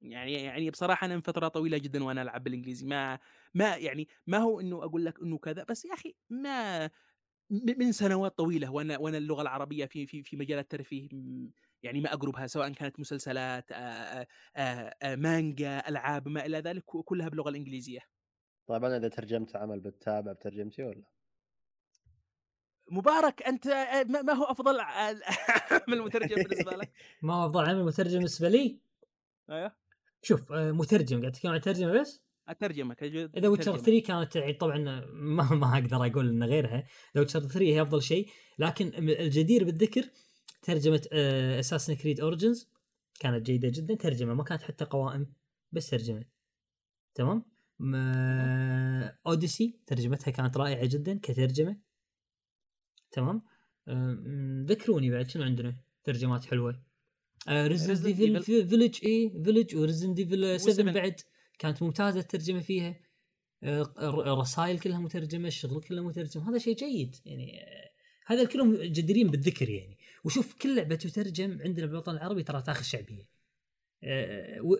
يعني يعني بصراحة أنا من فترة طويلة جدا وأنا ألعب بالإنجليزي ما ما يعني ما هو إنه أقول لك إنه كذا بس يا أخي ما من سنوات طويلة وأنا وأنا اللغة العربية في في في مجال الترفيه يعني ما أقربها سواء كانت مسلسلات آآ آآ مانجا ألعاب ما إلى ذلك كلها باللغة الإنجليزية. طبعا إذا ترجمت عمل بتتابع بترجمتي ولا؟ مبارك أنت ما هو أفضل عمل مترجم بالنسبة لك؟ ما هو أفضل عمل مترجم بالنسبة لي؟ أيوه. شوف مترجم قاعد تتكلم عن الترجمة بس؟ الترجمة إذا Witcher 3 كانت طبعا ما ما أقدر أقول إن غيرها. The Witcher 3 هي أفضل شيء لكن الجدير بالذكر ترجمة Assassin's Creed Origins كانت جيدة جدا. ترجمة ما كانت حتى قوائم بس ترجمة. تمام؟ Odyssey ترجمتها كانت رائعة جدا كترجمة. تمام؟ ذكروني بعد شنو عندنا؟ ترجمات حلوة. Resident Evil Village اي Village و Resident Evil 7 بعد كانت ممتازة الترجمة فيها. الرسائل كلها مترجمة الشغل كله مترجم. هذا شيء جيد يعني هذا كلهم جديرين بالذكر يعني. وشوف كل لعبة تترجم عندنا بالوطن العربي ترى تاخذ شعبية.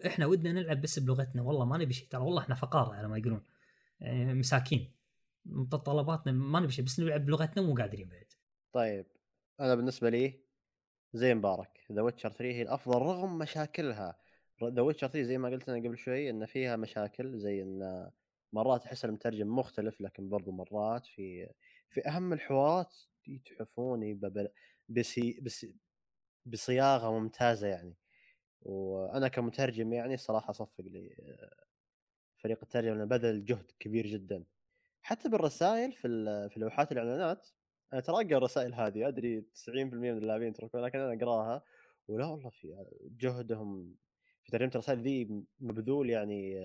إحنا ودنا نلعب بس بلغتنا. والله ما نبي شيء ترى والله إحنا فقارة على ما يقولون. مساكين. متطلباتنا ما نبي شيء بس نلعب بلغتنا ومو قادرين بعد. طيب أنا بالنسبة لي زي مبارك The Witcher 3 هي الأفضل رغم مشاكلها. The Witcher 3 زي ما قلت أنا قبل شوي إن فيها مشاكل زي إن مرات أحس المترجم مختلف لكن برضو مرات في في أهم الحوارات يتحفوني بسي بس بصياغة ممتازة يعني. وأنا كمترجم يعني صراحة أصفق لي فريق الترجمة بذل جهد كبير جدا. حتى بالرسائل في في لوحات الإعلانات أنا ترى أقرأ الرسائل هذه أدري 90% من اللاعبين يتركون لكن أنا أقراها ولا والله في جهدهم في ترجمة الرسائل ذي مبذول يعني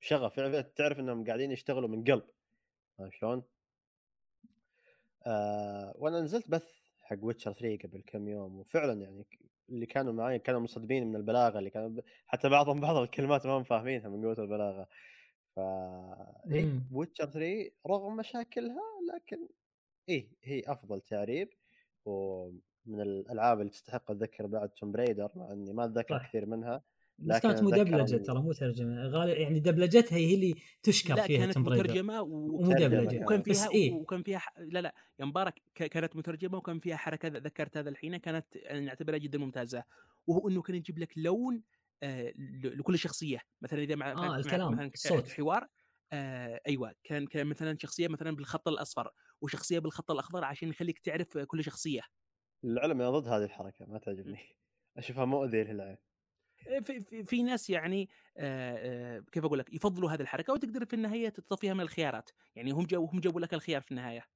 شغف تعرف إنهم قاعدين يشتغلوا من قلب شلون؟ آه وأنا نزلت بث حق Witcher 3 قبل كم يوم وفعلا يعني اللي كانوا معي كانوا منصدمين من البلاغة اللي كانوا حتى بعضهم بعض الكلمات ما هم فاهمينها من قوة البلاغة ف Witcher 3 رغم مشاكلها لكن إيه هي أفضل تعريب ومن الألعاب اللي تستحق الذكر بعد توم بريدر مع إني ما أتذكر كثير منها بس كانت مدبلجة ترى مو ترجمة. غالبا يعني دبلجتها هي اللي تشكر لا فيها كانت مترجمة ومدبلجه وكان فيها إيه؟ وكان فيها ح... لا لا يا مبارك كانت مترجمة وكان فيها حركة ذكرت هذا الحين كانت نعتبرها جدا ممتازة. وهو إنه كان يجيب لك لون لكل شخصية. مثلا إذا مع آه الكلام مثلا الصوت. حوار آه أيوه كان كان مثلا شخصية مثلا بالخط الأصفر وشخصية بالخط الأخضر عشان يخليك تعرف كل شخصية. للعلم أنا ضد هذه الحركة ما تعجبني. أشوفها مؤذيه للعين. في, في, في ناس يعني آآ آآ كيف أقول لك يفضلوا هذه الحركة وتقدر في النهاية تتصفيها من الخيارات. يعني هم جابوا هم جابوا لك الخيار في النهاية.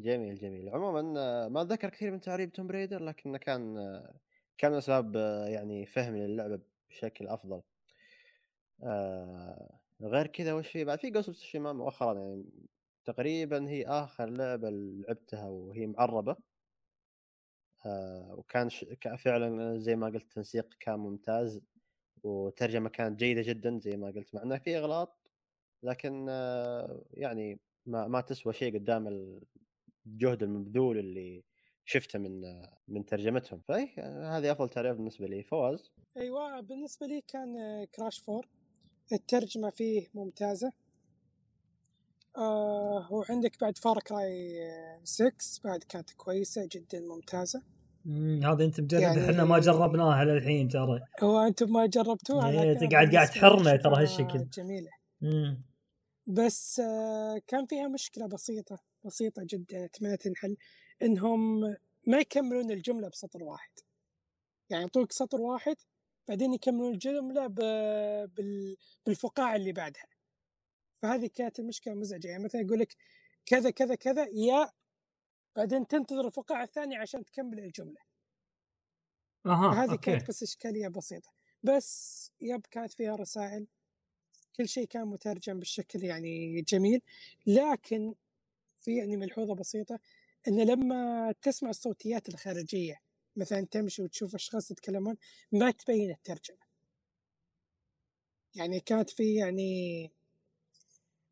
جميل جميل. عموما ما أتذكر كثير من تعريب توم بريدر لكنه كان كان اسباب يعني فهمي للعبة بشكل أفضل. غير كذا وش في؟ بعد في Ghost of مؤخرا يعني تقريبا هي آخر لعبة لعبتها وهي معربة. آه وكان ش... فعلا زي ما قلت التنسيق كان ممتاز وترجمة كانت جيدة جدا زي ما قلت مع إنه في إغلاط لكن آه يعني ما ما تسوى شيء قدام الجهد المبذول اللي شفته من من ترجمتهم. فاي هذه أفضل تعريف بالنسبة لي. فواز؟ أيوه بالنسبة لي كان Crash Four الترجمة فيه ممتازة. آه وعندك بعد Far Cry 6 بعد كانت كويسة جدا ممتازة. هذا أنت مجرب يعني إحنا ما جربناها للحين ترى. هو أنتم ما جربتوها؟ إيه أنت قاعد قاعد تحرنا ترى هالشكل. جميلة. مم. بس آه كان فيها مشكلة بسيطة بسيطة جدا أتمنى تنحل. إنهم ما يكملون الجملة بسطر واحد. يعني يعطوك سطر واحد بعدين يكملون الجملة بالفقاعة اللي بعدها. فهذه كانت المشكلة المزعجه يعني مثلا يقول لك كذا كذا كذا يا بعدين تنتظر الفقاعة الثانية عشان تكمل الجملة. أها هذه كانت بس إشكالية بسيطة. بس يب كانت فيها رسائل. كل شيء كان مترجم بالشكل يعني جميل. لكن في يعني ملحوظة بسيطة إن لما تسمع الصوتيات الخارجية مثلا تمشي وتشوف أشخاص يتكلمون ما تبين الترجمة. يعني كانت في يعني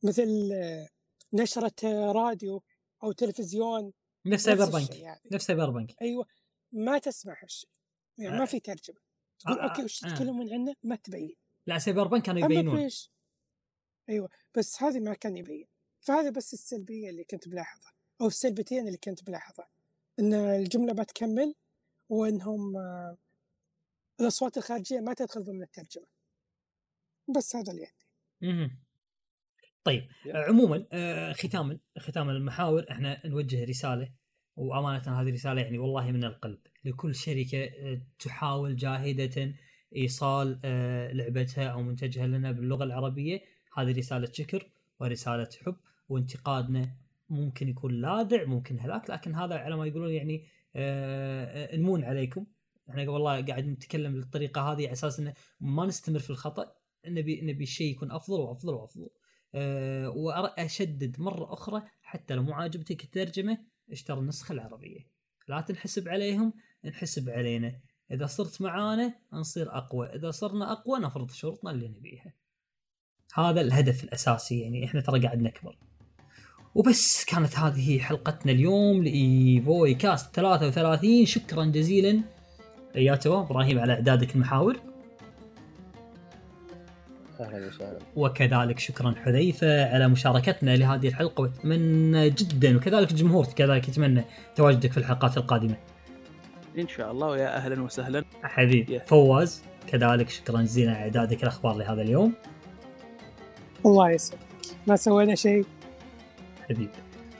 مثل آه، نشرة راديو أو تلفزيون نفس Cyberpunk يعني. نفس Cyberpunk أيوة ما تسمع هالشيء يعني آه. ما في ترجمة. تقول آه، okay وش آه. تتكلمون عنه؟ ما تبين. لا Cyberpunk كانوا يبينون. أيوة بس هذه ما كان يبين. فهذا بس السلبية اللي كنت بلاحظها أو السلبيتين اللي كنت بلاحظها إن الجملة بتكمل وإنهم آه، الأصوات الخارجية ما تدخل ضمن الترجمة بس هذا اللي عندي. طيب yep. آه، عموما آه، ختاما ختاما المحاور إحنا نوجه رسالة وأمانة هذه رساله يعني والله من القلب لكل شركة تحاول جاهدة إيصال لعبتها أو منتجها لنا باللغة العربية هذه رسالة شكر ورسالة حب وانتقادنا ممكن يكون لاذع ممكن هلاك لكن هذا على ما يقولون يعني آه، آه، نمون عليكم. إحنا والله قاعد نتكلم بالطريقة هذه على أساس إنه ما نستمر في الخطأ نبي نبي الشيء يكون أفضل وأفضل وأفضل. أه واشدد مرة أخرى حتى لو مو عاجبتك الترجمة اشتري النسخة العربية. لا تنحسب عليهم نحسب علينا. إذا صرت معانا نصير أقوى إذا صرنا أقوى نفرض شروطنا اللي نبيها. هذا الهدف الأساسي يعني إحنا ترى قاعد نكبر. وبس كانت هذه حلقتنا اليوم لايفوي كاست 33 شكرا جزيلا. يا تو إبراهيم على إعدادك المحاور. أهلا وسهلا. وكذلك شكرا حذيفة على مشاركتنا لهذه الحلقة. وأتمنى جدا وكذلك الجمهور كذلك يتمنى تواجدك في الحلقات القادمة. إن شاء الله ويا أهلا وسهلا. حبيبي. فواز كذلك شكرا جزيلا على إعدادك الأخبار لهذا اليوم. الله يسلمك ما سوينا شيء؟ حبيبي.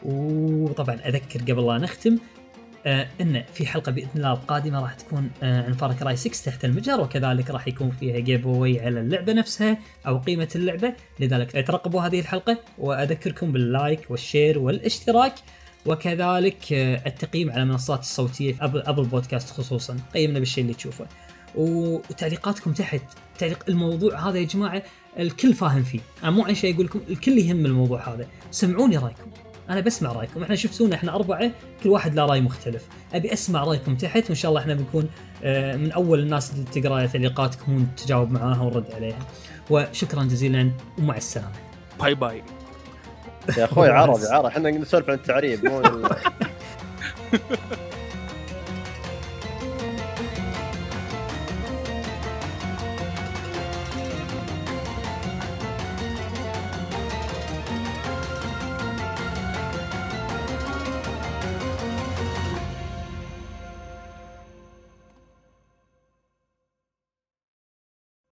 وطبعا أذكر قبل لا نختم آه إن في حلقة بإذن الله القادمة راح تكون آه عن Far Cry 6 تحت المجهر وكذلك راح يكون فيها giveaway على اللعبة نفسها أو قيمة اللعبة. لذلك ترقبوا هذه الحلقة وأذكركم بال like وال share والاشتراك وكذلك آه، التقييم على المنصات الصوتية في ابل بودكاست خصوصا. قيمنا بالشيء اللي تشوفه. وتعليقاتكم تحت. تعليق الموضوع هذا يا جماعة الكل فاهم فيه. أنا مو عن شيء أقول لكم الكل يهم الموضوع هذا. سمعوني رأيكم. أنا بسمع رأيكم. إحنا شفتونا إحنا أربعة كل واحد له رأي مختلف. أبي أسمع رأيكم تحت وإن شاء الله إحنا بنكون آه، من أول الناس اللي تقرأ تعليقاتكم ونتجاوب معاها ونرد عليها. وشكرا جزيلا ومع السلامة. باي باي. يا أخوي. عربي عربي. إحنا نسولف عن التعريب مو